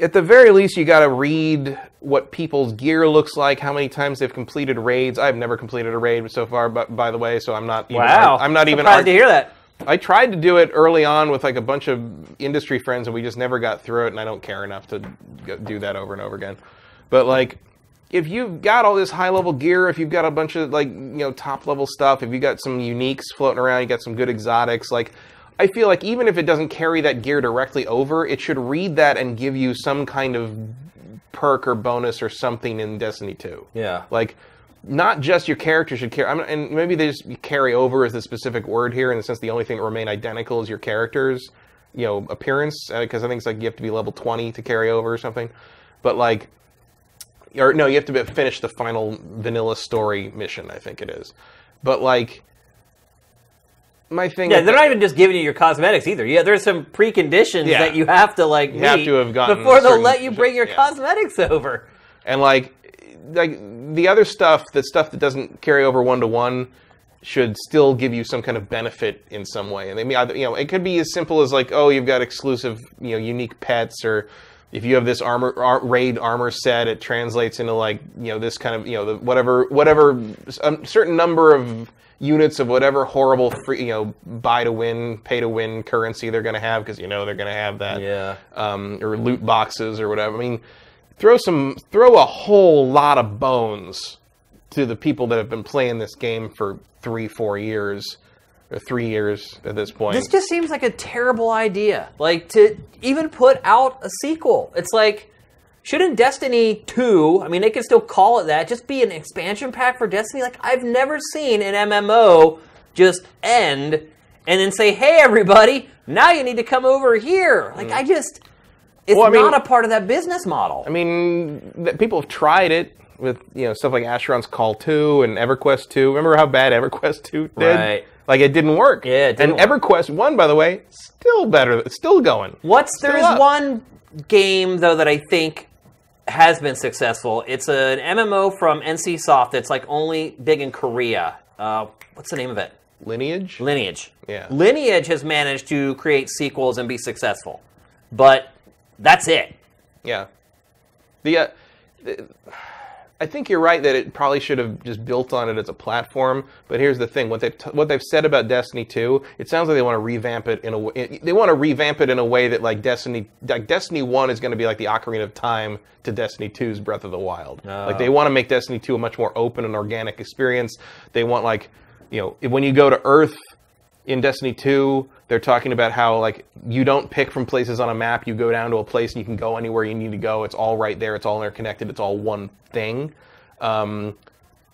at the very least, you got to read what people's gear looks like, how many times they've completed raids. I've never completed a raid so far, but by the way, so I'm not. Even wow. I'm not even. surprised arg- to hear that. I tried to do it early on with like a bunch of industry friends, and we just never got through it. And I don't care enough to do that over and over again. But like, if you've got all this high level gear, if you've got a bunch of like you know top level stuff, if you have got some uniques floating around, you got some good exotics, like. I feel like even if it doesn't carry that gear directly over, it should read that and give you some kind of perk or bonus or something in Destiny 2. Yeah. Like, not just your character should carry, and maybe they just carry over is the specific word here, in the sense the only thing that remain identical is your character's, you know, appearance, uh, because I think it's like you have to be level 20 to carry over or something. But like, or no, you have to finish the final vanilla story mission, I think it is. But like, my thing. Yeah, they're not even just giving you your cosmetics either. Yeah, there's some preconditions Yeah. that you have to like have meet to have gotten before they'll let you bring your yeah. cosmetics over. and like like the other stuff the stuff that doesn't carry over one to one should still give you some kind of benefit in some way and they mean you know it could be as simple as like oh you've got exclusive you know unique pets or if you have this armor ar- raid armor set it translates into like you know this kind of you know the whatever whatever a certain number of units of whatever horrible free you know buy to win pay to win currency they're going to have because you know they're going to have that Yeah. um, or loot boxes or whatever. I mean, throw some, throw a whole lot of bones to the people that have been playing this game for three, four years, or three years at this point. This just seems like a terrible idea. Like to even put out a sequel. It's like shouldn't Destiny 2, I mean they can still call it that, just be an expansion pack for Destiny? Like I've never seen an MMO just end and then say, "Hey, everybody, now you need to come over here." Like mm. I just, it's Well, I mean- not a part of that business model. I mean, people have tried it with you know stuff like Asheron's Call 2 and EverQuest 2. Remember how bad EverQuest 2 did? Right. Like it didn't work. Yeah, it didn't and EverQuest 1, by the way, still better. Still going. What's there is up. one game though that I think has been successful. It's an MMO from NCSoft that's like only big in Korea. Uh, what's the name of it? Lineage. Lineage. Yeah. Lineage has managed to create sequels and be successful, but that's it. Yeah. The, uh, the I think you're right that it probably should have just built on it as a platform. But here's the thing: what they've t- what they've said about Destiny 2, it sounds like they want to revamp it in a way. They want to revamp it in a way that like Destiny, like Destiny 1 is going to be like the Ocarina of Time to Destiny 2's Breath of the Wild. Oh. Like they want to make Destiny 2 a much more open and organic experience. They want like, you know, when you go to Earth in Destiny 2, they're talking about how like you don't pick from places on a map. You go down to a place and you can go anywhere you need to go. It's all right there. It's all interconnected. It's all one thing. Um,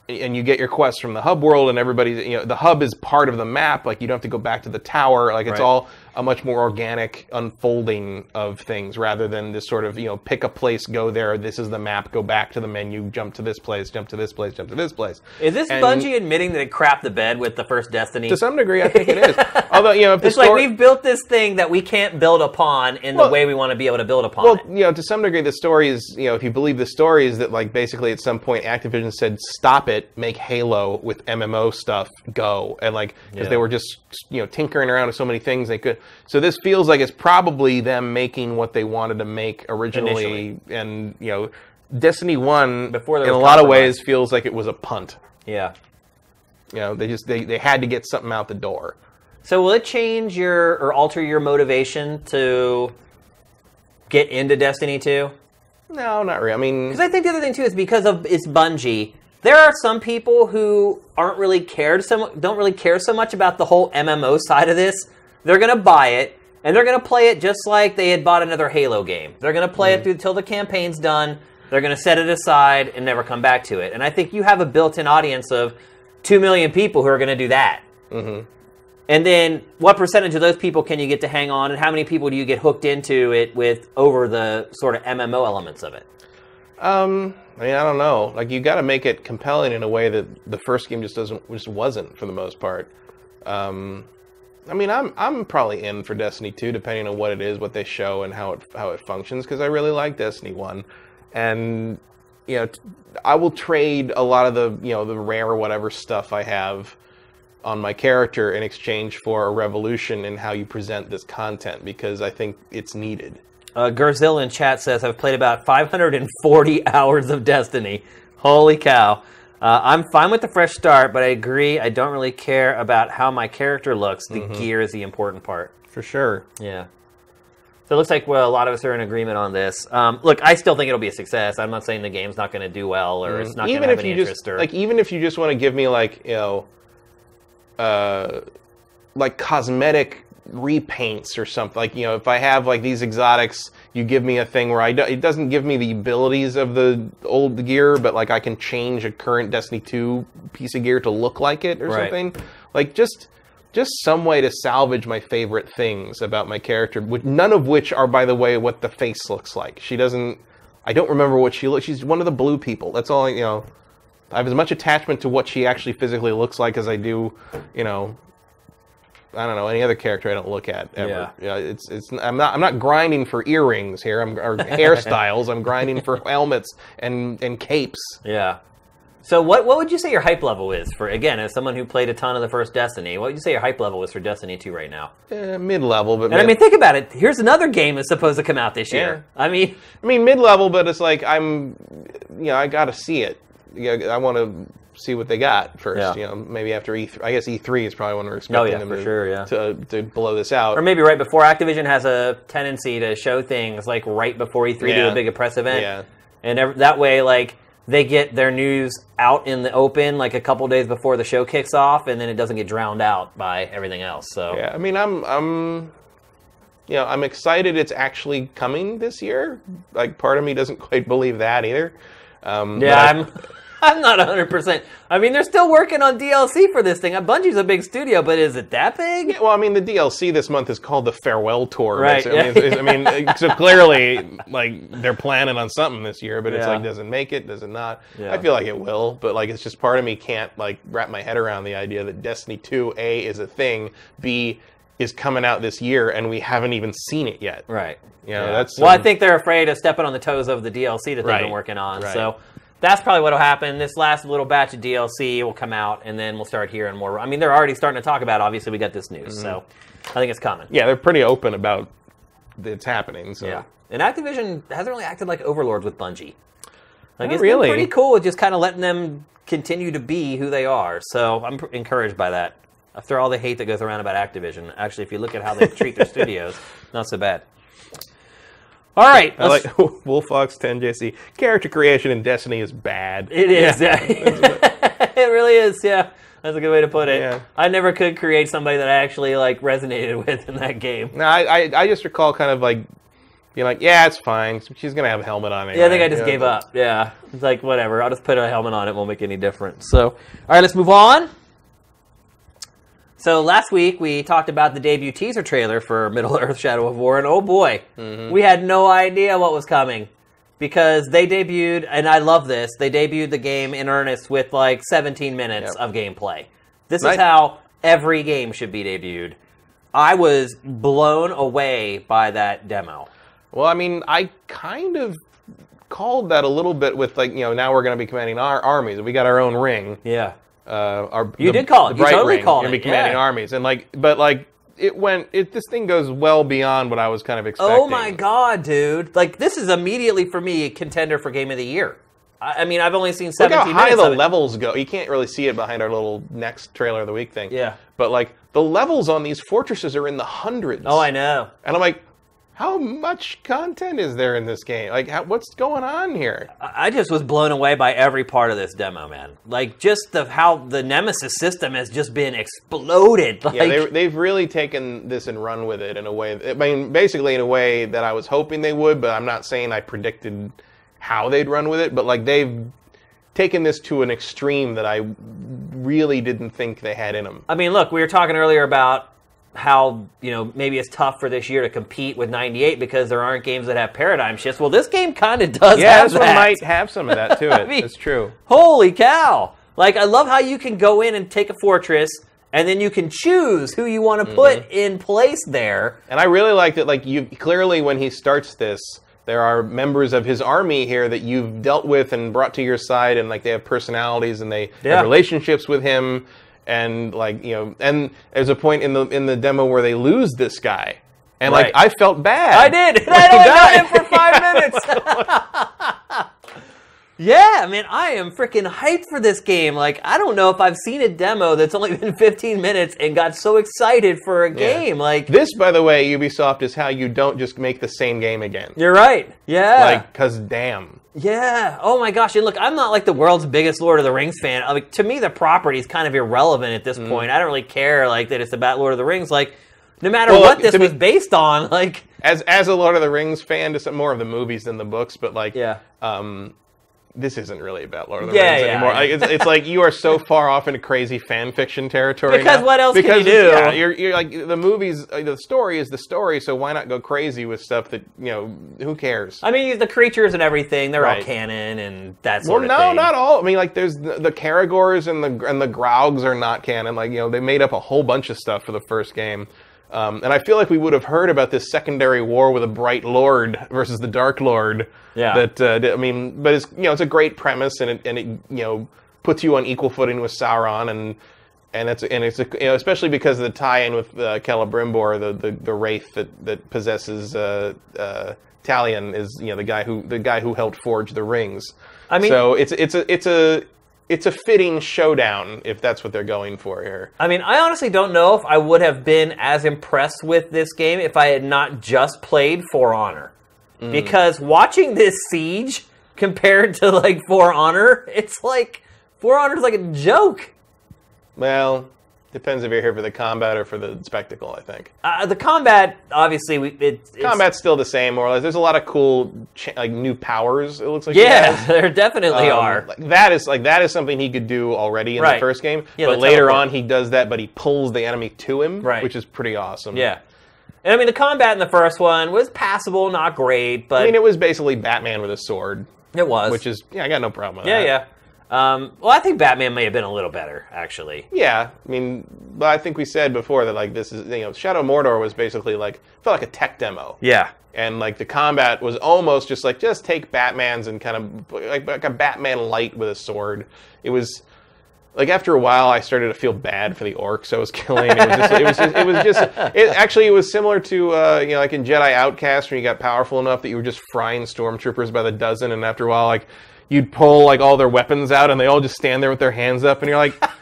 and you get your quests from the hub world, and everybody, you know, the hub is part of the map. Like you don't have to go back to the tower. Like it's Right. all a much more organic unfolding of things rather than this sort of you know pick a place, go there. This is the map. Go back to the menu. Jump to this place. Jump to this place. Jump to this place. Is this And- Bungie admitting that it crapped the bed with the first Destiny? To some degree, I think it is. Although you know, if the it's like we've built this thing that we can't build upon in Well- the way we want to be able to build upon Well, it. you know, to some degree, the story is, you know, if you believe the story is that, like, basically at some point Activision said, stop it, make Halo with MMO stuff go. And, like, because Yeah. they were just, you know, tinkering around with so many things they could. So this feels like it's probably them making what they wanted to make originally. Initially. And, you know, Destiny 1, Before in a lot of ways, feels like it was a punt. Yeah. You know, they just, they, they had to get something out the door. So will it change your or alter your motivation to get into Destiny 2? No, not really. I mean, Because I think the other thing too is because of it's Bungie. There are some people who aren't really cared so don't really care so much about the whole MMO side of this. They're gonna buy it and they're gonna play it just like they had bought another Halo game. They're gonna play it through till the campaign's done. They're gonna set it aside and never come back to it. And I think you have a built-in audience of two million people who are gonna do that. And then, what percentage of those people can you get to hang on, and how many people do you get hooked into it with over the sort of MMO elements of it? Um, I mean, I don't know. Like, you got to make it compelling in a way that the first game just doesn't, just wasn't for the most part. Um, I mean, I'm I'm probably in for Destiny 2, depending on what it is, what they show, and how it how it functions. Because I really like Destiny 1, and you know, I will trade a lot of the you know the rare or whatever stuff I have on my character in exchange for a revolution in how you present this content because I think it's needed. Uh, in chat says, I've played about 540 hours of Destiny. Holy cow. Uh, I'm fine with the fresh start, but I agree. I don't really care about how my character looks. The gear is the important part. For sure. Yeah. So it looks like well, a lot of us are in agreement on this. Um, look, I still think it'll be a success. I'm not saying the game's not going to do well or it's not going to even have if any you interest. just or, like even if you just want to give me like you know uh like cosmetic repaints or something like you know if i have like these exotics you give me a thing where i do, it doesn't give me the abilities of the old gear but like i can change a current destiny 2 piece of gear to look like it or Right. something like just just some way to salvage my favorite things about my character which none of which are by the way what the face looks like she doesn't i don't remember what she looks she's one of the blue people that's all I, you know I have as much attachment to what she actually physically looks like as I do, you know. I don't know any other character I don't look at ever. Yeah. it's it's I'm not I'm not grinding for earrings here. I'm or hairstyles. I'm grinding for helmets and and capes. yeah. So what what would you say your hype level is for again as someone who played a ton of the first Destiny? What would you say your hype level is for Destiny 2 right now? Eh, mid level, but And I mean, think about it. Here's another game that's supposed to come out this year. Yeah. I mean, I mean mid level, but it's like I'm, you know, I got to see it. Yeah, I want to see what they got first. Yeah. You know, maybe after E3. I guess E3 is probably when we're expecting Oh, yeah, them to, sure, yeah. to to blow this out. or maybe right before Activision has a tendency to show things like right before E3 do a big press event, Yeah. and that way, like they get their news out in the open like a couple days before the show kicks off, and then it doesn't get drowned out by everything else. So Yeah, I mean, I'm, I'm, you know, I'm excited it's actually coming this year. Like, part of me doesn't quite believe that either. Um, yeah, I'm. I'm not 100%. I mean, they're still working on DLC for this thing. Uh, Bungie's a big studio, but is it that big? Yeah, well, I mean, the DLC this month is called the Farewell Tour. Right. I mean, it's- it's- I mean, so clearly, like they're planning on something this year, but it's Yeah. like, does it make it? Does it not? Yeah. I feel like it will, but like, it's just part of me can't like wrap my head around the idea that Destiny 2 A is a thing, B is coming out this year, and we haven't even seen it yet. Right. You know, that's well, I um, think they're afraid of stepping on the toes of the DLC that they've been working on. right. So that's probably what will happen. This last little batch of DLC will come out, and then we'll start hearing more. I mean, they're already starting to talk about. it. Obviously, we got this news, so I think it's coming. Mm-hmm. yeah, they're pretty open about it's happening. So Yeah. And Activision hasn't really acted like overlords with Bungie. Like Not it's really. pretty cool with just kind of letting them continue to be who they are. So I'm pr- encouraged by that. After all the hate that goes around about Activision, actually, if you look at how they treat their studios, not so bad. All right, I like Wolfox 10JC. Character creation in Destiny is bad. It is. Yeah. it really is. Yeah. That's a good way to put it. Yeah. I never could create somebody that I actually like resonated with in that game. No, I, I, I just recall kind of like being like, yeah, it's fine. She's gonna have a helmet on. Anyway. Yeah, I think I just You know, gave up. Yeah. It's like whatever. I'll just put a helmet on. It won't make any difference. So, all right, let's move on. So last week we talked about the debut teaser trailer for Middle Earth: Shadow of War, and oh boy, Mm-hmm. we had no idea what was coming because they debuted, and I love this. They debuted the game in earnest with like 17 minutes Yep. of gameplay. This Nice. is how every game should be debuted. I was blown away by that demo. Well, I mean, I kind of called that a little bit with like, you know, now we're gonna be commanding our armies. We got our own ring. Yeah. Uh, our You did call it. the You totally ring. called it, be commanding yeah. armies, and like, but like, it went. It this thing goes well beyond what I was kind of expecting. Oh my god, dude! Like this is immediately for me a contender for game of the year. I, I mean, I've only seen Look how high the levels go. You can't really see it behind our little next trailer of the week thing. Yeah. But like the levels on these fortresses are in the hundreds. Oh, I know. And I'm like, how much content is there in this game? Like, how, what's going on here? I just was blown away by every part of this demo, man. Like just the how the Nemesis system has just been exploded. Like, Yeah, they, they've really taken this and run with it in a way. I mean, basically in a way that I was hoping they would, but I'm not saying I predicted how they'd run with it. But like they've taken this to an extreme that I really didn't think they had in them. I mean, look, we were talking earlier about how you know maybe it's tough for this year to compete with 98 because there aren't games that have paradigm shifts. Well, this game kind of does Yeah, have this one might have some of that to it. mean- it's true. Holy cow! Like I love how you can go in and take a fortress, and then you can choose who you want to put Mm-hmm. in place there. And I really like that. Like you clearly, when he starts this, there are members of his army here that you've dealt with and brought to your side, and like they have personalities and they Yeah. have relationships with him. And like you know, and there's a point in the in the demo where they lose this guy, and like I felt bad. I did. I only got died. him for five minutes. yeah, man, I am freaking hyped for this game. Like, I don't know if I've seen a demo that's only been 15 minutes and got so excited for a game. Like, This, by the way, Ubisoft is how you don't just make the same game again. you're right. Yeah. Like, cause damn. Yeah. Oh my gosh. And look, I'm not like the world's biggest Lord of the Rings fan. I mean, to me, the property is kind of irrelevant at this Mm. point. I don't really care like that it's about Lord of the Rings. Like, no matter Well, what look, this to me- was based on, like, As as a Lord of the Rings fan, to some more of the movies than the books, but like, Yeah. um, this isn't really about Lord of the Yeah, Rings yeah, anymore. yeah. Like, it's, it's like you are so far off into crazy fan fiction territory. Because now. what else can because you do? Yeah, you're, you're like the movies. uh, The story is the story, so why not go crazy with stuff that you know? Who cares? I mean, the creatures and everything, they're all canon and that well, sort of no, thing. not all. I mean, like there's the, the Caragors and the and the Graugs are not canon. Like you know, they made up a whole bunch of stuff for the first game. Um, and I feel like we would have heard about this secondary war with a Bright Lord versus the Dark Lord. Yeah. That uh, I mean, but it's you know it's a great premise and it and it you know puts you on equal footing with Sauron and and it's and it's a, you know especially because of the tie-in with uh, Celebrimbor, the, the the wraith that that possesses uh, uh, Talion is you know the guy who the guy who helped forge the rings. I mean- so it's it's a it's a it's a fitting showdown if that's what they're going for here. I mean, I honestly don't know if I would have been as impressed with this game if I had not just played For Honor. Mm. Because watching this siege compared to like For Honor, it's like For Honor's like a joke. Well, Depends if you're here for the combat or for the spectacle. I think Uh, the combat, obviously, we, it, it's, combat's still the same, more or less. There's a lot of cool, cha- like new powers. It looks like. he Yeah, has. there definitely Um, are. like, that is like that is something he could do already in Right. the first game. Yeah, but the later teleport. on, he does that, but he pulls the enemy to him, Right. which is pretty awesome. Yeah. And I mean, the combat in the first one was passable, not great, but I mean, it was basically Batman with a sword, it was. which is yeah, I got no problem with that. yeah, that. yeah. Um, well, I think Batman may have been a little better, actually. Yeah, I mean, but I think we said before that like this is you know Shadow Mordor was basically like felt like a tech demo. Yeah. and like the combat was almost just like just take Batman's and kind of like, like a Batman light with a sword. It was like after a while, I started to feel bad for the orcs I was killing. It was just, it was just, it was just, it actually it was similar to uh, you know like in Jedi Outcast when you got powerful enough that you were just frying stormtroopers by the dozen, and after a while, like you'd pull like all their weapons out, and they all just stand there with their hands up, and you're like.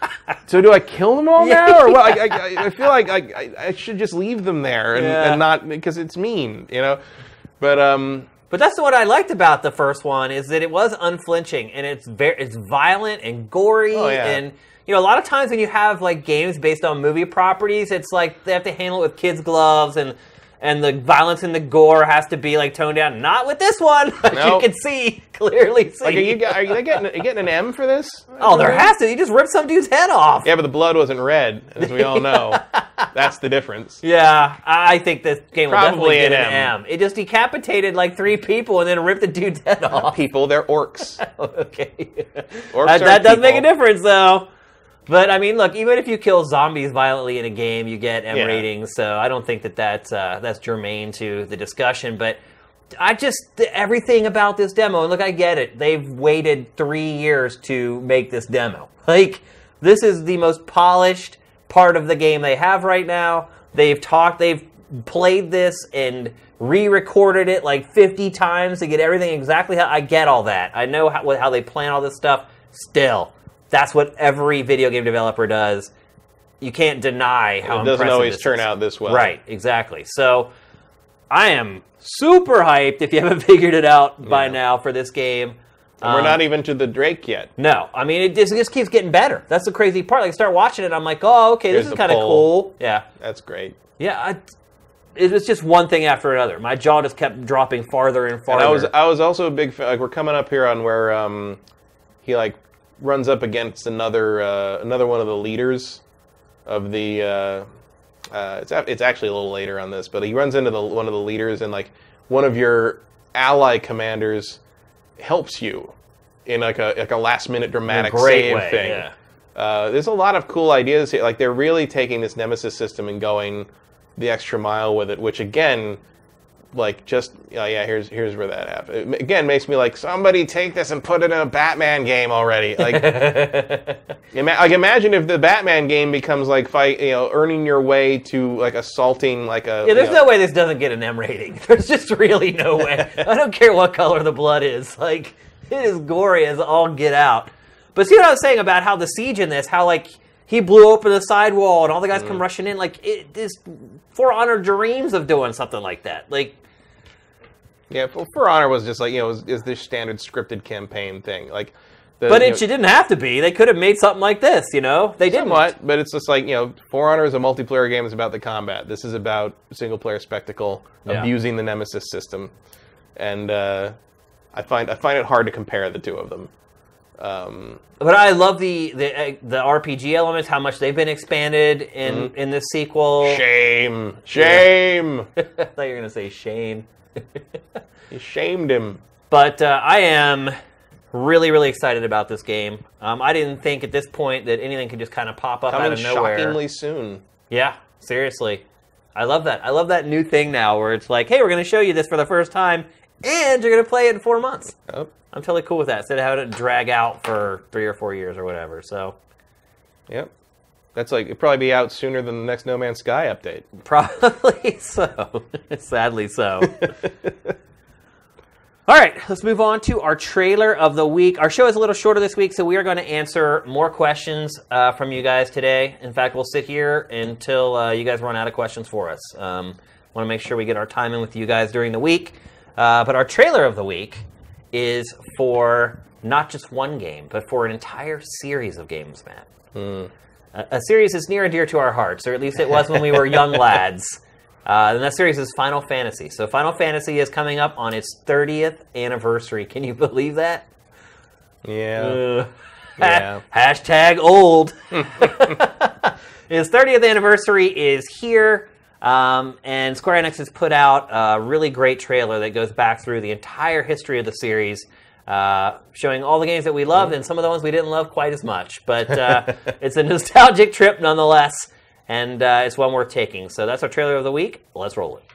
So do I kill them all now, or what? I, I, I feel like I, I, should just leave them there and, Yeah. and not because it's mean, you know. But um, But that's what I liked about the first one is that it was unflinching and it's very it's violent and gory Oh, yeah. and you know a lot of times when you have like games based on movie properties it's like they have to handle it with kids gloves and and the violence and the gore has to be like toned down. Not with this one, as you can see clearly. See. like, are you are you getting are you getting an M for this? oh, there has to. You just ripped some dude's head off. Yeah, but the blood wasn't red, as we all know. That's the difference. Yeah, I think this game will Probably definitely get an M. M. It just decapitated like three people and then ripped the dude's head off. People, they're orcs. okay. Orcs that that does make a difference, though. But I mean, look, even if you kill zombies violently in a game, you get M Yeah. ratings. So I don't think that that's uh, that's germane to the discussion. But I just everything about this demo, and look, I get it. They've waited three years to make this demo. Like this is the most polished part of the game they have right now. They've talked, they've played this and re-recorded it like 50 times to get everything exactly how I get all that. I know how, how they plan all this stuff. Still, that's what every video game developer does. You can't deny how It doesn't always turn is. out this well. Right, exactly. So I am super hyped if you haven't figured it out by Yeah. now for this game. And we're Um, not even to the Drake yet. no, I mean it just, it just keeps getting better. That's the crazy part. Like I start watching it, I'm like, oh, okay, Here's this is kind of cool. Yeah, That's great. yeah. I, it was just one thing after another. My jaw just kept dropping farther and And farther. I was I was also a big fan. Like we're coming up here on where um, he like runs up against another uh, another one of the leaders of the. Uh, uh, it's it's actually a little later on this, but he runs into the one of the leaders and like one of your ally commanders helps you in like a like a last minute dramatic save way, thing. yeah. Uh, there's a lot of cool ideas here. Like they're really taking this Nemesis system and going the extra mile with it, which again, like just oh yeah, here's here's where that happened. It, again, makes me like somebody take this and put it in a Batman game already. Like, ima- like imagine if the Batman game becomes like fight, you know, earning your way to like assaulting like a yeah, there's you know, no way this doesn't get an M rating. There's just really no way. I don't care what color the blood is. Like it is gory as all get out. But see what I was saying about how the siege in this, how like he blew open the sidewall and all the guys Mm. come rushing in. Like it this For Honor dreams of doing something like that. Like yeah. For, For Honor was just like you know is, is this standard scripted campaign thing like. The, But it know, didn't have to be. They could have made something like this, you know? They didn't. Somewhat, but it's just like you know, For Honor is a multiplayer game. It's about the combat. This is about single player spectacle, Yeah. abusing the Nemesis system, and uh, I find I find it hard to compare the two of them. Um, But I love the the uh, the RPG elements, how much they've been expanded in Mm-hmm. in this sequel. shame, shame. I thought you were gonna say Shane. He shamed him. But uh, I am really, really excited about this game. Um, I didn't think at this point that anything could just kind of pop up out of nowhere. shockingly soon. Yeah, seriously. I love that. I love that new thing now where it's like, hey, we're going to show you this for the first time, and you're going to play it in four months. Oh, I'm totally cool with that instead of having it drag out for three or four years or whatever. So yep. That's like it'd probably be out sooner than the next No Man's Sky update. probably so. Sadly so. All right, let's move on to our trailer of the week. Our show is a little shorter this week, so we are going to answer more questions uh, from you guys today. In fact, we'll sit here until uh, you guys run out of questions for us. Um, want to make sure we get our time in with you guys during the week. Uh, but our trailer of the week is for not just one game, but for an entire series of games, Matt. A, a series that's near and dear to our hearts, or at least it was when we were young lads. Uh, and that series is Final Fantasy. So Final Fantasy is coming up on its 30th anniversary. Can you believe that? Yeah. Uh, Yeah. Hashtag old. His 30th anniversary is here, um, and Square Enix has put out a really great trailer that goes back through the entire history of the series, uh, showing all the games that we loved and some of the ones we didn't love quite as much. But uh, it's a nostalgic trip nonetheless, and uh, it's one worth taking. So that's our trailer of the week. Let's roll it.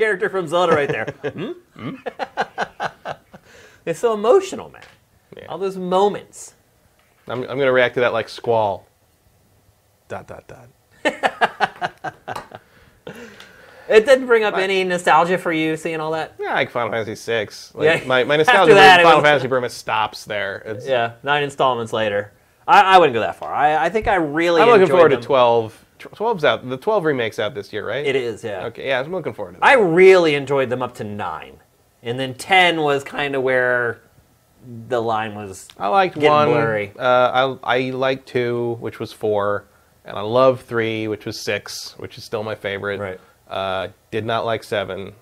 Character from Zelda right there. Hmm? it's so emotional, man. Yeah. All those moments. I'm, I'm going to react to that like squall. Dot, dot, dot. It didn't bring up any nostalgia for you seeing all that. Yeah, like Final Fantasy VI. Like, Yeah. my, my nostalgia that, for Final was- Fantasy Burma stops there. It's, Yeah, nine installments later. I, I wouldn't go that far. I, I think I really. I'm looking forward them. to 12. Tw- 12's out. The 12 remake's out this year, right? It is, yeah. Okay, yeah, I'm looking forward to that. I really enjoyed them up to nine, and then ten was kind of where the line was. I liked Getting one. blurry. Uh, I I liked two, which was four, and I love three, which was six, which is still my favorite. Right. Uh, did not like seven.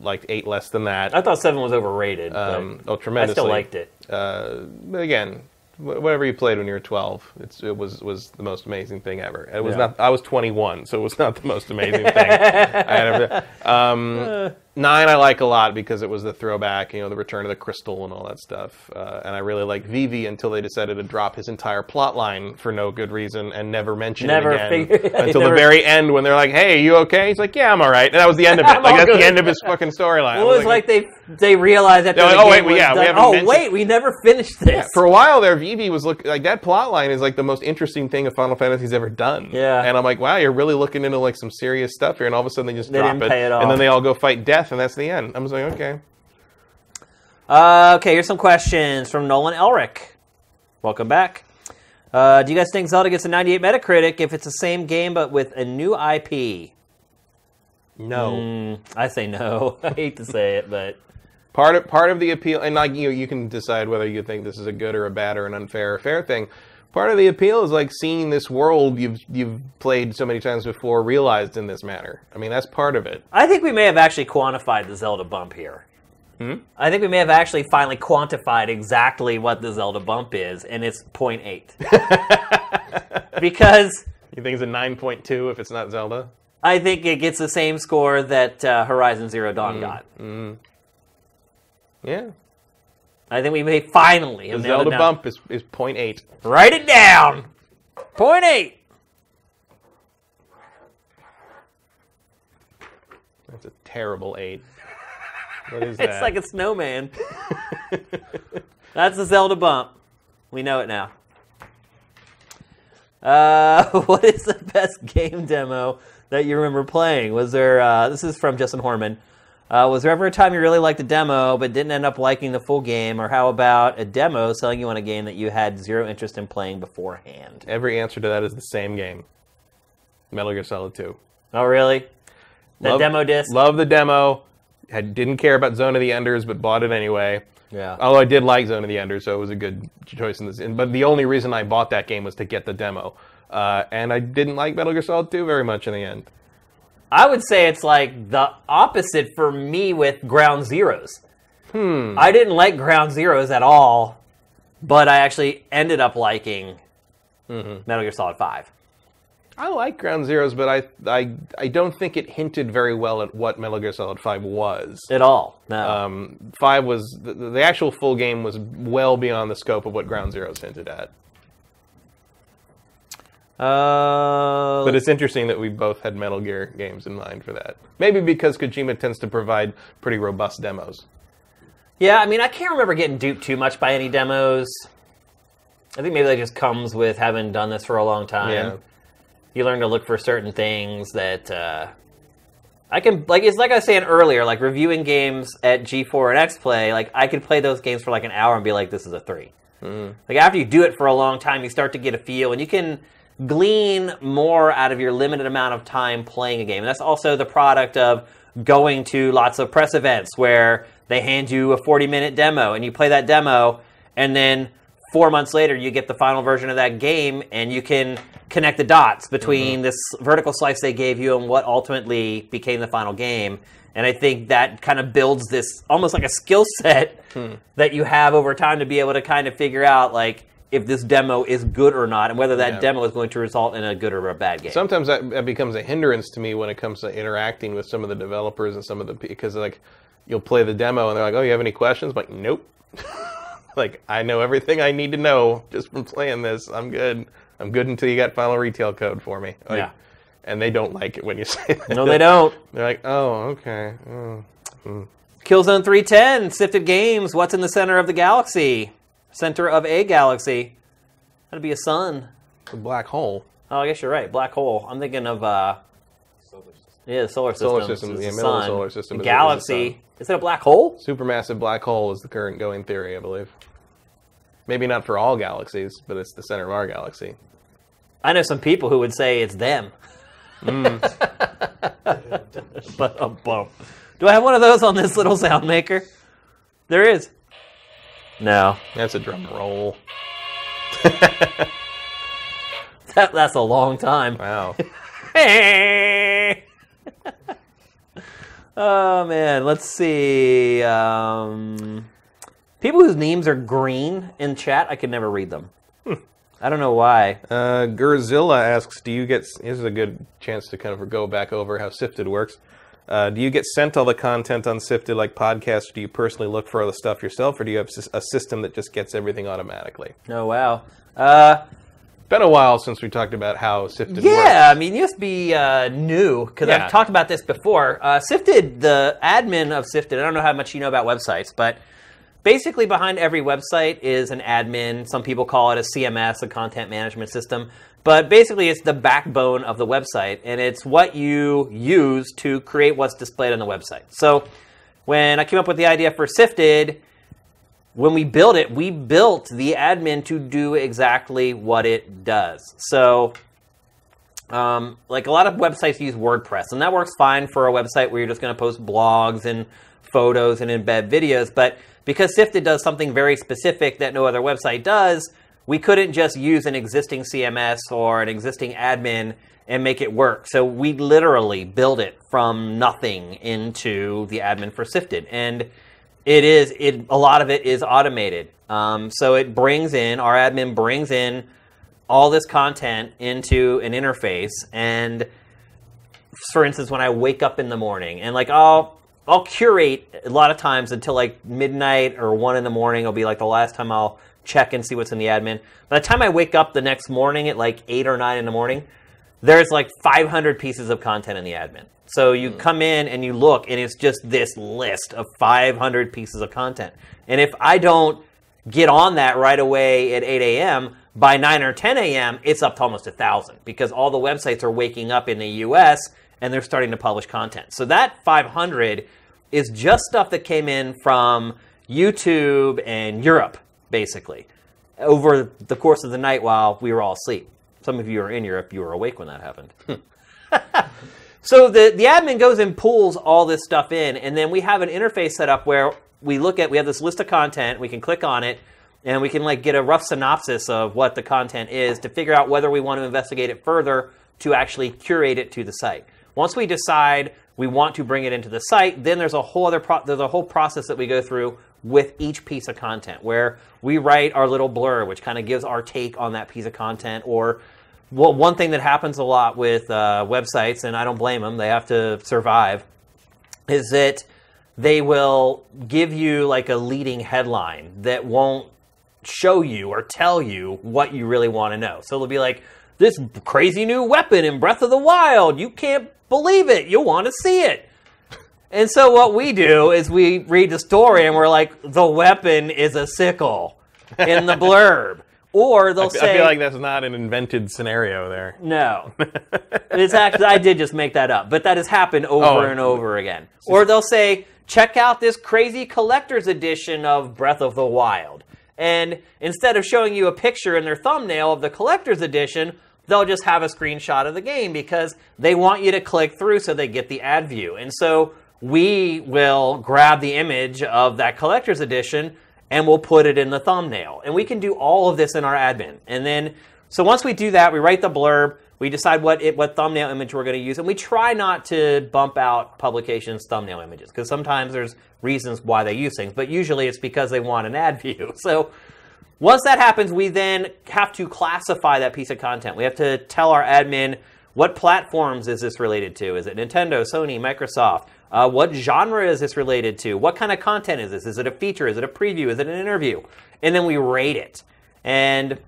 Liked eight less than that. I thought seven was overrated. but Um, oh, tremendously. I still liked it. Uh, but again, whatever you played when you were 12, it's, it was was the most amazing thing ever. It was Yeah. not. I was 21, so it was not the most amazing thing. I had ever, um, Nine I like a lot because it was the throwback, you know, the return of the crystal and all that stuff. Uh, and I really like Vivi until they decided to drop his entire plot line for no good reason and never mention Never it again figure- until never- the very end when they're like, "Hey, you okay?" He's like, "Yeah, I'm all right." And that was the end of it. Like that's good. the end of his fucking storyline. I It was like they they realized that like, "Oh, wait, we- yeah, we haven't oh mentioned- wait, we never finished this. for a while there, Vivi was look like that plot line is like the most interesting thing a Final Fantasy's ever done. Yeah. And I'm like, wow, you're really looking into like some serious stuff here, and all of a sudden they just They drop it, it and then they all go fight death, and that's the end. I was like, okay. Uh, okay, here's some questions from Nolan Elric. Welcome back. Uh, do you guys think Zelda gets a 98 Metacritic if it's the same game but with a new IP? No. Mm, I say no. I hate to say it, but Part of part of the appeal, and like you, you can decide whether you think this is a good or a bad or an unfair or fair thing. Part of the appeal is like seeing this world you've you've played so many times before realized in this manner. I mean, that's part of it. I think we may have actually quantified the Zelda bump here. Hmm? I think we may have actually finally quantified exactly what the Zelda bump is, and it's 0.8. because You think it's a nine point two if it's not Zelda? I think it gets the same score that uh, Horizon Zero. Dawn got. Yeah. I think we may finally The have it Zelda down. bump is, is 0.8. Write it down. Point eight. That's a terrible eight. What is that? It's like a snowman. That's the Zelda bump. We know it now. Uh, what is the best game demo that you remember playing? Was there? Uh, this is from Justin Horman. Uh, was there ever a time you really liked the demo but didn't end up liking the full game? Or how about a demo selling you on a game that you had zero interest in playing beforehand? Every answer to that is the same game. Metal Gear Solid 2. Oh, really? The Love- demo disc? Love the demo. I didn't care about Zone of the Enders, but bought it anyway. Yeah. Although I did like Zone of the Enders, so it was a good choice in this. But the only reason I bought that game was to get the demo. Uh, and I didn't like Metal Gear Solid 2 very much in the end. I would say it's like the opposite for me with Ground Zeroes. Hmm. I didn't like Ground Zeroes at all, but I actually ended up liking Mm-hmm. Metal Gear Solid 5. I like Ground Zeroes, but I, I, I don't think it hinted very well at what Metal Gear Solid 5 was. At all. No. Um, five was the, the actual full game was well beyond the scope of what Ground Zeroes hinted at. Uh, But it's interesting that we both had Metal Gear games in mind for that. Maybe because Kojima tends to provide pretty robust demos. yeah, I mean, I can't remember getting duped too much by any demos. I think maybe that just comes with having done this for a long time. Yeah. you learn to look for certain things that uh, I can like. It's like I was saying earlier, like reviewing games at G4 and X Play. Like I could play those games for like an hour and be like, "This is a 3. Like after you do it for a long time, you start to get a feel, and you can glean more out of your limited amount of time playing a game. And that's also the product of going to lots of press events where they hand you a 40 minute demo, and you play that demo, and then four months later you get the final version of that game and you can connect the dots between mm-hmm. this vertical slice they gave you and what ultimately became the final game. And i think that kind of builds this almost like a skill set hmm. that you have over time to be able to kind of figure out like if this demo is good or not and whether that Yeah. demo is going to result in a good or a bad game Sometimes that, that becomes a hindrance to me when it comes to interacting with some of the developers and some of the because like you'll play the demo and they're like, "Oh, you have any questions?" I'm like, nope. like I know everything I need to know just from playing this. I'm good. I'm good until you got final retail code for me. Like, Yeah. And they don't like it when you say that. no they don't They're like, "Oh, okay." Oh. Hmm. killzone 310 sifted games what's in the center of the galaxy center of a galaxy that'd be a sun a black hole. Oh, I guess you're right. Black hole. I'm thinking of uh, yeah, the solar system. Solar system, It's yeah, the middle of the sun. solar system The is- is the galaxy. sun. Is it a black hole? Supermassive black hole is the current going theory, I believe. Maybe not for all galaxies, but it's the center of our galaxy. I know some people who would say it's them. Hmm. but a bump. Do I have one of those on this little sound maker? There is. No, That's a drum roll. that, that's a long time. Wow. Hey. Oh man, let's see. Um, people whose names are green in chat, I could never read them. I don't know why. Uh, Gurzilla asks, "Do you get?" This is a good chance to kind of go back over how Sifted works. Uh, do you get sent all the content on Sifted like podcasts? Or do you personally look for all the stuff yourself, or do you have a system that just gets everything automatically? Oh wow. Uh, Been a while since we talked about how Sifted works. yeah, I mean, used to be uh, new because Yeah. I've talked about this before. Uh, Sifted, the admin of Sifted, I don't know how much you know about websites, but basically behind every website is an admin. Some people call it a CMS, a content management system. But basically, it's the backbone of the website, and it's what you use to create what's displayed on the website. So, when I came up with the idea for Sifted, when we built it, we built the admin to do exactly what it does. So, um, like a lot of websites use WordPress, and that works fine for a website where you're just going to post blogs and photos and embed videos. But because Sifted does something very specific that no other website does, we couldn't just use an existing CMS or an existing admin and make it work. So we literally build it from nothing into the admin for Sifted, and it is it a lot of it is automated. Um, so it brings in our admin brings in all this content into an interface and for instance when i wake up in the morning and like i'll i'll curate a lot of times until like midnight or one in the morning It'll be like the last time i'll check and see what's in the admin by the time i wake up the next morning at like 8 or 9 in the morning there's like 500 pieces of content in the admin so you hmm. come in and you look and it's just this list of 500 pieces of content and if i don't get on that right away at 8 a.m. By 9 or 10 a.m., it's up to almost 1,000 because all the websites are waking up in the US and they're starting to publish content. So that 500 is just stuff that came in from YouTube and Europe, basically, over the course of the night while we were all asleep. Some of you are in Europe, you were awake when that happened. So the, the admin goes and pulls all this stuff in, and then we have an interface set up where we look at we have this list of content, we can click on it, and we can like get a rough synopsis of what the content is to figure out whether we want to investigate it further to actually curate it to the site. Once we decide we want to bring it into the site, then there's a whole other pro- there's a whole process that we go through with each piece of content where we write our little blur, which kind of gives our take on that piece of content or well, one thing that happens a lot with uh, websites, and I don't blame them, they have to survive, is that they will give you like a leading headline that won't show you or tell you what you really want to know. So it'll be like, this crazy new weapon in Breath of the Wild, you can't believe it, you'll want to see it. And so what we do is we read the story and we're like, the weapon is a sickle in the blurb. Or they'll I say, I feel like that's not an invented scenario there. no. it's actually, I did just make that up, but that has happened over Oh. and over again. Or they'll say, check out this crazy collector's edition of Breath of the Wild. And instead of showing you a picture in their thumbnail of the collector's edition, they'll just have a screenshot of the game because they want you to click through so they get the ad view. And so we will grab the image of that collector's edition and we'll put it in the thumbnail. And we can do all of this in our admin. And then, so once we do that, we write the blurb, we decide what it, what thumbnail image we're going to use, and we try not to bump out publications' thumbnail images because sometimes there's reasons why they use things, but usually it's because they want an ad view. So once that happens, we then have to classify that piece of content. We have to tell our admin what platforms is this related to? Is it Nintendo, Sony, Microsoft? Uh, what genre is this related to? What kind of content is this? Is it a feature? Is it a preview? Is it an interview? And then we rate it. And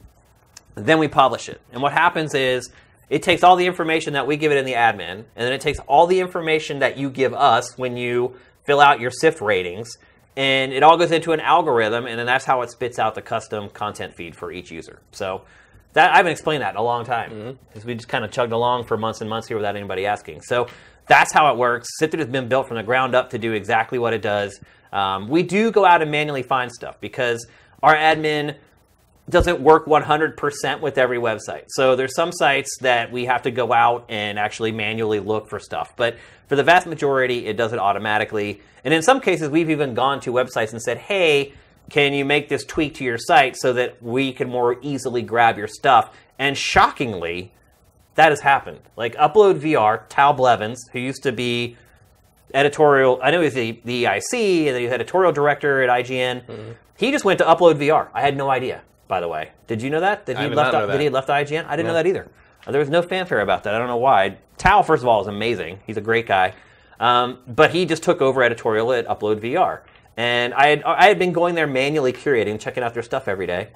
then we publish it. And what happens is it takes all the information that we give it in the admin, and then it takes all the information that you give us when you fill out your SIFT ratings, and it all goes into an algorithm, and then that's how it spits out the custom content feed for each user. So that I haven't explained that in a long time because we just kind of chugged along for months and months here without anybody asking. So that's how it works. Sifted has been built from the ground up to do exactly what it does. Um, we do go out and manually find stuff because our admin doesn't work 100% with every website. So there's some sites that we have to go out and actually manually look for stuff. But for the vast majority, it does it automatically. And in some cases, we've even gone to websites and said, hey, can you make this tweak to your site so that we can more easily grab your stuff? And shockingly, that has happened. Like Upload VR, Tal Blevins, who used to be editorial, I know he's the, the EIC, and then he's editorial director at IGN. He just went to Upload VR. I had no idea, by the way. Did you know that? That I he did left that that. he had left IGN? I didn't know that either. Uh, There was no fanfare about that. I don't know why. Tal, first of all, is amazing. He's a great guy. Um, but he just took over editorial at Upload VR, and I had I had been going there manually curating, checking out their stuff every day.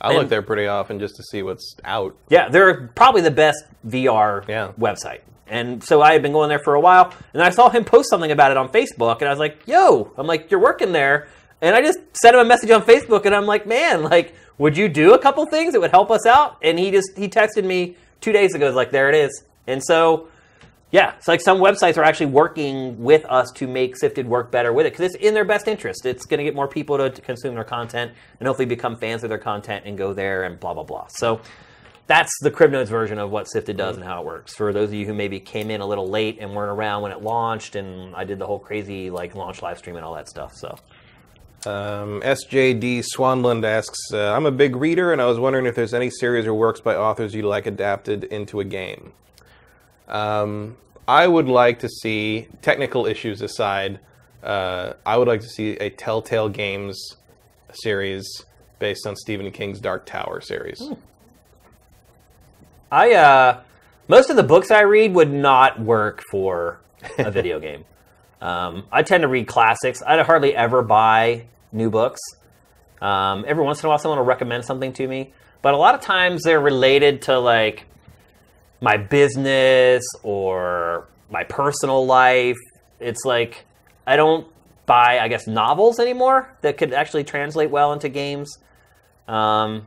I look there pretty often just to see what's out. Yeah, they're probably the best VR Yeah. website. And so I had been going there for a while, and I saw him post something about it on Facebook, and I was like, "Yo!" I'm like, "You're working there," and I just sent him a message on Facebook, and I'm like, "Man, like, would you do a couple things that would help us out?" And he just he texted me two days ago, like, "There it is." And so, yeah, it's like some websites are actually working with us to make Sifted work better with it because it's in their best interest. It's going to get more people to, to consume their content and hopefully become fans of their content and go there and blah blah blah. So that's the Cribnotes version of what Sifted does and how it works. For those of you who maybe came in a little late and weren't around when it launched, and I did the whole crazy like launch live stream and all that stuff. So Um, SJD Swanland asks, uh, I'm a big reader, and I was wondering if there's any series or works by authors you'd like adapted into a game. Um, I would like to see, technical issues aside, uh, I would like to see a Telltale Games series based on Stephen King's Dark Tower series. I uh, most of the books I read would not work for a video game. Um, I tend to read classics. I hardly ever buy new books. Um, every once in a while, someone will recommend something to me, but a lot of times they're related to like my business or my personal life. It's like I don't buy, I guess, novels anymore that could actually translate well into games. Um,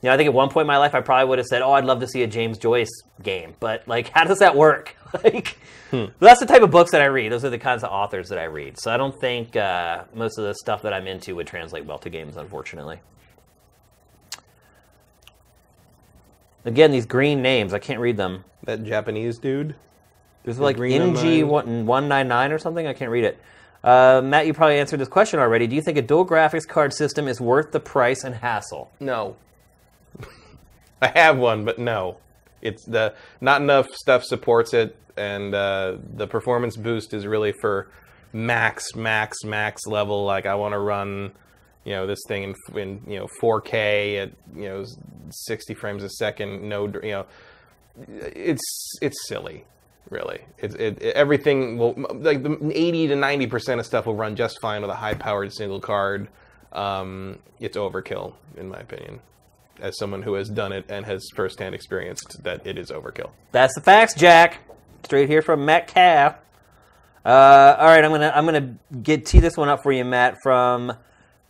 you know, I think at one point in my life, I probably would have said, "Oh, I'd love to see a James Joyce game," but like, how does that work? like, that's the type of books that I read. Those are the kinds of authors that I read. So I don't think uh, most of the stuff that I'm into would translate well to games, unfortunately. Again, these green names, I can't read them. That Japanese dude? There's like NG one one nine nine or something. I can't read it. Uh, Matt, you probably answered this question already. Do you think a dual graphics card system is worth the price and hassle? No. I have one, but no. It's the not enough stuff supports it, and uh, the performance boost is really for max, max, max level. Like I want to run, you know, this thing in, in you know 4K at you know 60 frames a second. No, you know, it's it's silly. Really, it's it, it everything will like the 80 to 90 percent of stuff will run just fine with a high-powered single card. Um, it's overkill, in my opinion as someone who has done it and has firsthand experienced that it is overkill. That's the facts, Jack. Straight here from Matt Calf. Uh, all right, I'm gonna I'm gonna get tee this one up for you, Matt, from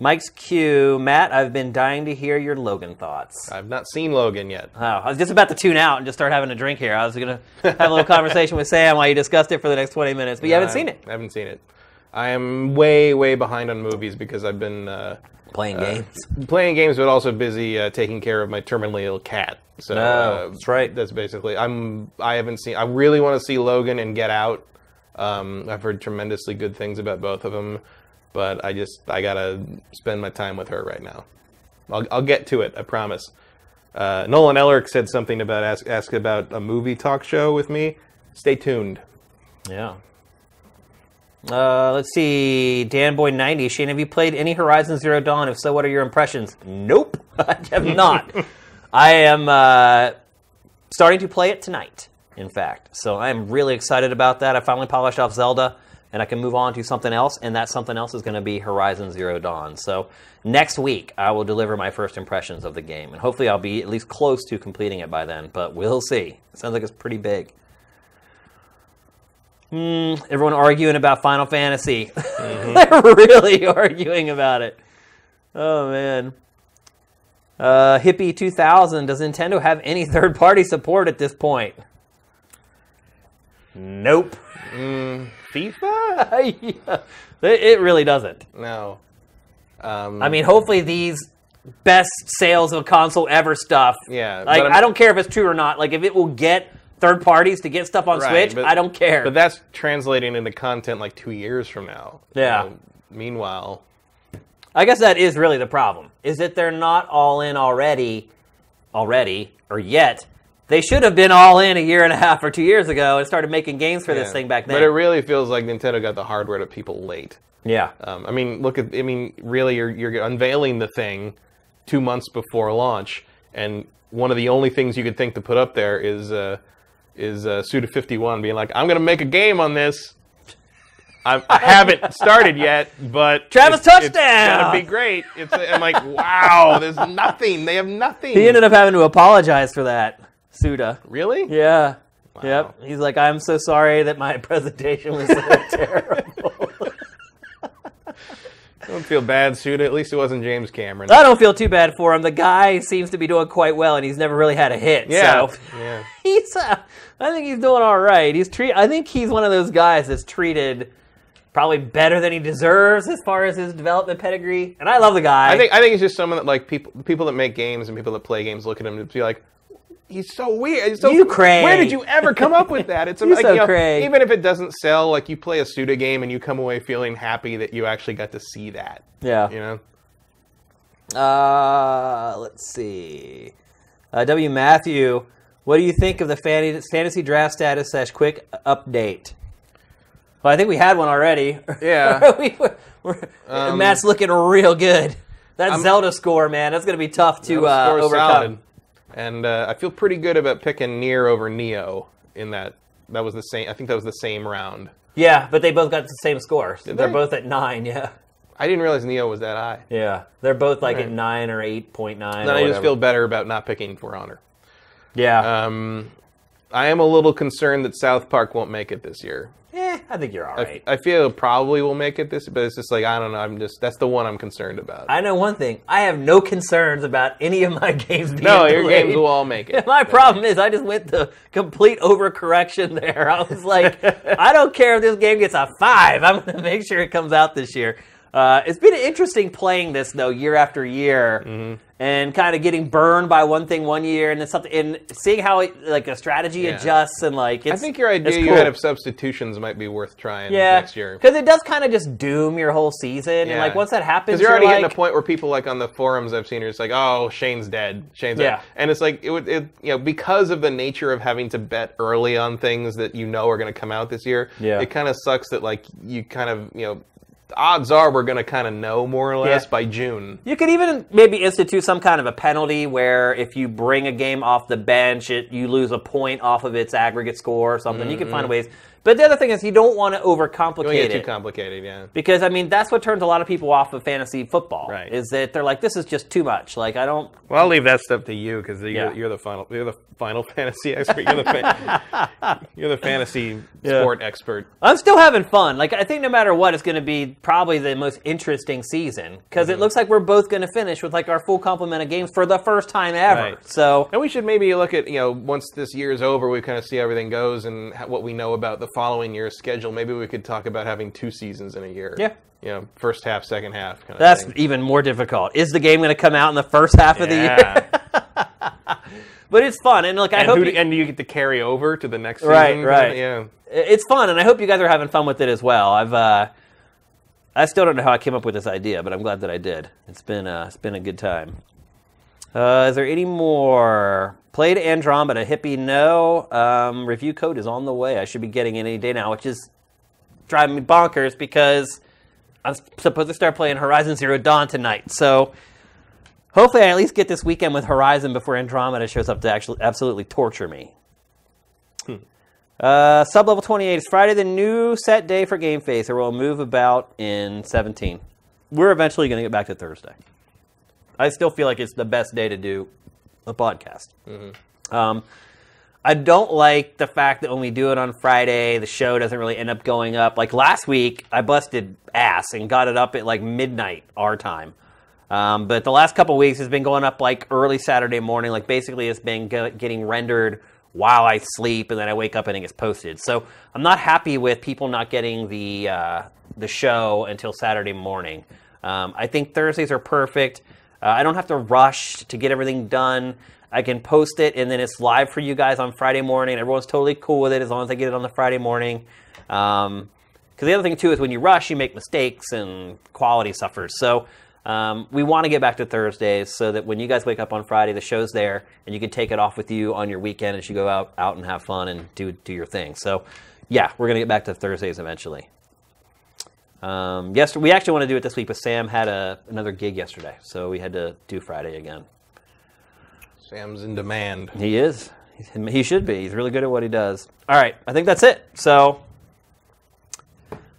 Mike's Q. Matt, I've been dying to hear your Logan thoughts. I've not seen Logan yet. Oh, I was just about to tune out and just start having a drink here. I was gonna have a little conversation with Sam while you discussed it for the next 20 minutes, but you haven't I- seen it. I haven't seen it. I am way, way behind on movies because I've been uh, Playing games. playing games, but also busy uh, taking care of my terminally ill cat. So No, uh, that's right. That's basically. I'm. I haven't seen. I really want to see Logan and Get Out. Um, I've heard tremendously good things about both of them, but I just I gotta spend my time with her right now. I'll, I'll get to it. I promise. Uh, Nolan Ellerk said something about ask ask about a movie talk show with me. Stay tuned. Yeah. Uh, let's see. Dan Boy 90. Shane, have you played any Horizon Zero Dawn? If so, what are your impressions? Nope. I have not. I am uh, starting to play it tonight, in fact. So I am really excited about that. I finally polished off Zelda, and I can move on to something else, and that something else is going to be Horizon Zero Dawn. So next week, I will deliver my first impressions of the game, and hopefully, I'll be at least close to completing it by then, but we'll see. It sounds like it's pretty big. Hmm, everyone arguing about Final Fantasy. They're really arguing about it. Oh man. Uh, Hippie 2000. Does Nintendo have any third-party support at this point? Nope. FIFA? Yeah. It it really doesn't. No. Um, I mean, hopefully these best sales of a console ever stuff. Yeah, Like I'm- don't care if it's true or not. Like if it will get third parties to get stuff on Right, Switch, but- I don't care. But that's translating into content like two years from now. Yeah. know, meanwhile, I guess that is really the problem. Is that they're not all in already, already or yet. They should have been all in a year and a half or two years ago and started making games for this thing back then. But it really feels like Nintendo got the hardware to people late. yeah, Um, I mean, look at. I mean, really, you're you're unveiling the thing two months before launch, and one of the only things you could think to put up there is uh, is uh, Suda51 being like, I'm going to make a game on this. I, I haven't started yet, but Travis it's, It's touchdown! gonna be great. It's, I'm like, wow, there's nothing. They have nothing. He ended up having to apologize for that, Suda. really? Yeah. Yep. He's like, I'm so sorry that my presentation was so terrible. Don't feel bad, Suda. At least it wasn't James Cameron. I don't feel too bad for him. The guy seems to be doing quite well, and he's never really had a hit. yeah, So yeah. he's, uh, I think he's doing all right. He's treat. I think he's one of those guys that's treated probably better than he deserves as far as his development pedigree. And I love the guy. I think I think it's just someone that like people people that make games and people that play games look at him and be like, he's so weird. He's so, You Craig. Where did you ever come up with that? It's like, so you know, Craig. even if it doesn't sell, like you play a Suda game and you come away feeling happy that you actually got to see that. yeah. You know. Uh, let's see. Uh, w. Matthew, what do you think of the fantasy draft status slash quick update? Well, I think we had one already. Yeah. we, were- we're- Um, Matt's looking real good. That I'm- Zelda score, man, that's going to be tough to uh, overcome. solid. And uh, I feel pretty good about picking Nier over Nioh in that. That was the same. I think that was the same round. Yeah, but they both got the same scores. They're they? both at nine. Yeah, I didn't realize Nioh was that high. yeah, they're both like at nine or eight point nine. Then I just feel better about not picking For Honor. yeah. Um, I am a little concerned that South Park won't make it this year. Eh, I think you're all I. I feel it probably will make it this, but it's just like I don't know. I'm just that's the one I'm concerned about. I know one thing. I have no concerns about any of my games being no, your delayed. games will all make it. My problem is I just went to complete overcorrection there. I was like, I don't care if this game gets a five. I'm going to make sure it comes out this year. Uh, it's been interesting playing this though year after year, Mm-hmm. and kind of getting burned by one thing one year, and then something, and seeing how it, like a strategy Yeah. adjusts, and like it's, I think your idea you cool. had of substitutions might be worth trying yeah, next year. because it does kind of just doom your whole season, and like once that happens, Because you're already like, getting a point where people like on the forums I've seen are just like, oh, Shane's dead. Shane's Yeah. dead. And it's like it would it you know, because of the nature of having to bet early on things that you know are gonna come out this year, Yeah. it kinda sucks that like you kind of you know odds are we're gonna kinda know more or less Yeah. by June. You could even maybe institute some kind of a penalty where if you bring a game off the bench, it, you lose a point off of its aggregate score or something. You can find mm-hmm. ways. But the other thing is you don't want to Don't overcomplicate get too complicated, yeah. because I mean that's what turns a lot of people off of fantasy football. Right. Is that they're like, this is just too much. Like I don't Well, I'll leave that stuff to you because you're, Yeah. you're the final you're the final fantasy expert. You're the fa- you're the fantasy Yeah. sport expert. I'm still having fun. Like I think no matter what, it's going to be probably the most interesting season because Mm-hmm. it looks like we're both going to finish with like our full complement of games for the first time ever. Right. So And we should maybe look at, you know, once this year is over, we kind of see how everything goes and what we know about the following year's schedule. Maybe we could talk about having two seasons in a year. Yeah. You know, first half, second half. Kind of that's thing. even more difficult. Is the game going to come out in the first half of the year? But it's fun, and look, I and, hope who you, and do you get to carry over to the next season? Right, right. Yeah. it's fun, and I hope you guys are having fun with it as well. I've uh, I still don't know how I came up with this idea, but I'm glad that I did. It's been uh, it's been a good time. Uh, is there any more? Played Andromeda, hippie no. Um, review code is on the way. I should be getting it any day now, which is driving me bonkers because I'm supposed to start playing Horizon Zero Dawn tonight. So hopefully, I at least get this weekend with Horizon before Andromeda shows up to actually absolutely torture me. Uh, sub level 28 is Friday, the new set day for GameFace, or we'll move about in 17. We're eventually going to get back to Thursday. I still feel like it's the best day to do a podcast. Um, I don't like the fact that when we do it on Friday, the show doesn't really end up going up. Like last week, I busted ass and got it up at like midnight our time. Um, but the last couple weeks has been going up like early Saturday morning. Like basically, it's been go- getting rendered while I sleep, and then I wake up and it gets posted. So I'm not happy with people not getting the uh, the show until Saturday morning. Um, I think Thursdays are perfect. Uh, I don't have to rush to get everything done. I can post it, and then it's live for you guys on Friday morning. Everyone's totally cool with it as long as I get it on the Friday morning. Um, because the other thing too is when you rush, you make mistakes and quality suffers. So um, we want to get back to Thursdays so that when you guys wake up on Friday, the show's there and you can take it off with you on your weekend as you go out out and have fun and do do your thing. So yeah, we're gonna get back to Thursdays eventually. Um, yes, we actually want to do it this week, but Sam had a, another gig yesterday, so we had to do Friday again. Sam's in demand. He is. He should be. He's really good at what he does. All right, I think that's it. So,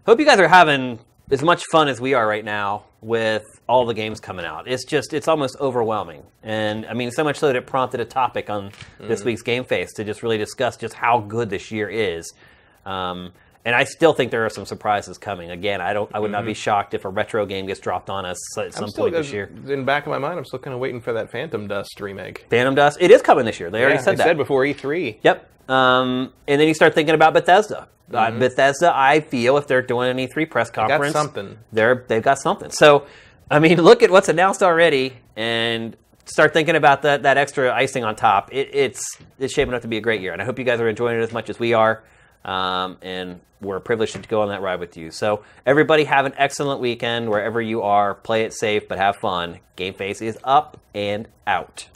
hope you guys are having as much fun as we are right now with all the games coming out. It's just, it's almost overwhelming. And I mean, so much so that it prompted a topic on this week's GameFace to just really discuss just how good this year is. Um, and I still think there are some surprises coming. Again, I don't, I would not be shocked if a retro game gets dropped on us at some still, point this year. In the back of my mind, I'm still kind of waiting for that Phantom Dust remake. Phantom Dust, it is coming this year. They already Yeah, said they that. said before E E3. Yep. Um, and then you start thinking about Bethesda. Uh, Bethesda, I feel if they're doing an E3 press conference, something. They're they've got something. So, I mean, look at what's announced already, and start thinking about that that extra icing on top. It, it's it's shaping up to be a great year, and I hope you guys are enjoying it as much as we are. Um, and we're privileged to go on that ride with you. So, everybody, have an excellent weekend wherever you are. Play it safe, but have fun. GameFace is up and out.